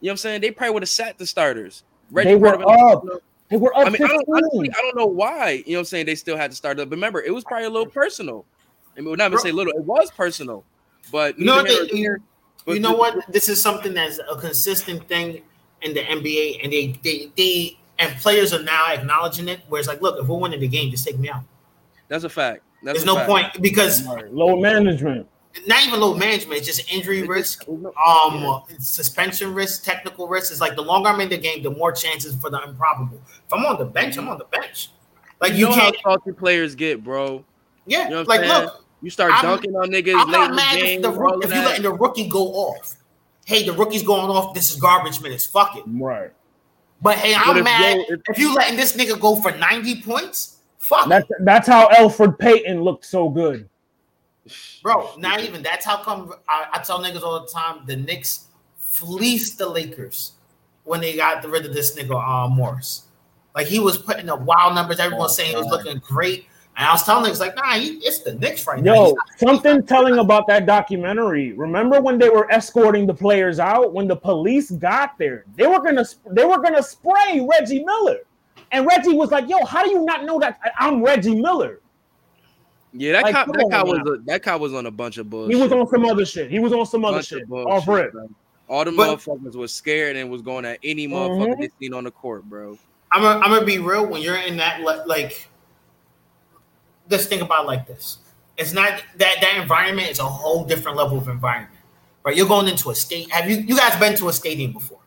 you know what I'm saying? They probably would have sat the starters. Reggie they were up. They were up. I mean, I don't, honestly, I don't know why. You know what I'm saying? They still had to start up. But remember, it was probably a little personal. I mean, we're not gonna say little. It was personal. But you know, they, here, but you know what? This is something that's a consistent thing in the NBA, and they they they and players are now acknowledging it. Where it's like, look, if we're winning the game, just take me out. That's a fact. That's There's no fact. point because low management not even low management, it's just injury risk, um, suspension risk, technical risk. It's like the longer I'm in the game, the more chances for the improbable. If I'm on the bench, I'm on the bench. Like you, you can't. salty players get, bro. Yeah, you know like saying? look, you start I'm, dunking on niggas I'm late in the game. If, the, if you letting the rookie go off, hey, the rookie's going off. This is garbage minutes. Fuck it. Right. But hey, I'm but mad if, if, if you letting this nigga go for 90 points. Fuck. That's that's how Elfrid Payton looked so good. Bro, not even that's how come I, I, tell niggas all the time the Knicks fleeced the Lakers when they got rid of this nigga uh, Morris. Like he was putting up wild numbers. Everyone was saying he was looking great. And I was telling niggas like, nah, he, it's the Knicks right now. Yo, something telling about that documentary. Remember when they were escorting the players out? When the police got there, they were gonna they were gonna spray Reggie Miller, and Reggie was like, "Yo, how do you not know that I'm Reggie Miller?" Yeah, that like, cop, that guy was a, that guy was on a bunch of bullshit. He was on some other shit. He was on some other shit. Off rip. All the but, motherfuckers was scared and was going at any motherfucker mm-hmm. they seen on the court, bro. I'm gonna, I'm gonna be real. When you're in that like let's think about like this. It's not that that environment is a whole different level of environment. Right? You're going into a state. Have you you guys been to a stadium before?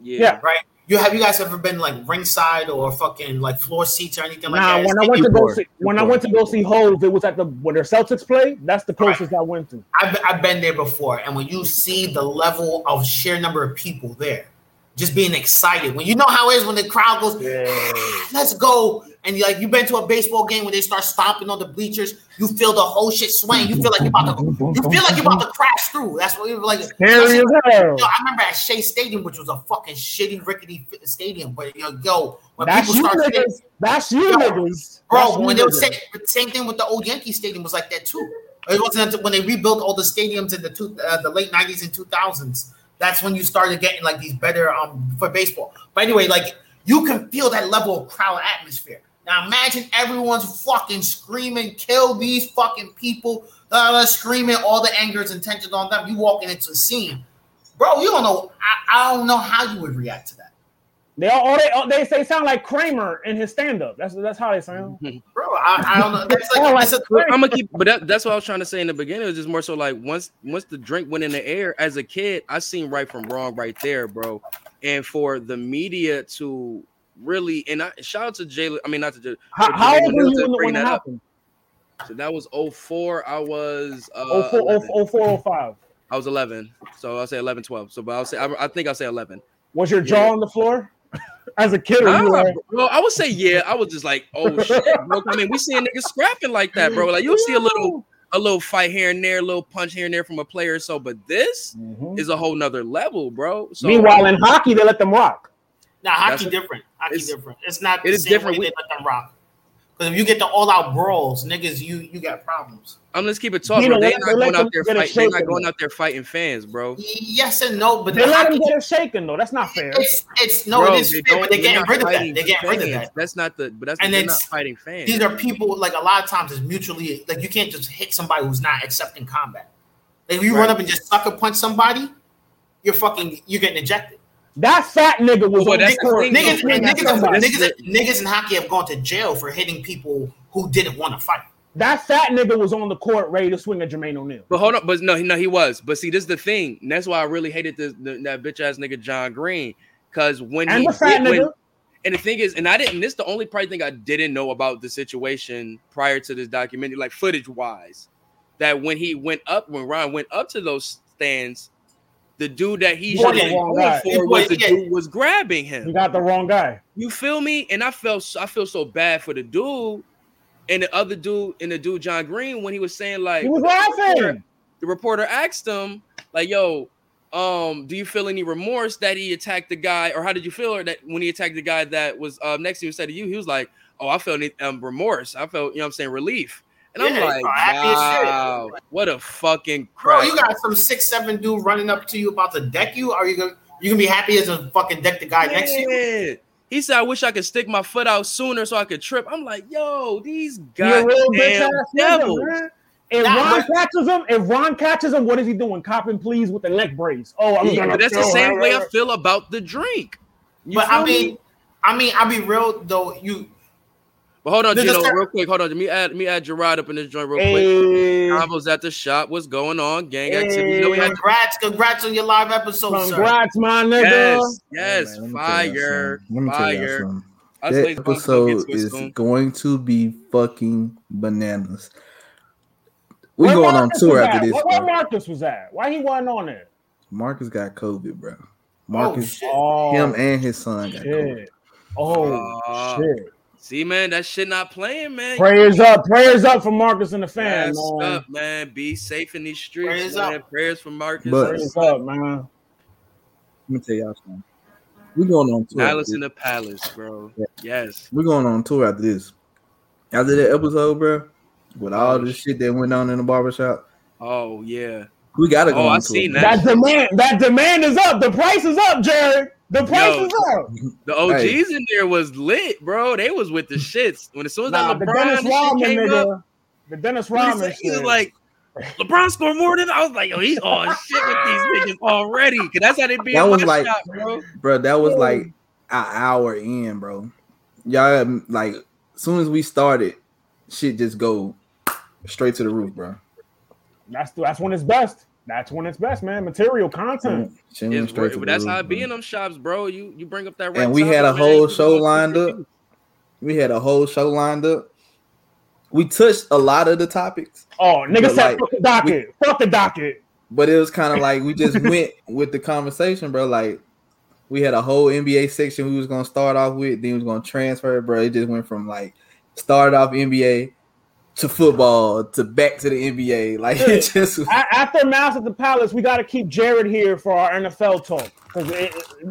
Yeah. Right. You have you guys ever been like ringside or fucking like floor seats or anything like nah, that? when I went to go see when I went to go see Hove, it was at the when their Celtics play. That's the closest right. I went to. I've, I've been there before, and when you see the level of sheer number of people there, just being excited. When you know how it is when the crowd goes, yeah. let's go. And you like you've been to a baseball game when they start stomping on the bleachers, you feel the whole shit swaying. You feel like you're about to you feel like you're about to crash through. That's what we were like. Scary yo, I remember at Shea Stadium, which was a fucking shitty, rickety stadium. But yo, yo when that's people start saying, that's you yo, niggas. Bro, that's when they were saying same thing with the old Yankee Stadium was like that too. It wasn't until when they rebuilt all the stadiums in the two, uh, the late '90s and 2000s that's when you started getting like these better um for baseball. But anyway, like you can feel that level of crowd atmosphere. Now imagine everyone's fucking screaming, kill these fucking people, uh, screaming all the anger and tensions on them. You walking into a scene, bro. You don't know. I, I don't know how you would react to that. They all, all they all, they say sound like Kramer in his stand up. That's that's how they sound, bro. I, I don't know. That's like, like a, I'm gonna keep, but that, that's what I was trying to say in the beginning. It was just more so like once once the drink went in the air as a kid, I seen right from wrong right there, bro. And for the media to really and I shout out to Jalen. I mean, not to Jalen. How, how old were you when that happened? So that was 04. I was uh, 04, 04, 04, 05. I was 11. So I'll say 11, 12. So, but I'll say, I, I think I'll say 11. Was your jaw yeah. on the floor? As a kid? Nah, well, I would say yeah. I was just like, oh shit, bro. I mean, we seeing niggas scrapping like that, bro. Like you'll see a little a little fight here and there, a little punch here and there from a player. or So, but this mm-hmm. is a whole nother level, bro. So, Meanwhile, in hockey, they let them rock. Now, hockey different. Hockey different. It's not. It is different. they let them rock. Because if you get the all out brawls, niggas, you you got problems. I'm let's keep it talking. They're not going out there fight, They're not going out there fighting fans, bro. Yes and no, but they let them get it shaken though. That's not fair. It's it's no, bro, it is fair, but they're getting rid of that. They're getting rid of that. That's not the. But that's and they're not fighting fans. These are people like a lot of times it's mutually like you can't just hit somebody who's not accepting combat. Like if you right. run up and just sucker punch somebody, you're fucking you're getting ejected. That fat nigga was well, niggas, niggas, niggas, niggas, niggas in hockey have gone to jail for hitting people who didn't want to fight. That fat nigga was on the court ready to swing at Jermaine O'Neal. But hold on, but no, no, he was. But see, this is the thing. And that's why I really hated this the, that bitch ass nigga John Green. Cause when and he the fat did, nigga. When, and the thing is, and I didn't. This the only probably thing I didn't know about the situation prior to this documentary, like footage wise, that when he went up, when Ryan went up to those stands, the dude that he should have going for was the dude was grabbing him. You got the wrong guy. You feel me? And I felt I feel so bad for the dude and the other dude and the dude John Green when he was saying like he was laughing. The reporter asked him like, "Yo, um, do you feel any remorse that he attacked the guy, or how did you feel that when he attacked the guy that was uh, next to you instead of you?" He was like, "Oh, I felt um, remorse. I felt, you know, I'm saying relief." And yeah, I'm like, wow, what a fucking crap. Bro, you got some six seven dude running up to you about to deck you. Are you gonna you gonna be happy as a fucking deck the guy yeah. next to you? He said, "I wish I could stick my foot out sooner so I could trip." I'm like, "Yo, these guys, devils." If Ron catches him, if Ron catches him, what is he doing? Copping pleas with the neck brace. Oh, I'm yeah, that's the same way I feel about the drink. You but I mean, me? I mean, I'll be real though. You but hold on, Gino, real quick. Hold on. Let me add me add Gerard up in this joint real hey. quick. Combos at the shop. What's going on? Gang hey. activity. You know, congrats, congrats on your live episode. Congrats, sir. my nigga. Yes, yes. Yeah, fire. Fire. That episode is going to be fucking bananas. We Where going Marcus on tour after this. Where, Marcus was at? Why he wasn't on it? Marcus got COVID, bro. Marcus, oh, him and his son got shit. COVID. Oh uh, shit. See, man, that shit not playing, man. Prayers up, prayers up for Marcus and the fans. Man. Up, man. Be safe in these streets. Prayers man. Up. Prayers for Marcus. But, prayers up, man. Let me tell y'all something. We're going on tour. Malice in the Palace, bro. Yeah. Yes. We're going on tour after this. After that episode, bro, with all oh, the shit that went on in the barbershop. Oh yeah. We gotta go. Oh, I seen that. That demand, that demand is up. The price is up, Jared. The price Yo, is up. The OGs hey. in there was lit, bro. They was with the shits. When as soon as nah, that LeBron Dennis Rodman came nigga, up, the Dennis Rodman, he was like, LeBron scored more than I was like, yo, he's on shit with these niggas already. Cause that's how they be. That was like, shot, bro. bro. That was like an hour in, bro. Y'all um, like, as soon as we started, shit just go straight to the roof, bro. That's the that's when it's best. That's when it's best, man. Material content. Mm-hmm. Is, that's how it be in them shops, bro. You you bring up that right. And we had a whole show lined up. We had a whole show lined up. We touched a lot of the topics. Oh, nigga said like, fuck the docket. We, fuck the docket. But it was kind of like we just went with the conversation, bro. Like we had a whole NBA section we was gonna start off with, then we was gonna transfer, bro. It just went from like started off NBA to football to back to the NBA. Like it just after Malice at the Palace, we got to keep Jared here for our NFL talk because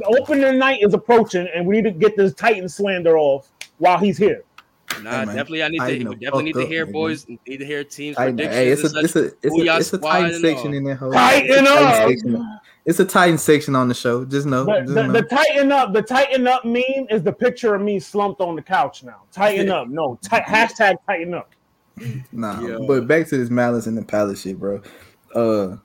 opening night is approaching, and we need to get this Titan slander off while he's here. Nah, hey, definitely. I need to. definitely need to hear up, boys. Man. Need to hear teams I, predictions. Hey, it's a it's a it's a, it's a Titan section in there. Tighten up. It's a Titan section on the show. Just know. The, just the, know. the, tighten up, the tighten up meme is the picture of me slumped on the couch now. Tighten up. No, t- hashtag tighten up. Nah, Yo. but back to this malice in the palace shit, bro. Uh,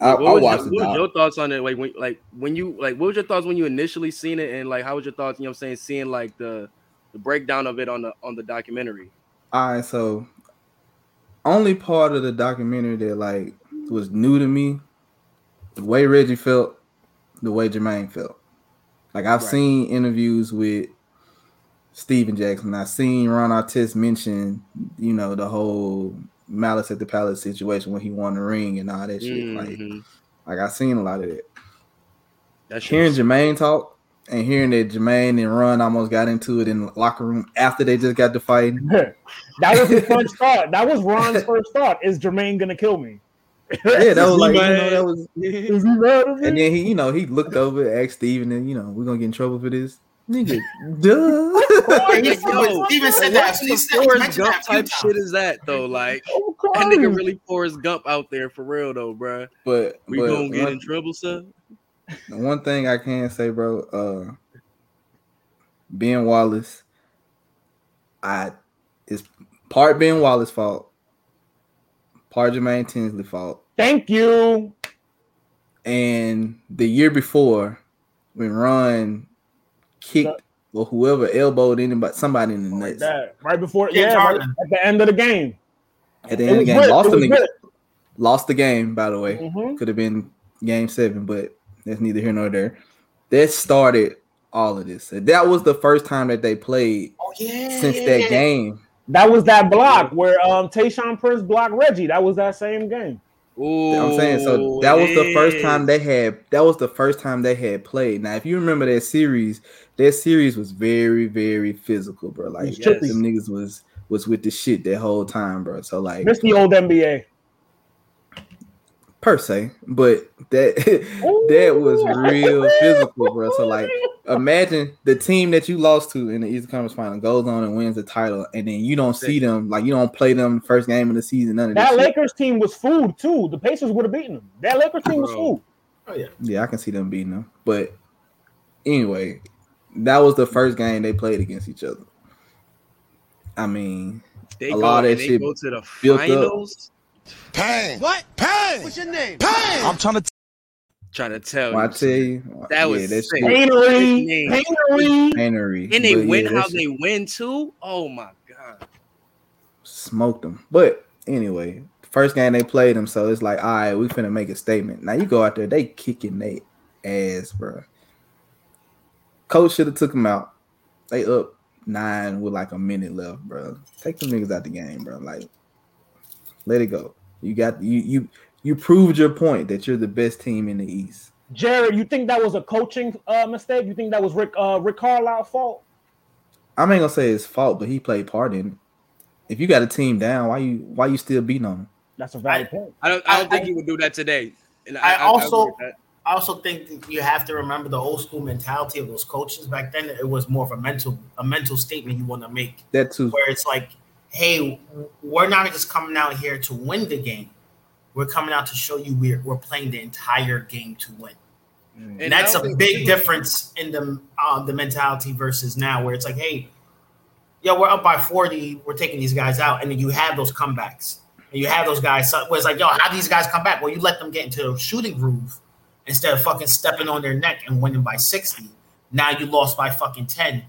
I, I watched your, What was your thoughts on it? Like when, like when you, like, what was your thoughts when you initially seen it, and like, how was your thoughts? You know, what I'm saying, seeing like the the breakdown of it on the on the documentary. All right, so only part of the documentary that like was new to me, the way Reggie felt, the way Jermaine felt. Like I've right. seen interviews with Stephen Jackson. I've seen Ron Artest mention, you know, the whole Malice at the Palace situation when he won the ring and all that shit. Mm-hmm. Like, like I've seen a lot of that. That's hearing Jermaine talk and hearing that Jermaine and Ron almost got into it in the locker room after they just got to fighting. that was his first thought. That was Ron's first thought. Is Jermaine gonna kill me? yeah, that was like you know, that was. and then he, you know, he looked over, asked Stephen, and you know, we're gonna get in trouble for this. Nigga, duh. Stephen said that. Forrest Gump type shit is that though? Like that nigga really Forrest Gump out there for real though, bro. But we but gonna get one, in trouble, sir. One thing I can say, bro, uh, Ben Wallace, I is part Ben Wallace fault, part Jermaine Tinsley fault. Thank you. And the year before, when Ron kicked or whoever elbowed anybody, somebody in the nuts. Like right before, yeah, right at the end of the game. At the end of the game, good. lost the game. lost the game. By the way, mm-hmm. could have been game seven, but that's neither here nor there. That started all of this. That was the first time that they played oh, yeah, since that game. That was that block where um Tayshaun Prince blocked Reggie. That was that same game. Ooh, I'm saying so that was the first time they had that was the first time they had played. Now, if you remember that series, that series was very, very physical, bro. Like yes. them niggas was was with the shit that whole time, bro. So like it's the old NBA per se, but that that was real physical, bro. So like, imagine the team that you lost to in the Eastern Conference Final goes on and wins the title, and then you don't see them, like you don't play them first game of the season. None of that That Lakers shit. team was food too. The Pacers would have beaten them. That Lakers team was food. Oh yeah, yeah, I can see them beating them. But anyway, that was the first game they played against each other. I mean, they a go, lot of that shit go to the finals. Pain. What? Pain. What's your name? Pain. I'm trying to. T- trying to tell well, you. I tell you, that yeah, was that's Painery, Painery, Painery, and they but win yeah, how they win too. Oh my god, smoked them. But anyway, first game they played them, so it's like, all right, we finna make a statement. Now you go out there, they kicking they ass, bro. Coach should have took him out. They up nine with like a minute left, bro. Take some niggas out the game, bro. Like, let it go. You got you you you proved your point that you're the best team in the East. Jared, you think that was a coaching uh, mistake? You think that was Rick uh, Rick Carlisle's fault? I'm ain't gonna say his fault, but he played part in it. If you got a team down, why you why you still beating on him? That's a valid point. I don't I don't I, think I, he would do that today. And I, I also I also think you have to remember the old school mentality of those coaches back then. It was more of a mental a mental statement you want to make. That too. Where it's like, hey, we're not just coming out here to win the game. We're coming out to show you we're we're playing the entire game to win. And, and that's a big difference in the uh, the mentality versus now, where it's like, hey, yeah, we're up by forty, we're taking these guys out, and then you have those comebacks, and you have those guys. So it's like, yo, how these guys come back? Well, you let them get into a shooting groove instead of fucking stepping on their neck and winning by sixty. Now you lost by fucking ten,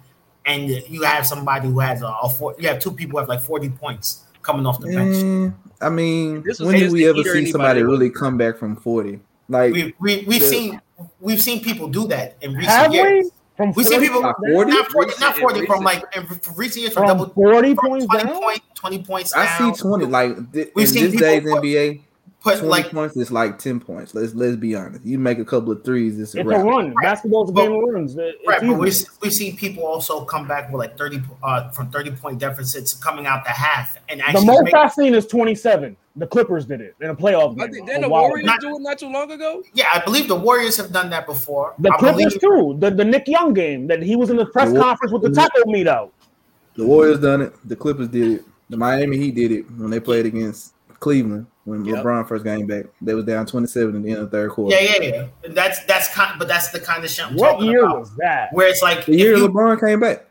and you have somebody who has a, a four, you have two people who have like forty points coming off the bench. Mm, I mean, when did we ever see somebody really come back from forty? Like we, we we've the, seen we've seen people do that in recent Have years. We? From we've seen people not 40, not 40, not 40 from like in recent years from, from double 40 points 20, down? Point, 20 points I see 20 like th- we've in seen this day's put, NBA put like points is like 10 points. Let's let's be honest. You make a couple of threes, it's a, it's a run. Right. Basketball's a game of runs. It's right, easy. but we we see people also come back with like 30 uh from 30 point deficits coming out the half and actually the most make, I've seen is 27. The Clippers did it in a playoff game. Didn't the Warriors not, do it not too long ago? Yeah, I believe the Warriors have done that before. The I Clippers too. The, the Nick Young game that he was in the press the, conference with the taco meat out. The Warriors done it. The Clippers did it. The Miami Heat did it when they played against Cleveland when yep. LeBron first came back. They was down 27 in the end of the third quarter. Yeah, yeah, yeah. That's that's kind, but that's the kind of shit. I'm what year about, was that? Where it's like the year you, LeBron came back.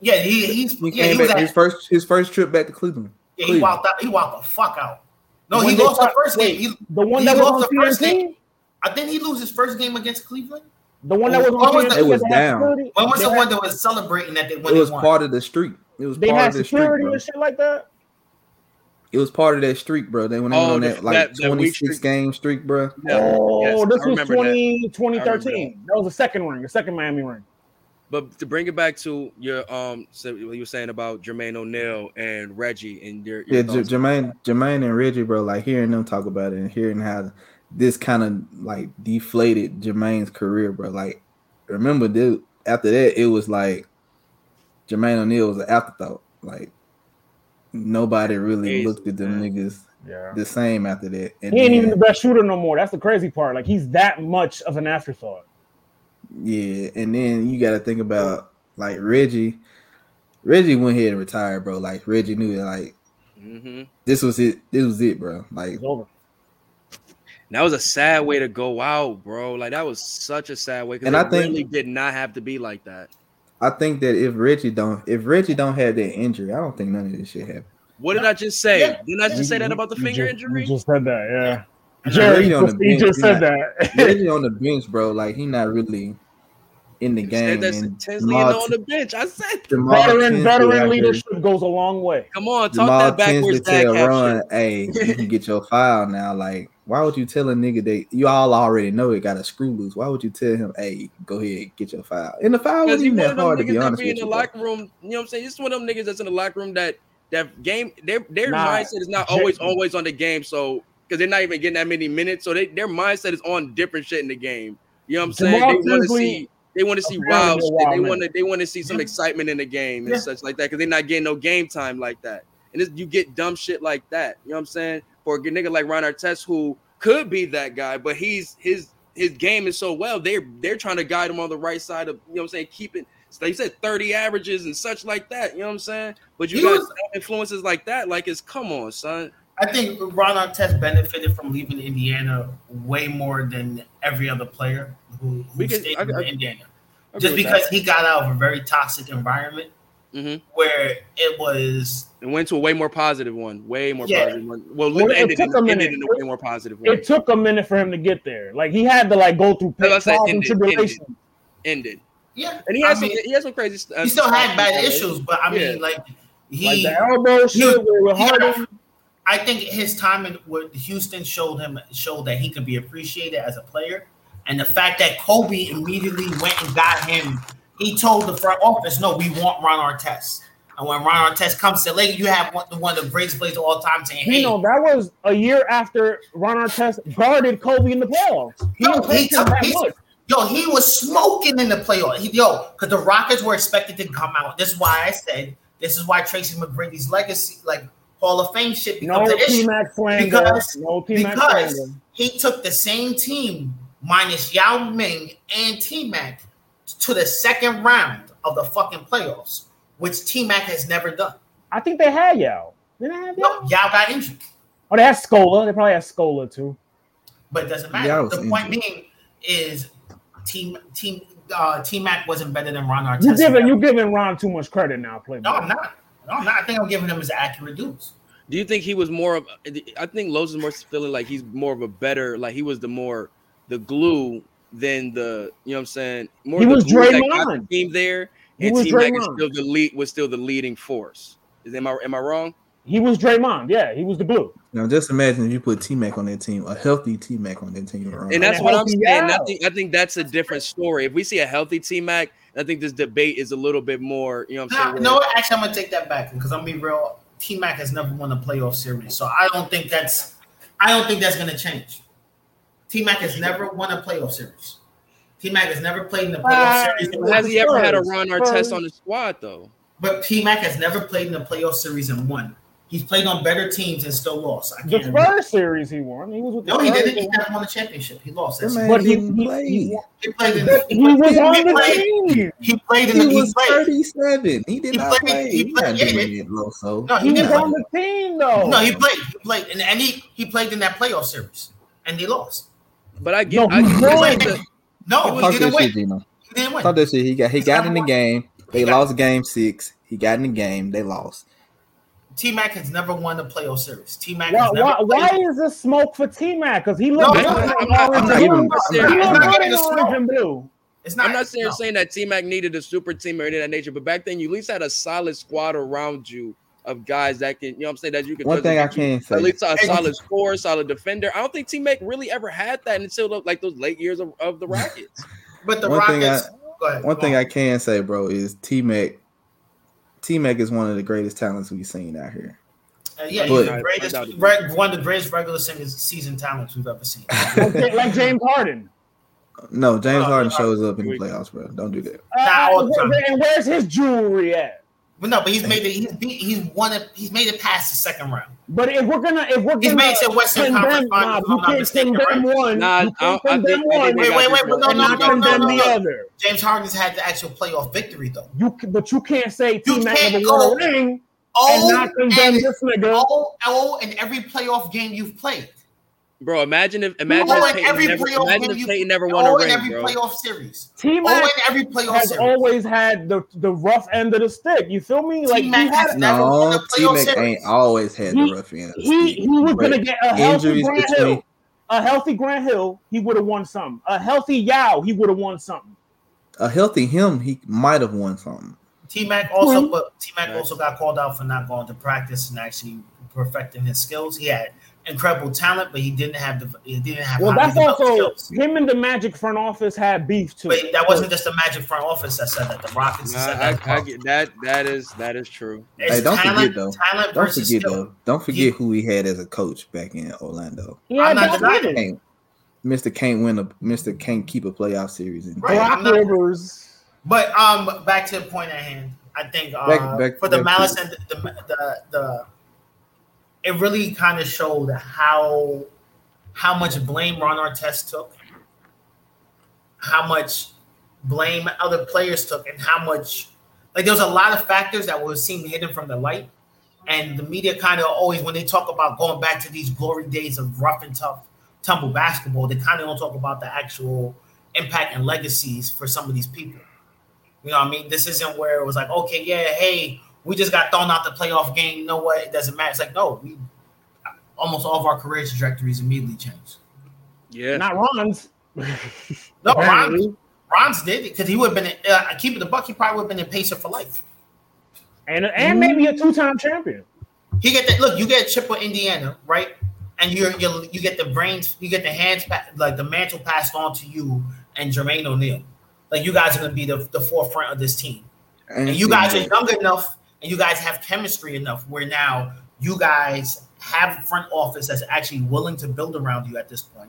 Yeah, he he's he yeah, came he back his first his first trip back to Cleveland. Yeah, Cleveland. he walked out. He walked the fuck out. No, he lost the first game. He, the one that lost the first game. I think he lose his first game against Cleveland. The one that was on was the, it was down. When was the one that was celebrating that they won? It was part of the street. It was they part had of the security streak, and shit like that. It was part of that streak, bro. They went oh, on that like that, 26 game streak, bro. Oh, yes, this was 20, that. 2013. That was the second ring, the second Miami ring. But to bring it back to your um, so what you were saying about Jermaine O'Neal and Reggie and your, your yeah, J- Jermaine, Jermaine and Reggie, bro. Like hearing them talk about it and hearing how this kind of like deflated Jermaine's career, bro. Like remember, this, after that, it was like Jermaine O'Neal was an afterthought. Like nobody really looked at them niggas yeah. the same after that. And he ain't then, even the best shooter no more. That's the crazy part. Like he's that much of an afterthought. Yeah, and then you got to think about like Reggie. Reggie went ahead and retired, bro. Like Reggie knew that, like mm-hmm. this was it. This was it, bro. Like over. That was a sad way to go out, bro. Like that was such a sad way because it I think, really did not have to be like that. I think that if Reggie don't, if Reggie don't have that injury, I don't think none of this shit happened. What did I just say? Yeah. Didn't I just say that about the finger just, injury? You just said that, yeah. Jerry, on the bench, he just said not, that. Reggie on the bench, bro. Like he not really in the game. That's Tinsley on the bench. I said veteran veteran leadership goes a long way. Come on, talk Jamal that backwards. To tell Ron, hey, you can get your foul now. Like, why would you tell a nigga that you all already know it got a screw loose? Why would you tell him, hey, go ahead, get your file? And the file wasn't even that hard to be honest be with in the locker room. You know what I'm saying? It's one of them niggas that's in the locker room that that game their their nah, mindset is not always always on the game. So because they're not even getting that many minutes, so they, their mindset is on different shit in the game. You know what I'm saying? Jamal they want to see they want to see wild shit. They want to they want to see some excitement in the game and yeah. such like that because they're not getting no game time like that. And you get dumb shit like that. You know what I'm saying? For a nigga like Ron Artest who could be that guy, but he's his his game is so well. They're they're trying to guide him on the right side of you know what I'm saying, keeping they said 30 averages and such like that. You know what I'm saying? But you he got was, influences like that. Like it's come on, son. I think Ron Artest benefited from leaving Indiana way more than every other player who, who stayed in Indiana. Just because he got out of a very toxic environment mm-hmm. where it was It went to a way more positive one, way more yeah. positive one. Well, well it, ended, took in, a ended in a way more one. It took a minute for him to get there. Like he had to like go through trials and tribulations. Ended, ended. Yeah, and he has some. He has some crazy. stuff. he still had bad issues, but I mean, like he like the elbow shit with Harden. I think his time in with Houston showed him showed that he could be appreciated as a player, and the fact that Kobe immediately went and got him, he told the front office, "No, we want Ron Artest." And when Ron Artest comes to later, you have one, one of the greatest players of all time saying, "Hey, you know that was a year after Ron Artest guarded Kobe in the playoffs. He no, he took, Yo, he was smoking in the playoffs. He, yo, because the Rockets were expected to come out. This is why I said this is why Tracy McGrady's legacy, like Hall of Fame shit, becomes no an issue. Because, no because he took the same team minus Yao Ming and T Mac to the second round of the fucking playoffs, which T Mac has never done. I think they had Yao. Did they have Yao? No, Yao got injured. Oh, they had Scola. They probably had Scola too. But it doesn't matter. Yao's the point injured. being is Team Team uh T Mac wasn't better than Ron Artest. You giving you giving Ron too much credit now, Playboy. No, I'm not. No, I'm not. I think I'm giving him his accurate dues. Do you think he was more of? I think Los is more feeling like he's more of a better, like he was the more the glue than the, you know what I'm saying? More He was glue that got Draymond. the team there, He and T Mac is still the lead was still the leading force. Is am I am I wrong? He was Draymond. Yeah, he was the blue. Now just imagine if you put T Mac on that team, a healthy T Mac on that team. And that's a what I'm saying. I think I think that's a different story. If we see a healthy T Mac, I think this debate is a little bit more, you know what I'm No, no, actually, I'm gonna take that back because I'm gonna be real. T Mac has never won a playoff series, so I don't think that's I don't think that's gonna change. T Mac has never won a playoff series. T Mac has never played in the playoff Uh, series, Has he ever had a Spurs. Ron Spurs. Artest on the squad though? but T Mac has never played in a playoff series and won. He's played on better teams and still lost. I The can't. Spurs series he won. He was with No, the he Spurs. didn't. He never won a championship. He lost. That That's man But he, didn't he, play. he, he played in. he was on he the played, team. He played in He the. He was played. 37. He did He not played- play. he He played- not yeah, doing he- it, Loso. No, He he was didn't. on the team though. No, he played. He played, and, and he he played in that playoff series, and they lost. But I No, get, I he get won. like the- No, he that didn't shit, win. Gino. He didn't win. Talk that shit. He got he He's got in the won. game. They He got- lost game six. He got in the game. They lost. T Mac has never won a playoff series. T Mac Why, why, why is this smoke for T Mac? Because he No, looked I'm good not- I'm not- I'm not even- blue. I'm He not- looked I'm not good getting the smoke. blue. It's not. I'm not saying no. saying that T Mac needed a super team or anything of that nature, but back then you at least had a solid squad around you of guys that can, you know what I'm saying, that you can One thing I that you- can At least a solid scorer, solid defender. I don't think T Mac really ever had that until the, like those late years of, of the Rockets. But the One thing Rockets. ahead. One thing on. I can say, bro, is T Mac. T Mac is one of the greatest talents we've seen out here. Uh, yeah, But- he's the greatest, I reg- one of the greatest regular season season talents we've ever seen. Like, like James Harden. No, James Oh, Harden shows up in the playoffs, bro. Don't do that. Not all the Uh, and where's his jewelry at? But no, but he's made it. He's beat. He's won it. He's made it past the second round. But if we're gonna, if we're He's gonna he's made it to Western Conference Finals, if you can't mistaken, condemn right? one. Nah, you I, I can't think condemn I one Wait, wait, wait, wrong. no, and no, not no, no, no, the no. other. James Harden's had the actual playoff victory though. You, c- but you can't say You T Mac can't never won go- a ring and Oh, not condemn and this nigga. oh, oh, in every playoff game you've played. Bro, imagine if imagine if in every Peyton never, playoff imagine if Peyton never won a ring, every bro. playoff series. T every playoff has series. always had the, the rough end of the stick. You feel me? Like T-Mac had, has never won No, a T playoff Mac ain't always had He- the rough end. he he was But gonna get a healthy Grant between Hill. A healthy Grant Hill, he would have won something. A healthy Yao, he would have won something. a healthy him, he might have won something. T Mac also, Mhm. but T Mac Right. also got called out for not going to practice and actually perfecting his skills. He had incredible talent, but he didn't have the he didn't have. Well, that's also skills. him and the Magic front office had beef too. But that wasn't just the Magic front office that said that. The Rockets Nah, said I, that. I get that. That is that is true. Hey, don't talent, forget, though. Talent Don't forget skill. though. Don't forget who he had as a coach back in Orlando. He had I'm not Doc denying Mr. Can't win a Mr. Can't keep a playoff series. In Right. Doc I'm not- Rivers. But um, back to the point at hand. I think uh, Back- back- for the back to- malice and the, the the the, it really kind of showed how how much blame Ron Artest took, how much blame other players took, and how much like there was a lot of factors that were seen hidden from the light. And the media kind of always, when they talk about going back to these glory days of rough and tough tumble basketball, they kind of don't talk about the actual impact and legacies for some of these people. You know what I mean? This isn't where it was like, okay, yeah, hey, we just got thrown out the playoff game. You know what? It doesn't matter. It's like, no, we almost all of our career trajectories immediately changed. Yeah. Not Ron's. No, Ron, Ron's did it because he would have been, uh, keeping the buck, he probably would have been a pacer for life. And and maybe a two-time champion. He get that look. You get a chip with Indiana, right? And you're, you're you get the brains, you get the hands, pa- like the mantle passed on to you and Jermaine O'Neal. Like you guys are gonna be the, the forefront of this team, and you guys are young enough, and you guys have chemistry enough where now you guys have a front office that's actually willing to build around you at this point.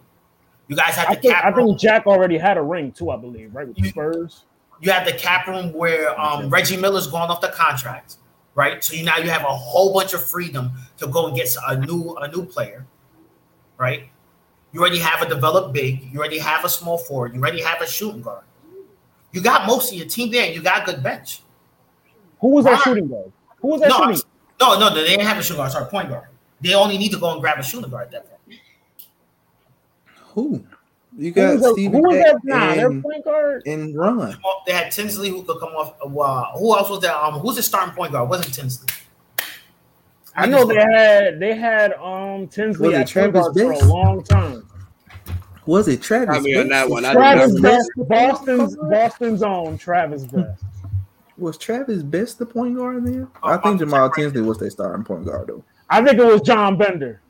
You guys have I the think cap I room. think Jack already had a ring too, I believe, right? With the You- Spurs. You have the cap room where um, Reggie Miller's gone off the contract, right? So you now you have a whole bunch of freedom to go and get a new a new player, right? You already have a developed big. You already have a small forward. You already have a shooting guard. You got most of your team there, and you got a good bench. Who was that shooting guard? Who was that no, shooting? No, no, they didn't have a shooting guard. Sorry, point guard. They only need to go and grab a shooting guard at that point. Who? You got who Stephen who was that? Nah, their point guard. and Run. They had Tinsley who could come off. Uh, who else was that? Um, who's the starting point guard? It wasn't Tinsley? I know they had they had um Tinsley Was at point Travis for a long time. Was it Travis? I mean, on Best? that one, I Travis Best, Boston's Boston's own Travis. Best. Was Travis Best the point guard there? Oh, I think oh, Jamal right. Tinsley was their starting point guard though. I think it was John Bender.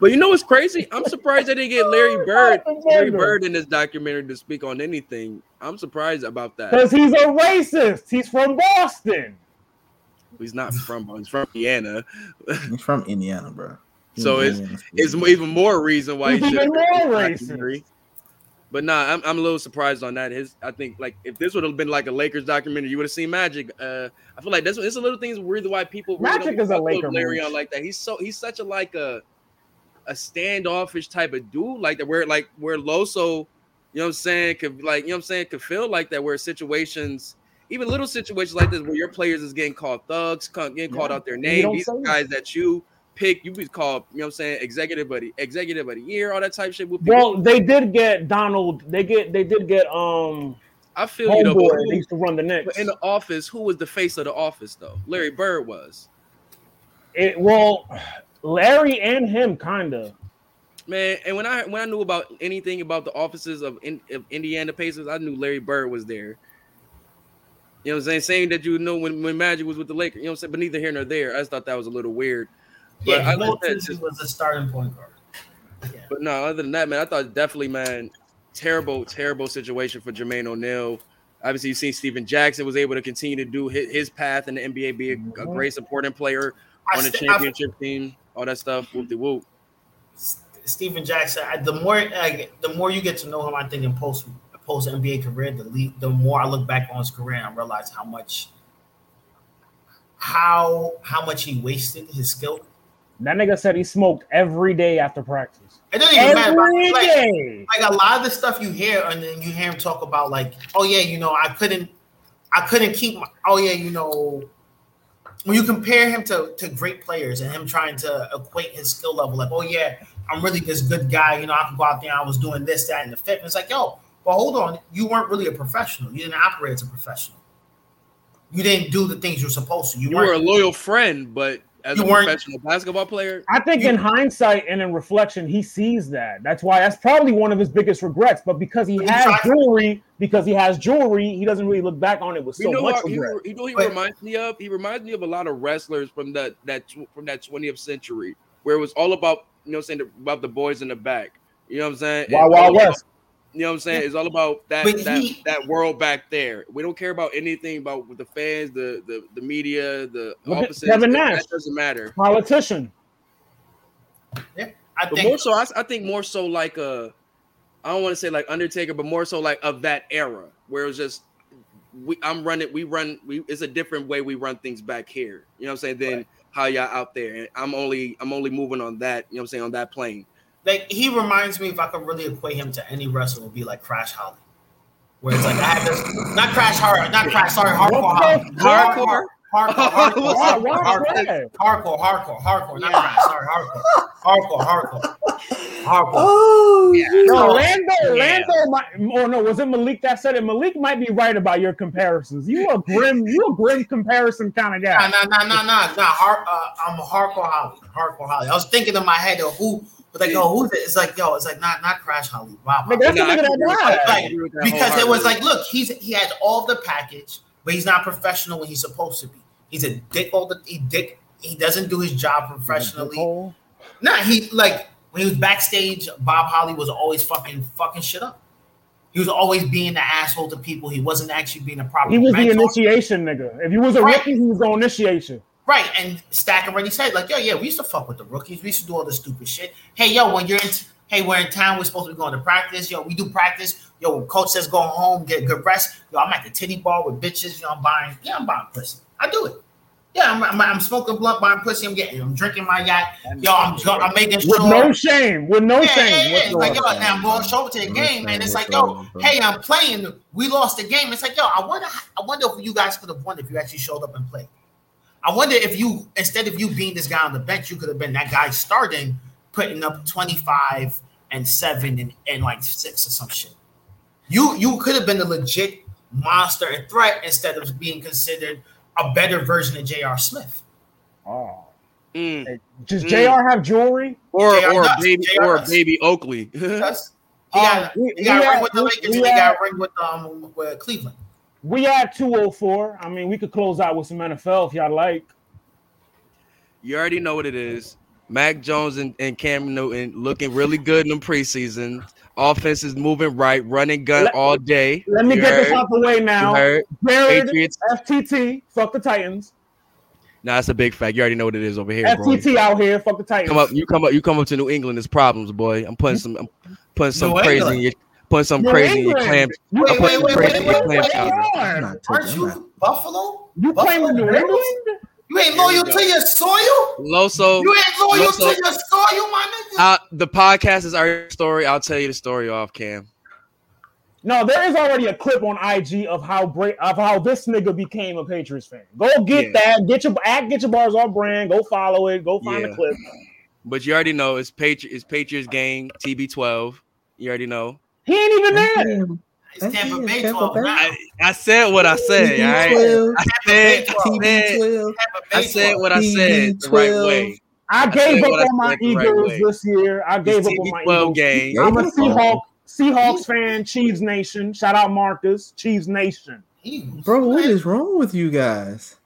But you know what's crazy? I'm surprised they didn't get Larry Bird, Larry Bird in this documentary to speak on anything. I'm surprised about that. Because he's a racist. He's from Boston. He's not from he's from Indiana, He's from Indiana, bro. so it's it's even more reason why he He's should. even more racist. But nah, I'm, I'm a little surprised on that. His I think like if this would have been like a Lakers documentary, you would have seen Magic. Uh, I feel like that's it's a little things reason why people really Magic is a Laker Larry on like that. He's so he's such a like a a standoffish type of dude like that. Where like where Loso, you know what I'm saying, could like you know what I'm saying, could feel like that. Where situations, even little situations like this, where your players is getting called thugs, getting called Yeah, out their name. These guys that you pick, you be called, you know what I'm saying, executive buddy, executive of the year, all that type of shit. Would be- Well, they did get Donald. They get they did get um I feel you know, but homeboy. who- They used to run the Knicks. In the office, who was the face of the office though? Larry Bird was. It, well, Larry and him kind of. Man, and when I when I knew about anything about the offices of, in, of Indiana Pacers, I knew Larry Bird was there. You know what I'm saying? Saying that you know when, when Magic was with the Lakers, you know what I'm saying? But neither here nor there. I just thought that was a little weird. But Yeah, I like that just- was a starting point guard. Yeah. But no, other than that, man, I thought definitely, man, terrible, terrible situation for Jermaine O'Neal. Obviously, you see Stephen Jackson was able to continue to do his, his path in the NBA, be a, a mm-hmm. great supporting player I on the st- I- championship team, all that stuff. Whoop de whoop. Stephen Jackson. I, the more I, the more you get to know him, I think in post post NBA career, the lead, the more I look back on his career and I realize how much how how much he wasted his skill. That nigga said he smoked every day after practice. It doesn't even matter. Every Like, day. like a lot of the stuff you hear, and then you hear him talk about like, oh yeah, you know, I couldn't, I couldn't keep. My, oh yeah, you know, when you compare him to to great players and him trying to equate his skill level, like, oh yeah, I'm really this good guy. You know, I can go out there. I was doing this, that, and the fifth. It's like, yo, well, hold on, you weren't really a professional. You didn't operate as a professional. You didn't do the things you're supposed to. You, You were a loyal friend, but as You a weren't- professional basketball player, I think You- in hindsight and in reflection, he sees that. That's why that's probably one of his biggest regrets. But because he he has tried- jewelry, because he has jewelry, he doesn't really look back on it with so you know much what? He, you know he But- reminds me of? He reminds me of a lot of wrestlers from that that tw- from that 20th century, where it was all about you know what I'm saying about the boys in the back. You know what I'm saying? Wild It's all Wild about- West. You know what I'm saying? It's all about that But that, he- that world back there. We don't care about anything about with the fans, the the, the media, the Look at offices. Kevin Nash. that doesn't matter. Politician. Yeah, I But think more so, I, I think more so like a, I don't want to say like Undertaker, but more so like of that era where it was just we I'm running, we run, we it's a different way we run things back here. You know what I'm saying? Than how y'all out there, and I'm only I'm only moving on that. You know what I'm saying on that plane. Like he reminds me if I could really equate him to any wrestler, would be like Crash Holly. Where it's like I had this not Crash Hard, not Crash, sorry, hardcore Holly. Hardcore? Hardcore, hardcore, Why- hardcore, why hardcore, Crash? hardcore, hardcore, hardcore, not Crash, sorry, hardcore, hardcore, hardcore, hardcore. Oh, No, So- Lando, Yeah. Lando might, or no, was it Malik that said it? Malik might be right about your comparisons. You a grim, you a grim comparison kind of Nah, guy. nah, nah, nah, nah, nah. Hard, uh, I'm a hardcore Holly, hardcore Holly. I was thinking in my head, yo, who, but like, yo, who's it? It's like, yo, it's like not, not Crash Holly. Wow, Nigga, that's Nah, I the nigga agree with that that. Died. agree because it was like, look, he's he has all the package, but he's not professional when he's supposed to be. He's a dick all the he dick. He doesn't do his job professionally. No, Nah, he like when he was backstage, Bob Holly was always fucking fucking shit up. He was always being the asshole to people. He wasn't actually being a proper. He was the initiation nigga. If you was a Right. rookie, he was the initiation. Right, and Stack already said, like, yo, yeah, we used to fuck with the rookies. We used to do all this stupid shit. Hey, yo, when you're in, hey, we're in town, we're supposed to be going to practice. Yo, we do practice. Yo, coach says go home, get good rest. Yo, I'm at the titty bar with bitches. You know, I'm buying, yeah, I'm buying pussy. I do it. Yeah, I'm, I'm, I'm smoking blunt by pussy. I'm getting, I'm drinking my yacht. Yo, I'm, I'm making sure. With no shame. With no yeah, shame. Yeah, yeah. Like, yo, now I'm going to show up to the game, and it's like, yo, hey, I'm playing. We lost the game. It's like, yo, I wonder, I wonder if you guys could have won if you actually showed up and played. I wonder if you, instead of you being this guy on the bench, you could have been that guy starting, putting up 25 and seven and, and like six or some shit. You you could have been a legit monster and threat instead of being considered a better version of J.R. Smith. Oh. Mm. Does mm. JR have jewelry? Or JR or does. baby JR or does. baby Oakley? he got, um, we, he got we a ring with the Lakers and he got ring with um with Cleveland. We had 204. I mean, we could close out with some NFL if y'all like. You already know what it is. Mac Jones and, and Cam Newton looking really good in the preseason. Offense is moving right, running gun let, all day. Let me you get heard. this out the way now. Jared, Patriots. FTT, fuck the Titans. Nah, that's a big fact. You already know what it is over here. FTT bro. out here, fuck the Titans. Come up, you come up, you come up to New England. There's problems, boy. I'm putting some, I'm putting some New crazy England. In your, some New crazy England. in your clam. Wait, I'm putting wait, wait, crazy wait, in your clam Aren't you Buffalo? You playing with New England? You ain't loyal to your soil. Loso. You ain't loyal Loso, to your soil, my nigga. Uh, the podcast is our story. I'll tell you the story off cam. No, there is already a clip on IG of how great of how this nigga became a Patriots fan. Go get yeah. that. Get your act. Get your bars off brand. Go follow it. Go find yeah. the clip. But you already know it's Patriots. It's Patriots game. TB12. You already know. He ain't even there. It's Tampa Bay 12. I, I, said what I said. I, I said, I said what I said the right way. I gave up on my Eagles this year. I gave up on my Eagles. Game. I'm a Seahawks Seahawks fan, Chiefs Nation. Shout out Marcus, Chiefs Nation. Bro, what is wrong with you guys?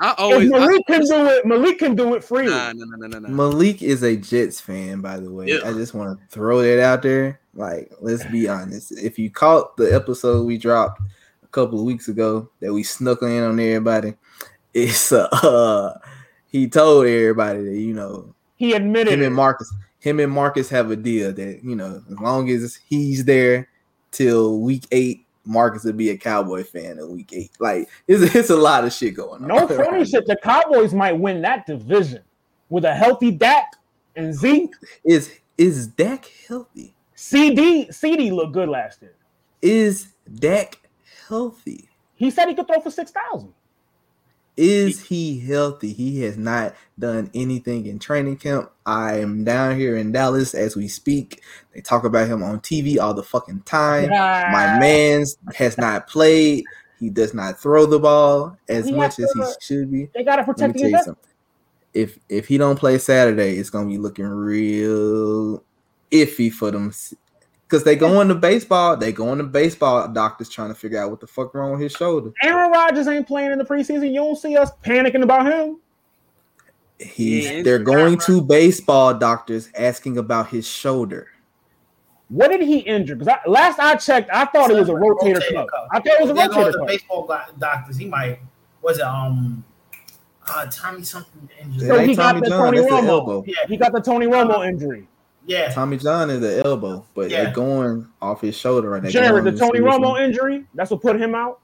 I always if Malik I, can do it. Malik can do it freely. Nah, no, no, no, no, Malik is a Jets fan, by the way. Yeah. I just want to throw that out there. Like, let's be honest. If you caught the episode we dropped a couple of weeks ago that we snuck in on everybody, it's uh he told everybody that you know he admitted him and Marcus him and Marcus have a deal that you know as long as he's there till week eight Marcus would be a Cowboy fan in week eight. Like it's, it's a lot of shit going on. No funny shit. The Cowboys might win that division with a healthy Dak and Zeke. Is is Dak healthy? CD CD looked good last year. Is Dak healthy? He said he could throw for six thousand. Is he healthy? He has not done anything in training camp. I am down here in Dallas as we speak. They talk about him on TV all the fucking time. Yeah. My man's has not played. He does not throw the ball as he much as he uh, should be. They gotta protect the If if he don't play Saturday, it's gonna be looking real iffy for them because they go into baseball, they go into baseball doctors trying to figure out what the fuck wrong with his shoulder. Aaron Rodgers ain't playing in the preseason. You don't see us panicking about him. He's they're going to baseball doctors asking about his shoulder. What did he injure? Because last I checked, I thought it was a rotator, rotator cuff. cuff. I thought it was a they're rotator cuff. Baseball doctors, he might was it um uh, Tommy something injury. So he got the Tony Romo. Yeah, he got the Tony Romo injury. Yeah. Tommy John is the elbow, but yeah. they're going off his shoulder right now. Jared, the Tony Romo injury, that's what put him out.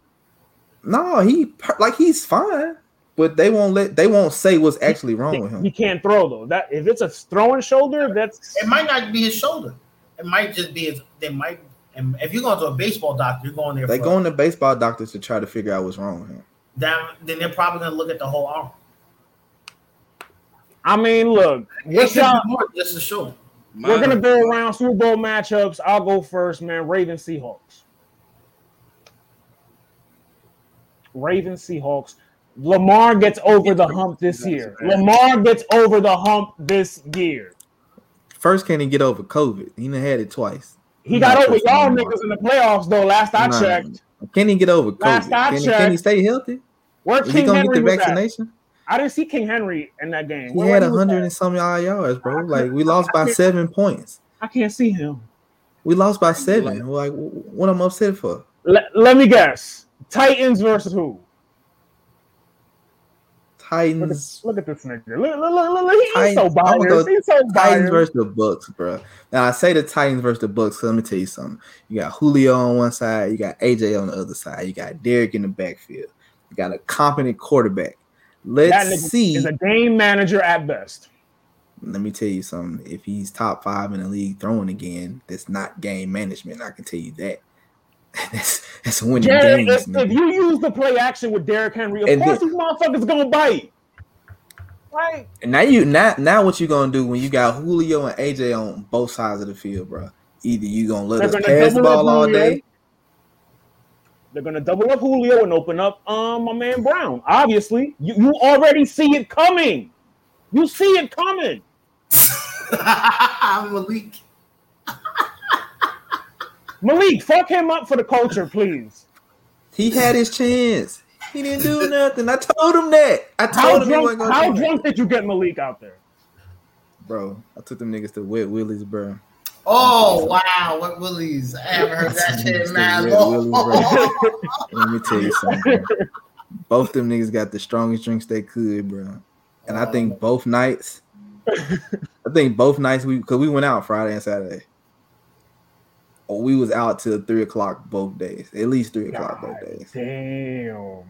No, he like he's fine, but they won't let they won't say what's actually wrong he, with him. He can't throw though. That if it's a throwing shoulder, that's it might not be his shoulder. It might just be his. They might. And if you're going to a baseball doctor, you're going there. They're going to baseball doctors to try to figure out what's wrong with him. Then, then they're probably going to look at the whole arm. I mean, look, what's y'all? Just to show. We're gonna go around Super Bowl matchups. I'll go first, man. Ravens Seahawks. Ravens Seahawks. Lamar gets over the hump this year. Lamar gets over the hump this year. First, can he get over COVID? He done had it twice. He got over y'all niggas in the playoffs though. Last I nah. checked. Can he get over COVID? Last I can, checked. He, can he stay healthy? Where Is King he gonna Henry get the vaccination? I didn't see King Henry in that game. He Where had a hundred and some odd yards, bro. Like we lost by seven points. I can't see him. We lost by seven. Like what I'm upset for. Let, let me guess. Titans versus who? Titans. Look at, look at this nigga. Look, look, look, look. He's Titans, so biased. He's so biased. Titans versus the Bucks, bro. Now I say the Titans versus the Bucks. So let me tell you something. You got Julio on one side. You got AJ on the other side. You got Derrick in the backfield. You got a competent quarterback. Let's see. Is a game manager at best. Let me tell you something. If he's top five in the league throwing again, that's not game management. I can tell you that. that's that's winning Jared, games. If, if, you use the play action with Derrick Henry, of and course then, these motherfuckers gonna bite. Right. And now you now now what you gonna do when you got Julio and AJ on both sides of the field, bro? Either you gonna let They're us pass the ball all day. They're gonna double up Julio and open up um my man Brown. Obviously, you, you already see it coming. You see it coming. Malik. Malik, fuck him up for the culture, please. He had his chance. He didn't do nothing. I told him that. I told how him drunk, How drunk did you get Malik out there? Bro, I took them niggas to Wet Willie's, bro. Oh wow, what Willie's. I haven't heard that shit, man. Let me tell you something. Both them niggas got the strongest drinks they could, bro. And I think both nights I think both nights we because we went out Friday and Saturday. Oh, we was out till three o'clock both days. At least three o'clock God both days. Damn.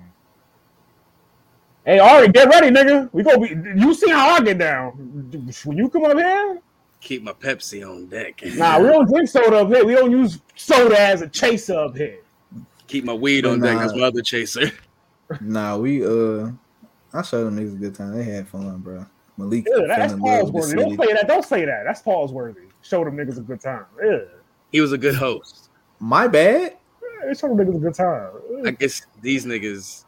Hey, Ari, get ready, nigga. We go. Be, you see how I get down? When you come up here, keep my Pepsi on deck. nah, we don't drink soda up here. We don't use soda as a chaser up here. Keep my weed on nah, deck. as my other chaser. Nah, we uh, I showed them niggas a good time. They had fun, bro. Malik. Yeah, that's pause worthy. Don't say that. Don't say that. That's pause worthy. Show them niggas a good time. Yeah. He was a good host. My bad. Yeah, show them niggas a good time. I guess these niggas.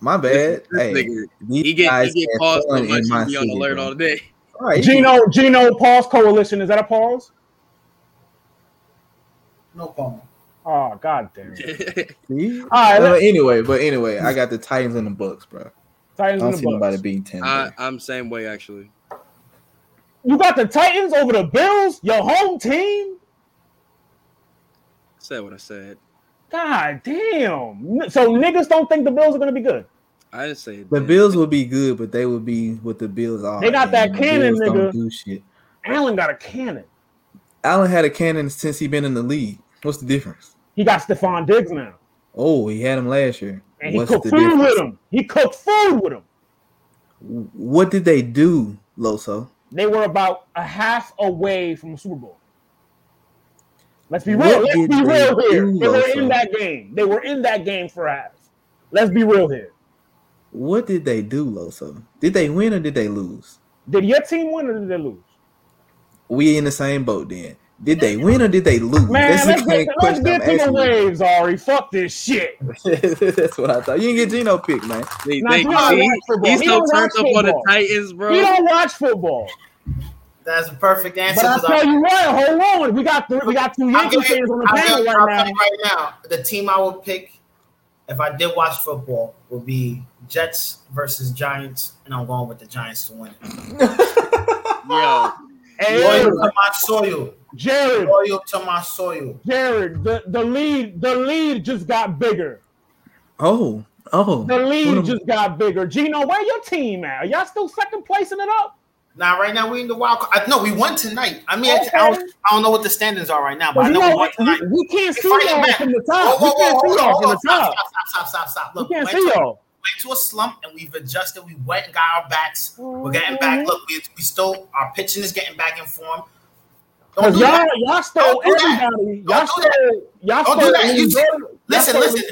My bad. This, this hey, nigga, he get he get paused so much. He be on alert bro. all day. All right, Gino Gino Pause Coalition. Is that a pause? No pause. Oh god damn. all right. Uh, anyway, but anyway, I got the Titans in the books, bro. Titans I don't see Bucks. nobody beating ten. I, I'm same way actually. You got the Titans over the Bills, your home team. said what I said. God damn! So niggas don't think the Bills are going to be good. I didn't say the Bills will be good, but they will be what the Bills are. They got that cannon, nigga. do shit. Allen got a cannon. Allen had a cannon since he been in the league. What's the difference? He got Stefon Diggs now. Oh, he had him last year. And What's he cooked food difference? with him. He cooked food with him. What did they do, Loso? They were about a half away from the Super Bowl. Let's be real. Let's be real here. Do, they were in that game. They were in that game for half. Let's be real here. What did they do, Loso? Did they win or did they lose? Did your team win or did they lose? We in the same boat then. Did they win or did they lose? Man, That's let's, get, let's get to the waves, Ari. Fuck this shit. That's what I thought. You didn't get Gino pick, man. He, nah, he, he's still turned up on the Titans, bro. He don't watch football. That's a perfect answer. But I'll tell you what, hold on. We got three, we got two Yankee fans on the panel right now. right now. The team I would pick if I did watch football would be Jets versus Giants, and I'm going with the Giants to win. Yo. Hey, Loyal to my soil. Jared. Loyal to my soil. Jared, the, the lead, the lead just got bigger. Oh, oh. The lead just got bigger. Gino, where your team at? Are y'all still second placing it up? Now, right now we're in the wild. Card. No, we won tonight. I mean, okay. I, don't, I, don't, know what the standings are right now, but, but I know, know we won tonight. We, we can't see y'all from the top. Whoa, whoa, whoa, we can't see y'all from the top. Stop, stop, stop, stop, stop. Look, we can't see y'all went to a slump and we've adjusted. We went and got our backs. We're getting back. Look, we, we still our pitching is getting back in form. Don't do y'all, that. y'all stole everybody. Y'all stole. Y'all stole. Do that. You, listen, listen.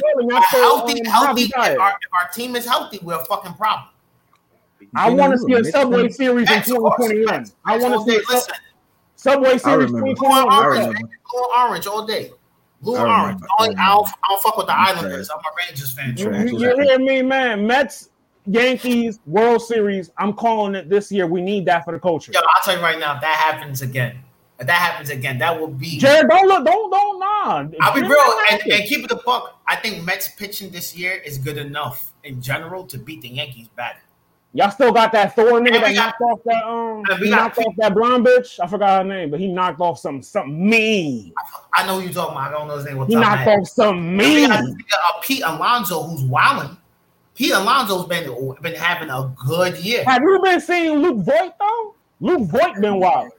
Healthy, um, healthy. If our, if our team is healthy, we're a fucking problem. I want to see a Subway Series in 2021. I want to see a Subway Series 2021. Orange, blue orange all day. Blue orange. I don't, I, don't, I don't fuck with the Islanders. I'm a Rangers fan. You, you hear me, man? Mets, Yankees, World Series. I'm calling it this year. We need that for the culture. Yo, I'll tell you right now, if that happens again, if that happens again, that will be. Jared, don't look, don't, don't, nah. I'll be real and, and keep it the buck. I think Mets pitching this year is good enough in general to beat the Yankees back. Y'all still got that Thor nigga that knocked off that um he knocked off that blonde bitch. I forgot her name, but he knocked off some something mean. I know you talking about. I don't know his name. What's he knocked man. off some mean. Uh, Pete Alonso, who's wilding. Pete Alonso's been been having a good year. Have you been seeing Luke Voit though? Luke Voit been wild.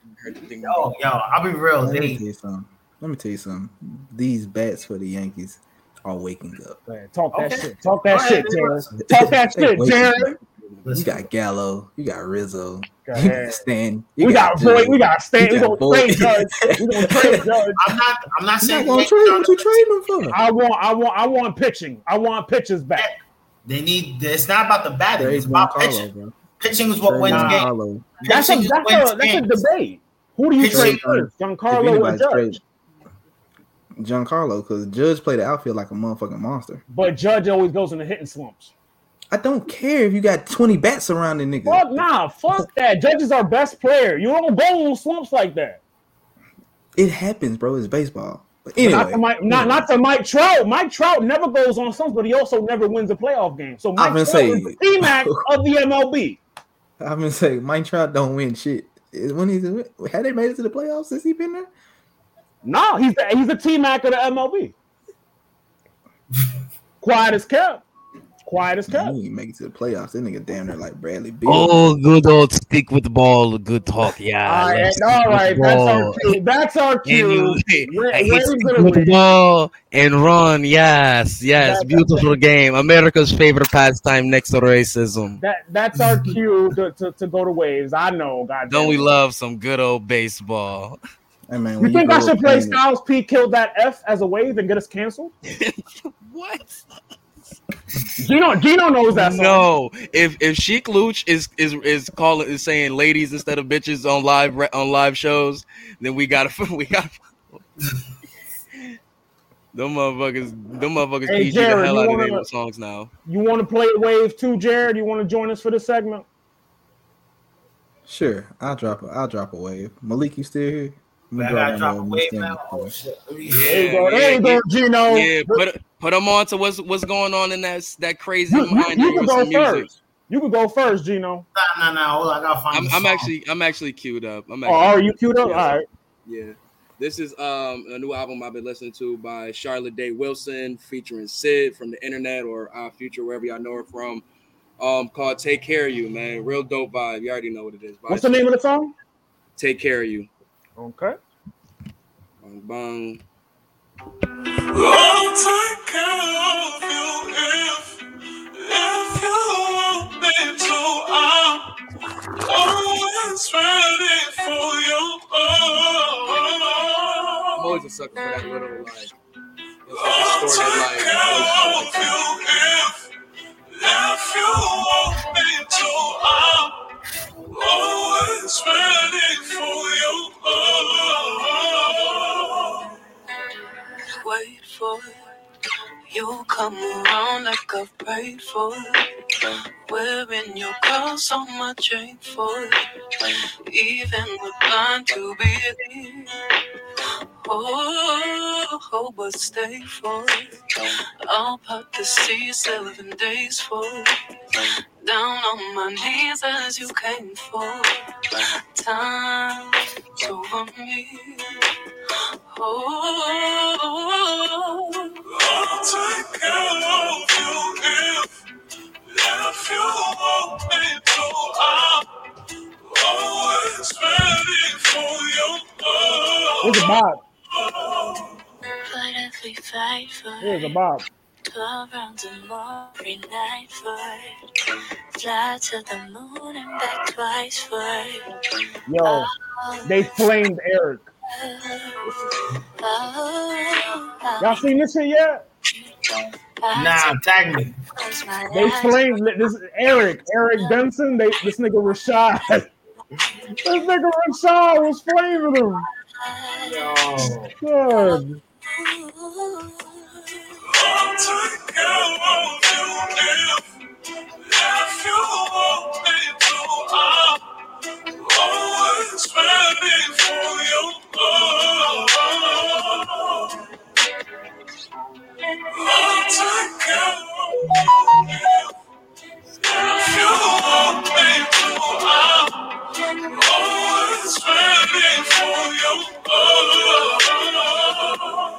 Yo, yo, I'll be real. Let me tell you something. Let me tell you something. These bats for the Yankees are waking up. Man, talk that okay. shit. Talk that shit, Jared. Talk that shit, Jared. You got Gallo. You got Rizzo. Go You got Stan. We You got Voit. We got Stan. You We got gonna trade Judge. We gonna trade Judge. I'm not. I'm not You're saying not gonna trade what you trading them for. I want. I want. I want pitching. I want pitchers back. they need. It's not about the batting. Trade It's about Giancarlo, pitching. bro. Pitching is what Trade wins games. Giancarlo. That's a that's what a wins that's a debate. Who do you Pitching- trade first, Giancarlo or Judge? trade Giancarlo, because Judge played the outfield like a motherfucking monster. But Judge always goes into hitting slumps. I don't care if you got 20 bats surrounding niggas. Fuck nah, fuck that. Judge is our best player. You don't go on slumps like that. It happens, bro. It's baseball. But not, anyway, to Mike, not, not to Mike Trout. Mike Trout never goes on slumps, but he also never wins a playoff game. So Mike Trout is the T-Mac of the MLB. I've been saying Mike Trout don't win shit. When he's had they made it to the playoffs since he been there? No, he's the, he's the T-Mac of the MLB. Quiet as kept. Quiet as He kept. make it to the playoffs. That nigga damn near like Bradley Beal. Oh, good old stick with the ball. Good talk. Yeah. All I love right, stick all with the right. That's our cue. That's our cue. Anyway, Ray- hit stick gonna with the ball and run. Yes, yes. That- Beautiful game. America's favorite pastime next to racism. That that's our cue to, to, to go to waves. I know, God. Don't we love some good old baseball? Hey man, You when think I should play Styles P kill that F as a wave and get us canceled? What? Gino Gino knows that song. No, if if Sheek Louch is is is calling is saying ladies instead of bitches on live on live shows, then we gotta we got. Them motherfuckers, them motherfuckers Hey, PG Jared, the hell you out of wanna- their songs now. You want to play wave too, Jared? You want to join us for this segment? Sure, I'll drop a I'll drop a wave. Malik, you still here? I'm I gonna drop a wave now. Oh shit. Let There you Yeah, go. There you go, Gino. Yeah, put put them on to what's what's going on in that that crazy You, you, mind you can go some music. first. You can go first, Gino. Nah, nah, nah. Hold on, I gotta find. I'm, the I'm actually I'm actually queued up. I'm Oh, actually, are you queued up? Yeah. All right. Yeah. This is um a new album I've been listening to by Charlotte Day Wilson featuring Syd from the internet or Odd Future, wherever y'all know her from. Um, called Take Care of You, man. Real dope vibe. You already know what it is. What's the name of the song? Take Care of You. Okay. Bang, bang. I'll take care of you if, if you want me to. I'm always ready for you. I'm always a sucker for that little like I'll take care of you if, if you want me to. I'm always ready for you. Wait for. You come around like I've prayed for. Wearing your cross on my chain for. Even with blind to believe. Oh, oh, but stay for. I'll pop the sea seven days for. Down on my knees as you came for. Time over me. Oh, I'll take care of you if, if you want me to. I'm always ready for you. Here's a bob. But if we fight for Here's a bob. 12 rounds and more every night for Fly to the moon and back twice for Yo, they flamed Eric. Y'all seen this shit yet? Nah, tag me. They flamed this Eric, Eric Benson. They this nigga Rashad. this nigga Rashad was flaming him. Good. Always ready for your love.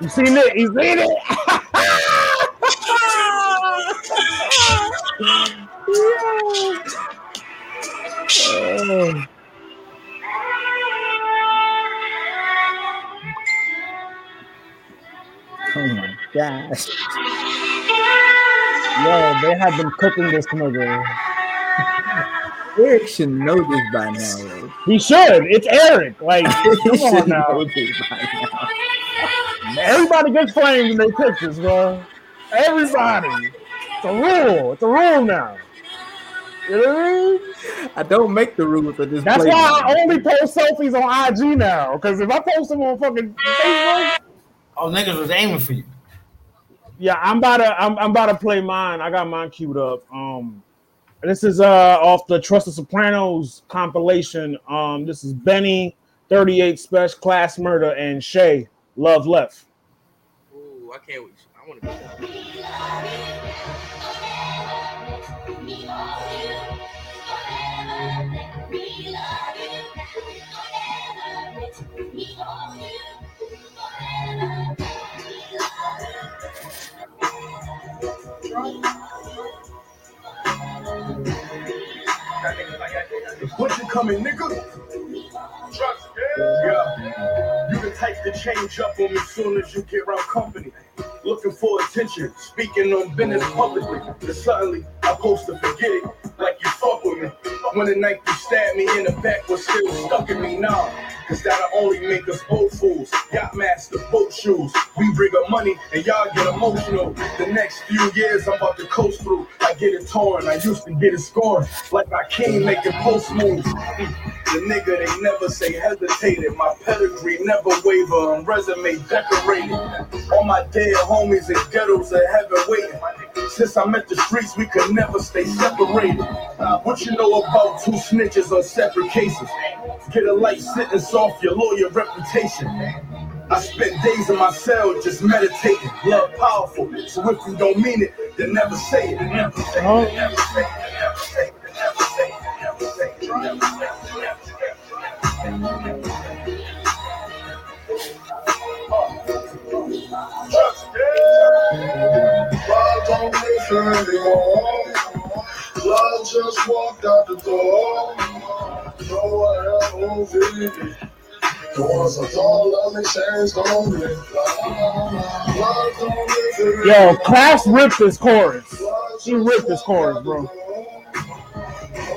you seen it? You seen it? oh. Oh my gosh. Yo, they have been cooking this nigga. Eric should know this by now. Though. He should. It's Eric. Like, he come should on now. this by now. Everybody gets flames in their pictures, bro. Everybody. It's a rule. It's a rule now. You know what I mean? I don't make the rules of this. That's play why I only post selfies on IG now. Because if I post them on fucking Facebook, Oh, niggas was aiming for you. yeah, I'm about to I'm, I'm about to play mine. I got mine queued up. Um, this is uh off the Trust the Sopranos compilation. Um, this is Benny, 38 Spesh Klass Murda, and Shay Love Left. Ooh, I can't wait. I want to The butcher coming, nigga. Trust, yeah. You can take the change up on me as soon as you get around company. Looking for attention, speaking on business publicly. Then suddenly, I post to forget it, like you fuck with me. When the night you stabbed me in the back was still stuck in me now. Cause that'll only make us old fools. Yacht master, boat shoes. We bring up money and y'all get emotional. The next few years I'm about to coast through. I get it torn, I used to get it scored. Like I came making post moves. The nigga they never say hesitated. My pedigree never waver. I'm resume decorated. All my dead homies in ghettos are heaven waiting. Since I met the streets, we could never stay separated. What you know about two snitches on separate cases? Get a light sentence off your lawyer reputation. I spent days in my cell just meditating. Love powerful, so if you don't mean it, then. Never say it. Never say it. Never say it. Never say it. Never say it. Yo, Klass ripped this chorus. She ripped this chorus, bro.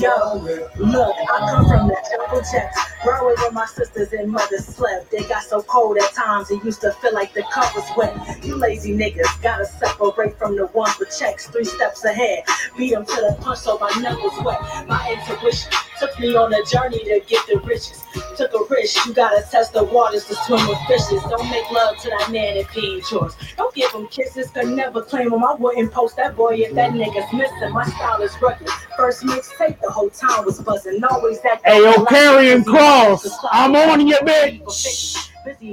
Yo, look, I come from the double jets. Growing where my sisters and mothers slept. They got so cold at times, it used to feel like the covers wet. You lazy niggas gotta separate from the ones with checks. Three steps ahead, beat them to the punch so my knuckles wet. My intuition took me on a journey to get the riches. Took a risk, you gotta test the waters to swim with fishes. Don't make love to that man if he ain't yours. Don't give him kisses, could never claim him. I wouldn't post that boy if that nigga's missing. My style is rugged. First mixtape, the whole town was buzzing. Always that. Hey, yo, Carrion Cross. I'm on you, bitch.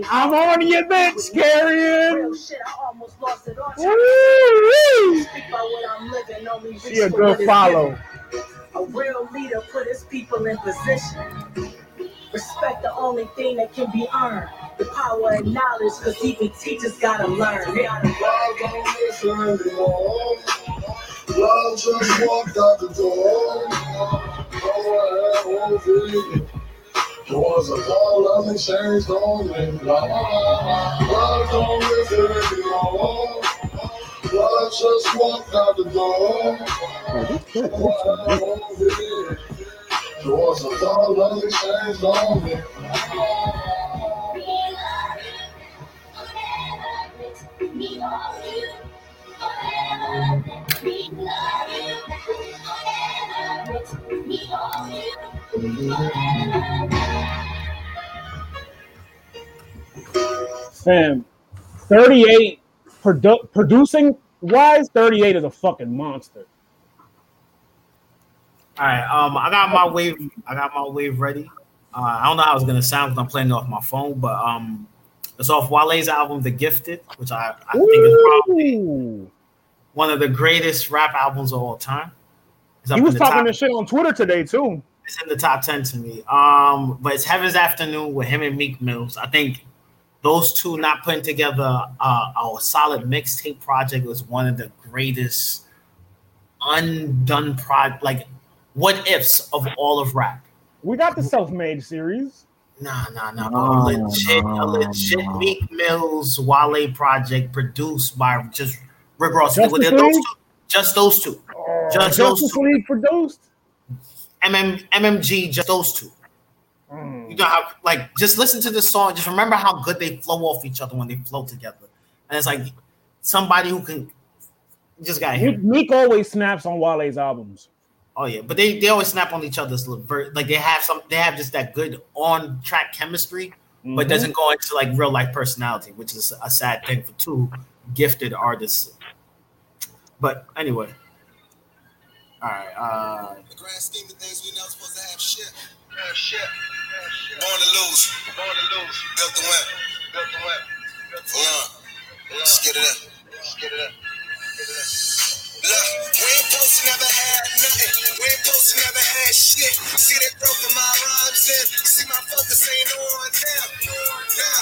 I'm on you, bitch, Carrion. Real shit, I almost lost it all. Woo-wee. Speak about what I'm living, only She a good follow. A real leader put his people in position. Respect the only thing that can be earned. The power and knowledge, cause even teachers gotta learn. They gotta Love don't listen anymore. Love just walked out the door. Nowhere moving. The ones I thought love and changed on me. Love don't listen anymore. Love just walked out the door. Nowhere moving. The Fam, 38 produ- producing wise, 38 is a fucking monster. All right, um, I got my wave. I got my wave ready. Uh, I don't know how it's gonna sound because I'm playing it off my phone, but um, It's off Wale's album, The Gifted, which I, I think is probably one of the greatest rap albums of all time. He was talking top, this shit on Twitter today too. It's in the top ten to me. Um, but it's Heaven's Afternoon with him and Meek Mills. I think those two not putting together uh, a solid mixtape project was one of the greatest undone prod like what ifs of all of rap. We got the self-made series. Nah, nah, nah. No, a legit, no, a legit no. Meek Mills Wale project produced by just Rick Ross. Just those two. Just those two. Uh, just those two. League produced. MM, MMG, just those two. Mm. You know how, like, just listen to this song. Just remember how good they flow off each other when they flow together. And it's like somebody who can just got him. Meek always snaps on Wale's albums. Oh yeah, but they, they always snap on each other's like they have some they have just that good on track chemistry, mm-hmm. but doesn't go into like real life personality, which is a sad thing for two gifted artists. But anyway, all right. Uh, the grand scheme of things, we not supposed to have shit. Yeah, shit. Yeah, shit. Born to lose. Born to lose. Built to win. Built to win. Built to win. Let's get it up. Let's get it up. Get it up. Look, we ain't supposed to never had nothing. We ain't supposed to never had shit. See growth in my rhymes and see my focus ain't no on them. Now,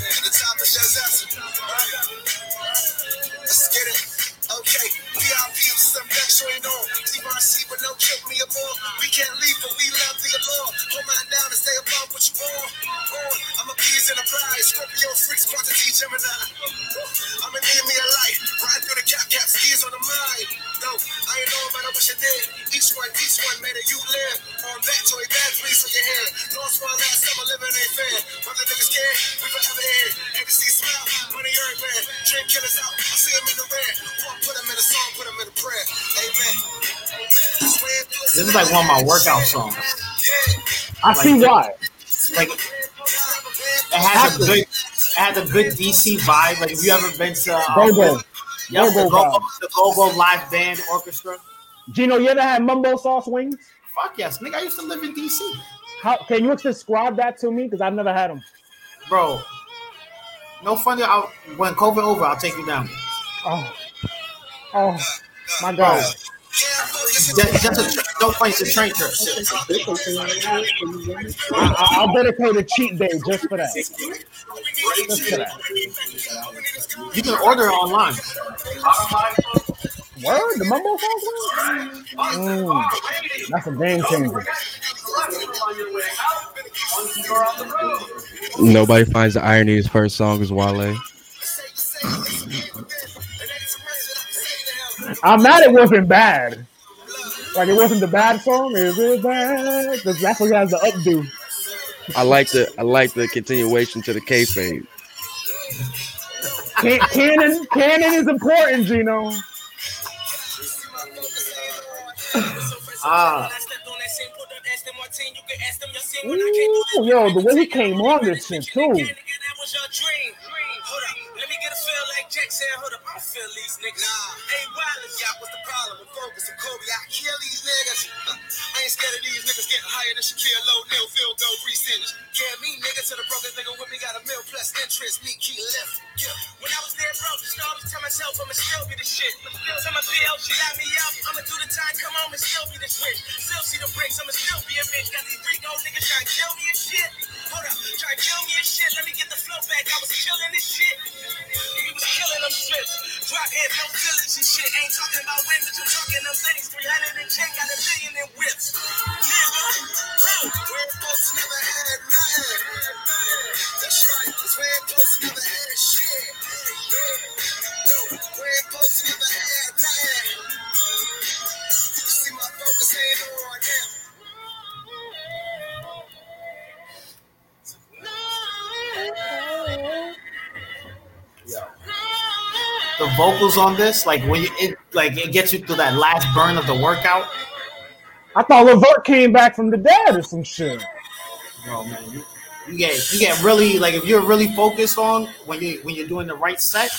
at the top of Shazam. Let's get it. Okay, VIP, some ain't on. TYC, but no kill me or more. We can't leave, but we love the law. Hold mine down and stay above what you want. On, I'm a bees in a prize. Scorpio freaks, quantity Gemini. I'ma need me a light. Riding through the cap, cap skis on the mind. No, I ain't know, but I wish I did. Each one, each one made it you live. On that toy, bad please on your head. Lost one last summer, living ain't fair. Mother niggas scared, we forever here. see smile, money everywhere. Dream killers out, I see them in the red. Put them in a song, put them in a prayer. Amen. This is like one of my workout songs. I like, see why. Like it has a good, it has a good DC vibe. Like if you ever been to um, Go-Go. Yep, Go-Go the, Go-Go, the Go-Go live band orchestra. Gino, you ever had mumbo sauce wings? Fuck yes, nigga. I used to live in DC. How can you describe that to me? Because I've never had them. Bro, no funny. I'll, when COVID over, I'll take you down. Oh. Oh my God. A, don't fight the train trip. I, will dedicate a cheat day just for that. Just for that. You can order online. Word, the mumbo sauce mm, That's a game changer. Nobody finds the irony. His first song is Wale. I'm mad it wasn't bad. Like it wasn't the bad song. Is it bad? Because that's what he has the updo. I like the I like the continuation to the kayfabe. Can, canon canon is important, Gino. Ah. Ooh, yo, the way he came on this shit too. Let a feel like Jack said, hold up, I don't feel these niggas. Nah. Hey, Wiley, y'all, what's the problem with Fergus and Kobe? I kill these niggas. I ain't scared of these niggas getting higher than Shaquille Low, Neil, field goal, percentage. Yeah, me, nigga, to the brokest nigga with me got a mill plus interest, me key left. Yeah. When I was there, bro, just always tell myself I'ma still be the shit. Tell my PL, she got me up. I'ma do the time, come on and still be the switch. Still see the breaks, I'ma still be a bitch. Got these three gold niggas trying to kill me and shit. Hold up, trying to kill me and shit. Let me get the flow back. I was killing this shit. He was killing them shits. Drop head, no feelings and shit. Ain't talking about wins, but you're talking them things. 300 and 10, got a billion in whips. Nigga, we're supposed to never had nothing. That's right, cause we're supposed to never had shit. No, we're supposed to never had nothing. You See, my focus ain't on them. The vocals on this, like when you it like it gets you through that last burn of the workout. I thought Levert came back from the dead or some shit. Bro, man, you, you get you get really like if you're really focused on when you when you're doing the right set,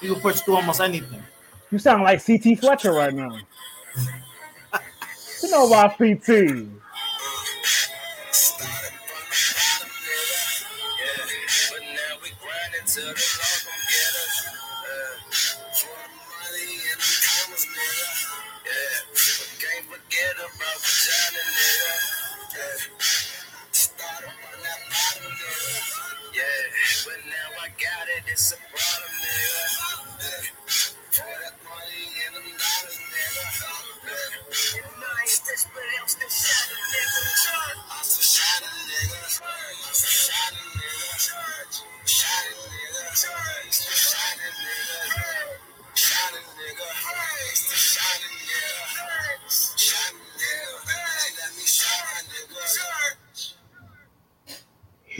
you can push through almost anything. You sound like CT Fletcher right now. you know about CT. Grinding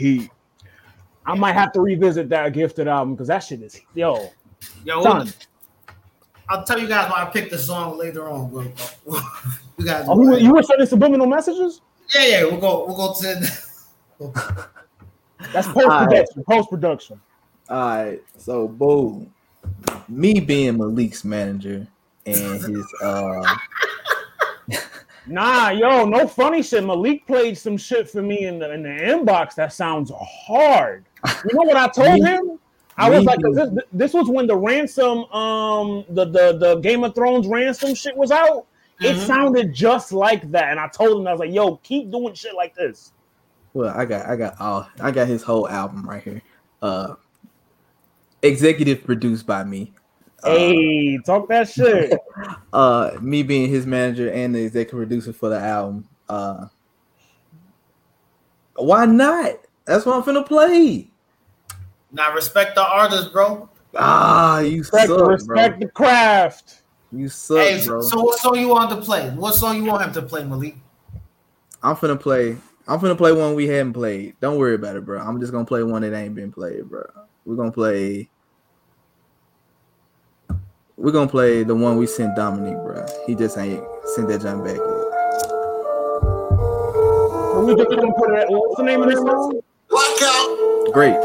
He, I might have to revisit that gifted album because that shit is yo. Yo, Done. I'll tell you guys why I picked the song later on. But you guys, Oh, you, were- you were sending subliminal messages? yeah, yeah, we'll go, we'll go to. That's post production. Post production. All right, so boom, me being Malik's manager and his uh Nah, yo, no funny shit. Malik played some shit for me in the in the inbox that sounds hard. You know what I told him? I was like, this, this was when the ransom, um, the the the Game of Thrones ransom shit was out. It Mhm. sounded just like that, and I told him I was like, "Yo, keep doing shit like this." well, I got I got all I got his whole album right here. Uh executive produced by me. Uh, Hey, talk that shit. uh me being his manager and the executive producer for the album. Uh why not? That's what I'm finna play. Now respect the artist, bro. Ah, you Respect, suck, respect bro. the craft. You suck, Hey, bro. so what song you want to play? What song you want him to play, Malik? I'm finna play. I'm finna play one we haven't played. Don't worry about it, bro. I'm just gonna play one that ain't been played, bro. We're gonna play. We're gonna play the one we sent Dominique, bro. He just ain't sent that jump back yet. We just gonna put it. What's the name of this song? Walk out. Great.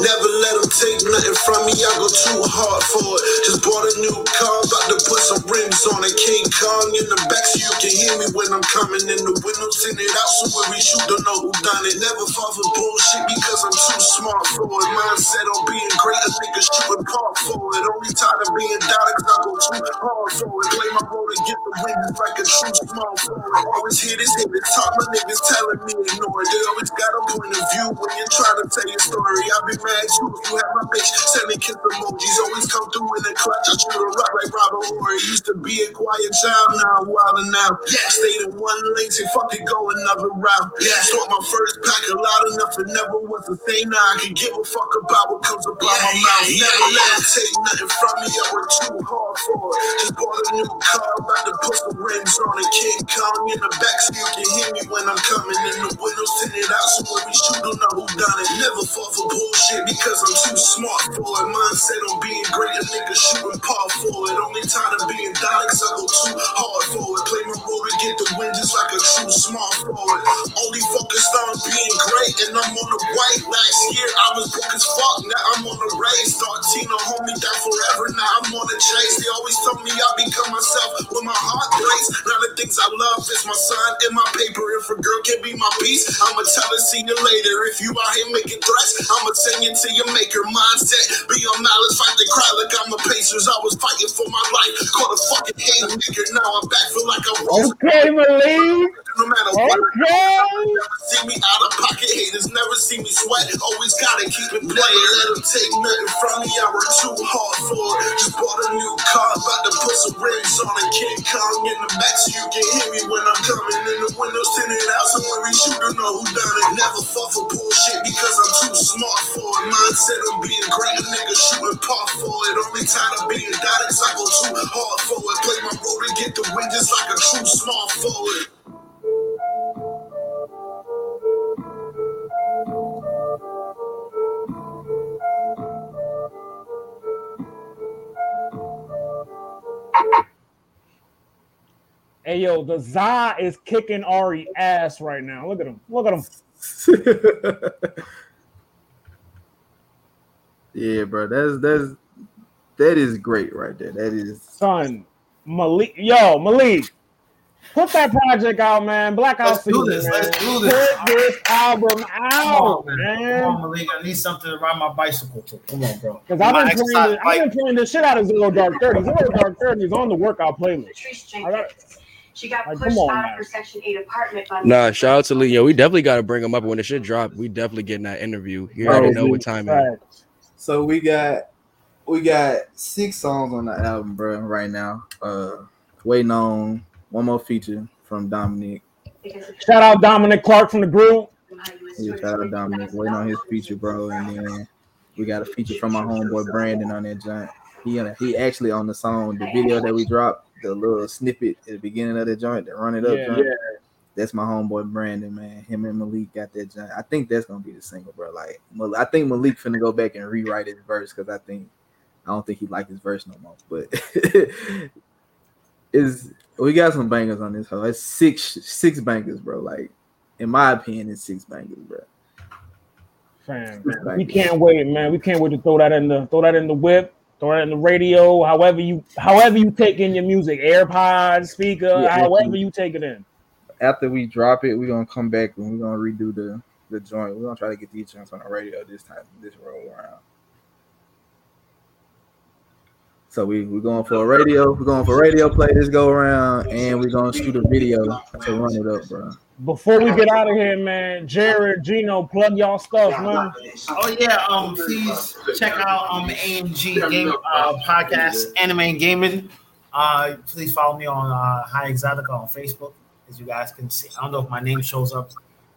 Never let them take nothing from me. I go too hard for it. Just bought a new car, about to put some rims on it. King Kong in the back so you can hear me when I'm coming in the window. Send it out so when we shoot, don't know who done it. Never fall for bullshit because I'm too smart for it. Mindset on being great, a nigga shooting part for it. Only tired of being doubted cause I go too hard for it. Play my role to get the win just like a true small forward. Always hear this hit the top, my niggas telling me ignore it. They always got a point of view when you're to tell your story. I be too if you have my bitch sending kiss emojis. Always come through in the clutch. I shoot a rock like Robert Horry. Used to be a quiet child, now I'm wildin' now. Yeah, stayed in one lane, say fuck it, go another route. Yeah, start my first pack a loud enough, it never was the same. Now I can give a fuck about what comes up out my mouth. Never let them take nothing from me. I work too hard for it. Just bought a new car, about to put some rims on it. King Kong in the back so you can hear me when I'm coming in the window. Send it out so when we shoot, don't know who done it. Never fall for bullshit because I'm too smart for it. Mindset on being great, a nigga shooting par for it. Only time to being down cause I go too hard for it. Play my role to get the win just like a true smart for it. Only focused on being great and I'm on the way. Last year I was broke as fuck, now I'm on the race. Thought Tina hold me down forever, now I'm on the chase. They always told me I'll become myself when my heart breaks. Now the things I love is my son and my paper. If a girl can be my piece, I'ma tell her see you later. If you out here making threats, I'ma send you to your maker mindset. Be on malice, fight the crowd like I'm a Pacers. I was fighting for my life. Caught a fucking nigga. Now I'm back feel like I was. Okay, Malik. No matter what. Okay. Never see me out of pocket. Haters never see me sweat. Always gotta keep it playing. Let them take nothing from me. I work too hard for it. Just bought a new car. About to put some rims on it. King Kong in the back so you can hear me when I'm coming in the window. Send it out so when we shoot, don't know who done it. Never fall for bullshit because I'm too smart for it. Mindset on being great. A nigga shooting par for it. Only time of being doubted cause I go too hard for it. Play my role to get the win just like a true small forward. Hey yo, the Za is kicking Ari ass right now. Look at him. Look at him. yeah, bro. That's that's that is great right there. That is Son, Malik. Yo, Malik. Put that project out, man. Blackout Let's do this. Man. Let's do this. Put this album out, Come on, man. Come on, Malik. I need something to ride my bicycle to. Come on, bro. Because I've been playing, exercise I've been playing the shit out of Zero Dark Thirty. Zero Dark Thirty is on the workout playlist. Patrice I got- She got Like, pushed on, out man. of her Section 8 apartment by Nah, shout out to Lee. Yo, we definitely got to bring him up when the shit drop. We definitely getting that interview. You Bro, already know what time it is. So we got we got six songs on the album, bro, right now. Uh waiting on one more feature from Dominic. Shout out Dominic Clark from the group. Yeah, shout out Dominic. Waiting on his feature, bro. And then we got a feature from my homeboy Brandon on that joint. He he actually on the song, the video that we dropped, the little snippet at the beginning of the joint, the run it up Yeah, joint. yeah. That's my homeboy Brandon, man. Him and Malik got that joint. I think that's gonna be the single, bro. Like I think Malik finna go back and rewrite his verse because I think I don't think he liked his verse no more. But is we got some bangers on this hoe. It's six six bangers, bro. Like in my opinion, it's six bangers, bro. Fam, Six we can't wait, man. We can't wait to throw that in the throw that in the whip, throw that in the radio, however you however you take in your music, AirPods, speaker, Yeah, however you take it in. After we drop it, we're gonna come back and we're gonna redo the the joint. We're gonna try to get these joints on the radio this time, this roll around. So we we're going for a radio. We're going for radio play this go around, and we're gonna shoot a video to run it up, bro. Before we get out of here, man, Jared, Gino, plug y'all stuff, man. Oh yeah, um, please check out um AMG Game uh, Podcast, Anime and Gaming. Uh, please follow me on uh, High Exotica on Facebook, as you guys can see. I don't know if my name shows up,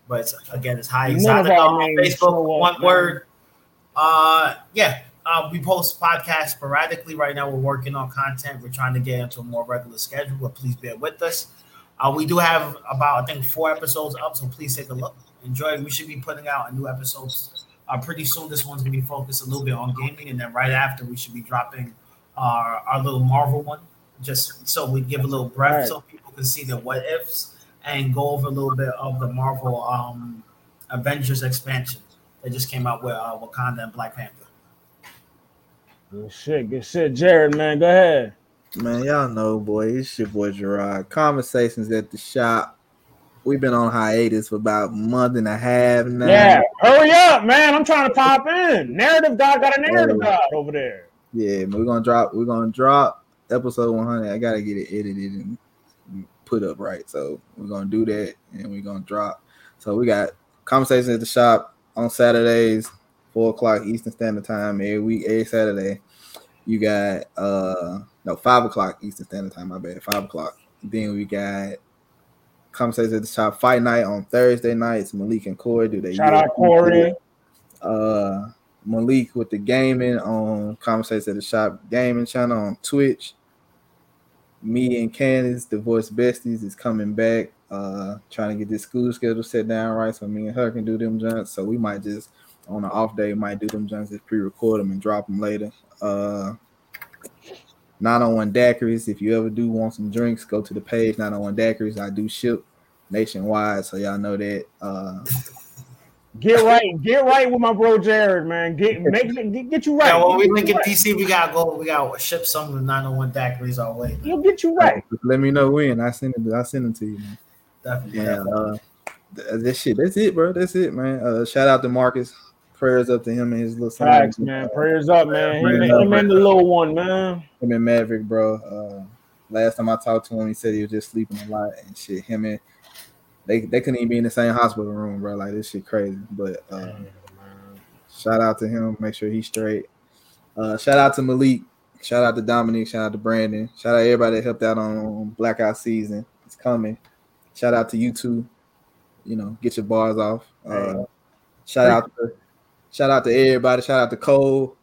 but it's, again, it's High Exotica on Facebook. One word. Uh, yeah. Uh, we post podcasts sporadically. Right now, we're working on content. We're trying to get into a more regular schedule, but please bear with us. Uh, we do have about, I think, four episodes up, so please take a look. Enjoy. We should be putting out a new episodes uh, pretty soon. This one's gonna be focused a little bit on gaming, and then right after, we should be dropping our, our little Marvel one, just so we give a little breath Right. so people can see the what ifs and go over a little bit of the Marvel um, Avengers expansion that just came out with uh, Wakanda and Black Panther. Good shit, good shit. Jared, man, go ahead. Man, y'all know, boy, it's your boy Gerard. Conversations at the shop. We've been on hiatus for about a month and a half now. Yeah, hurry up, man. I'm trying to pop in. Narrative God got a narrative. God over there. Yeah, man, we're gonna drop. We're gonna drop episode 100. I gotta get it edited and put up right. So we're gonna do that, and we're gonna drop. So we got conversations at the shop on Saturdays, four o'clock Eastern Standard Time every week, every Saturday. You got uh no five o'clock Eastern Standard Time. My bad, five o'clock. Then we got conversations at the shop fight night on Thursday nights. Malik and Corey do they Shout out Corey. uh Malik with the gaming on Conversations at the Shop gaming channel on Twitch. Me and Candace, the voice besties, is coming back. Uh trying to get this school schedule set down right so me and her can do them jumps. So we might just on an off day might do them jumps, just pre-record them and drop them later. Uh 901 daiquiris. If you ever do want some drinks, go to the page 901 daiquiris. I do ship nationwide, so y'all know that. Uh Get right, get right with my bro Jared, man. Get make get, get you right. Yeah, when we Get link you in right. DC, we gotta go. We gotta ship some of the 901 daiquiris our way. He'll get you right. Just let me know when I send it. I send them to you, man. Definitely. Yeah, uh, th- that shit. That's it, bro. That's it, man. Uh, shout out to Marcus. Prayers up to him and his little son. Facts, man. Prayers up, man. Him, Prayers and- up, him and the little one, man. Him and Maverick, bro. Uh, last time I talked to him, he said he was just sleeping a lot and shit. Him and they they couldn't even be in the same hospital room, bro. Like this shit crazy. But uh, shout out to him. Make sure he's straight. Uh, shout out to Malik. Shout out to Dominic. Shout out to Brandon. Shout out to everybody that helped out on Blackout season. It's coming. Shout out to you two. You know, get your bars off. Uh, shout out to shout out to everybody. Shout out to Cole.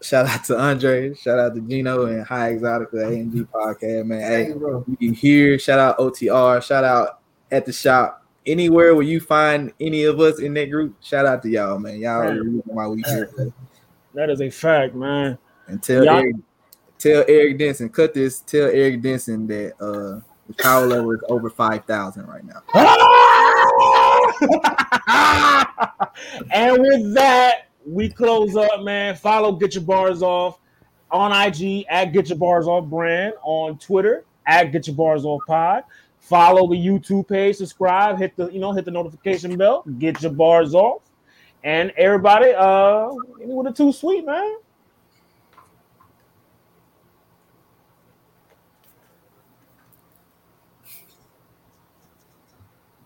Shout out to Andre. Shout out to Gino and High Exotic, the AMG podcast, man. Hey, you can hear. Shout out OTR. Shout out at the shop. Anywhere where you find any of us in that group, shout out to y'all, man. Y'all why we here. That is a fact, man. And tell Y'all- Eric, tell Eric Denson, cut this. Tell Eric Denson that uh the power level is over five thousand right now. and with that, we close up, man. Follow Get Your Bars Off on IG at Get Your Bars Off brand, on Twitter at Get Your Bars Off Pod. Follow the YouTube page, subscribe, hit the you know hit the notification bell, get your bars off, and everybody uh with a too sweet man.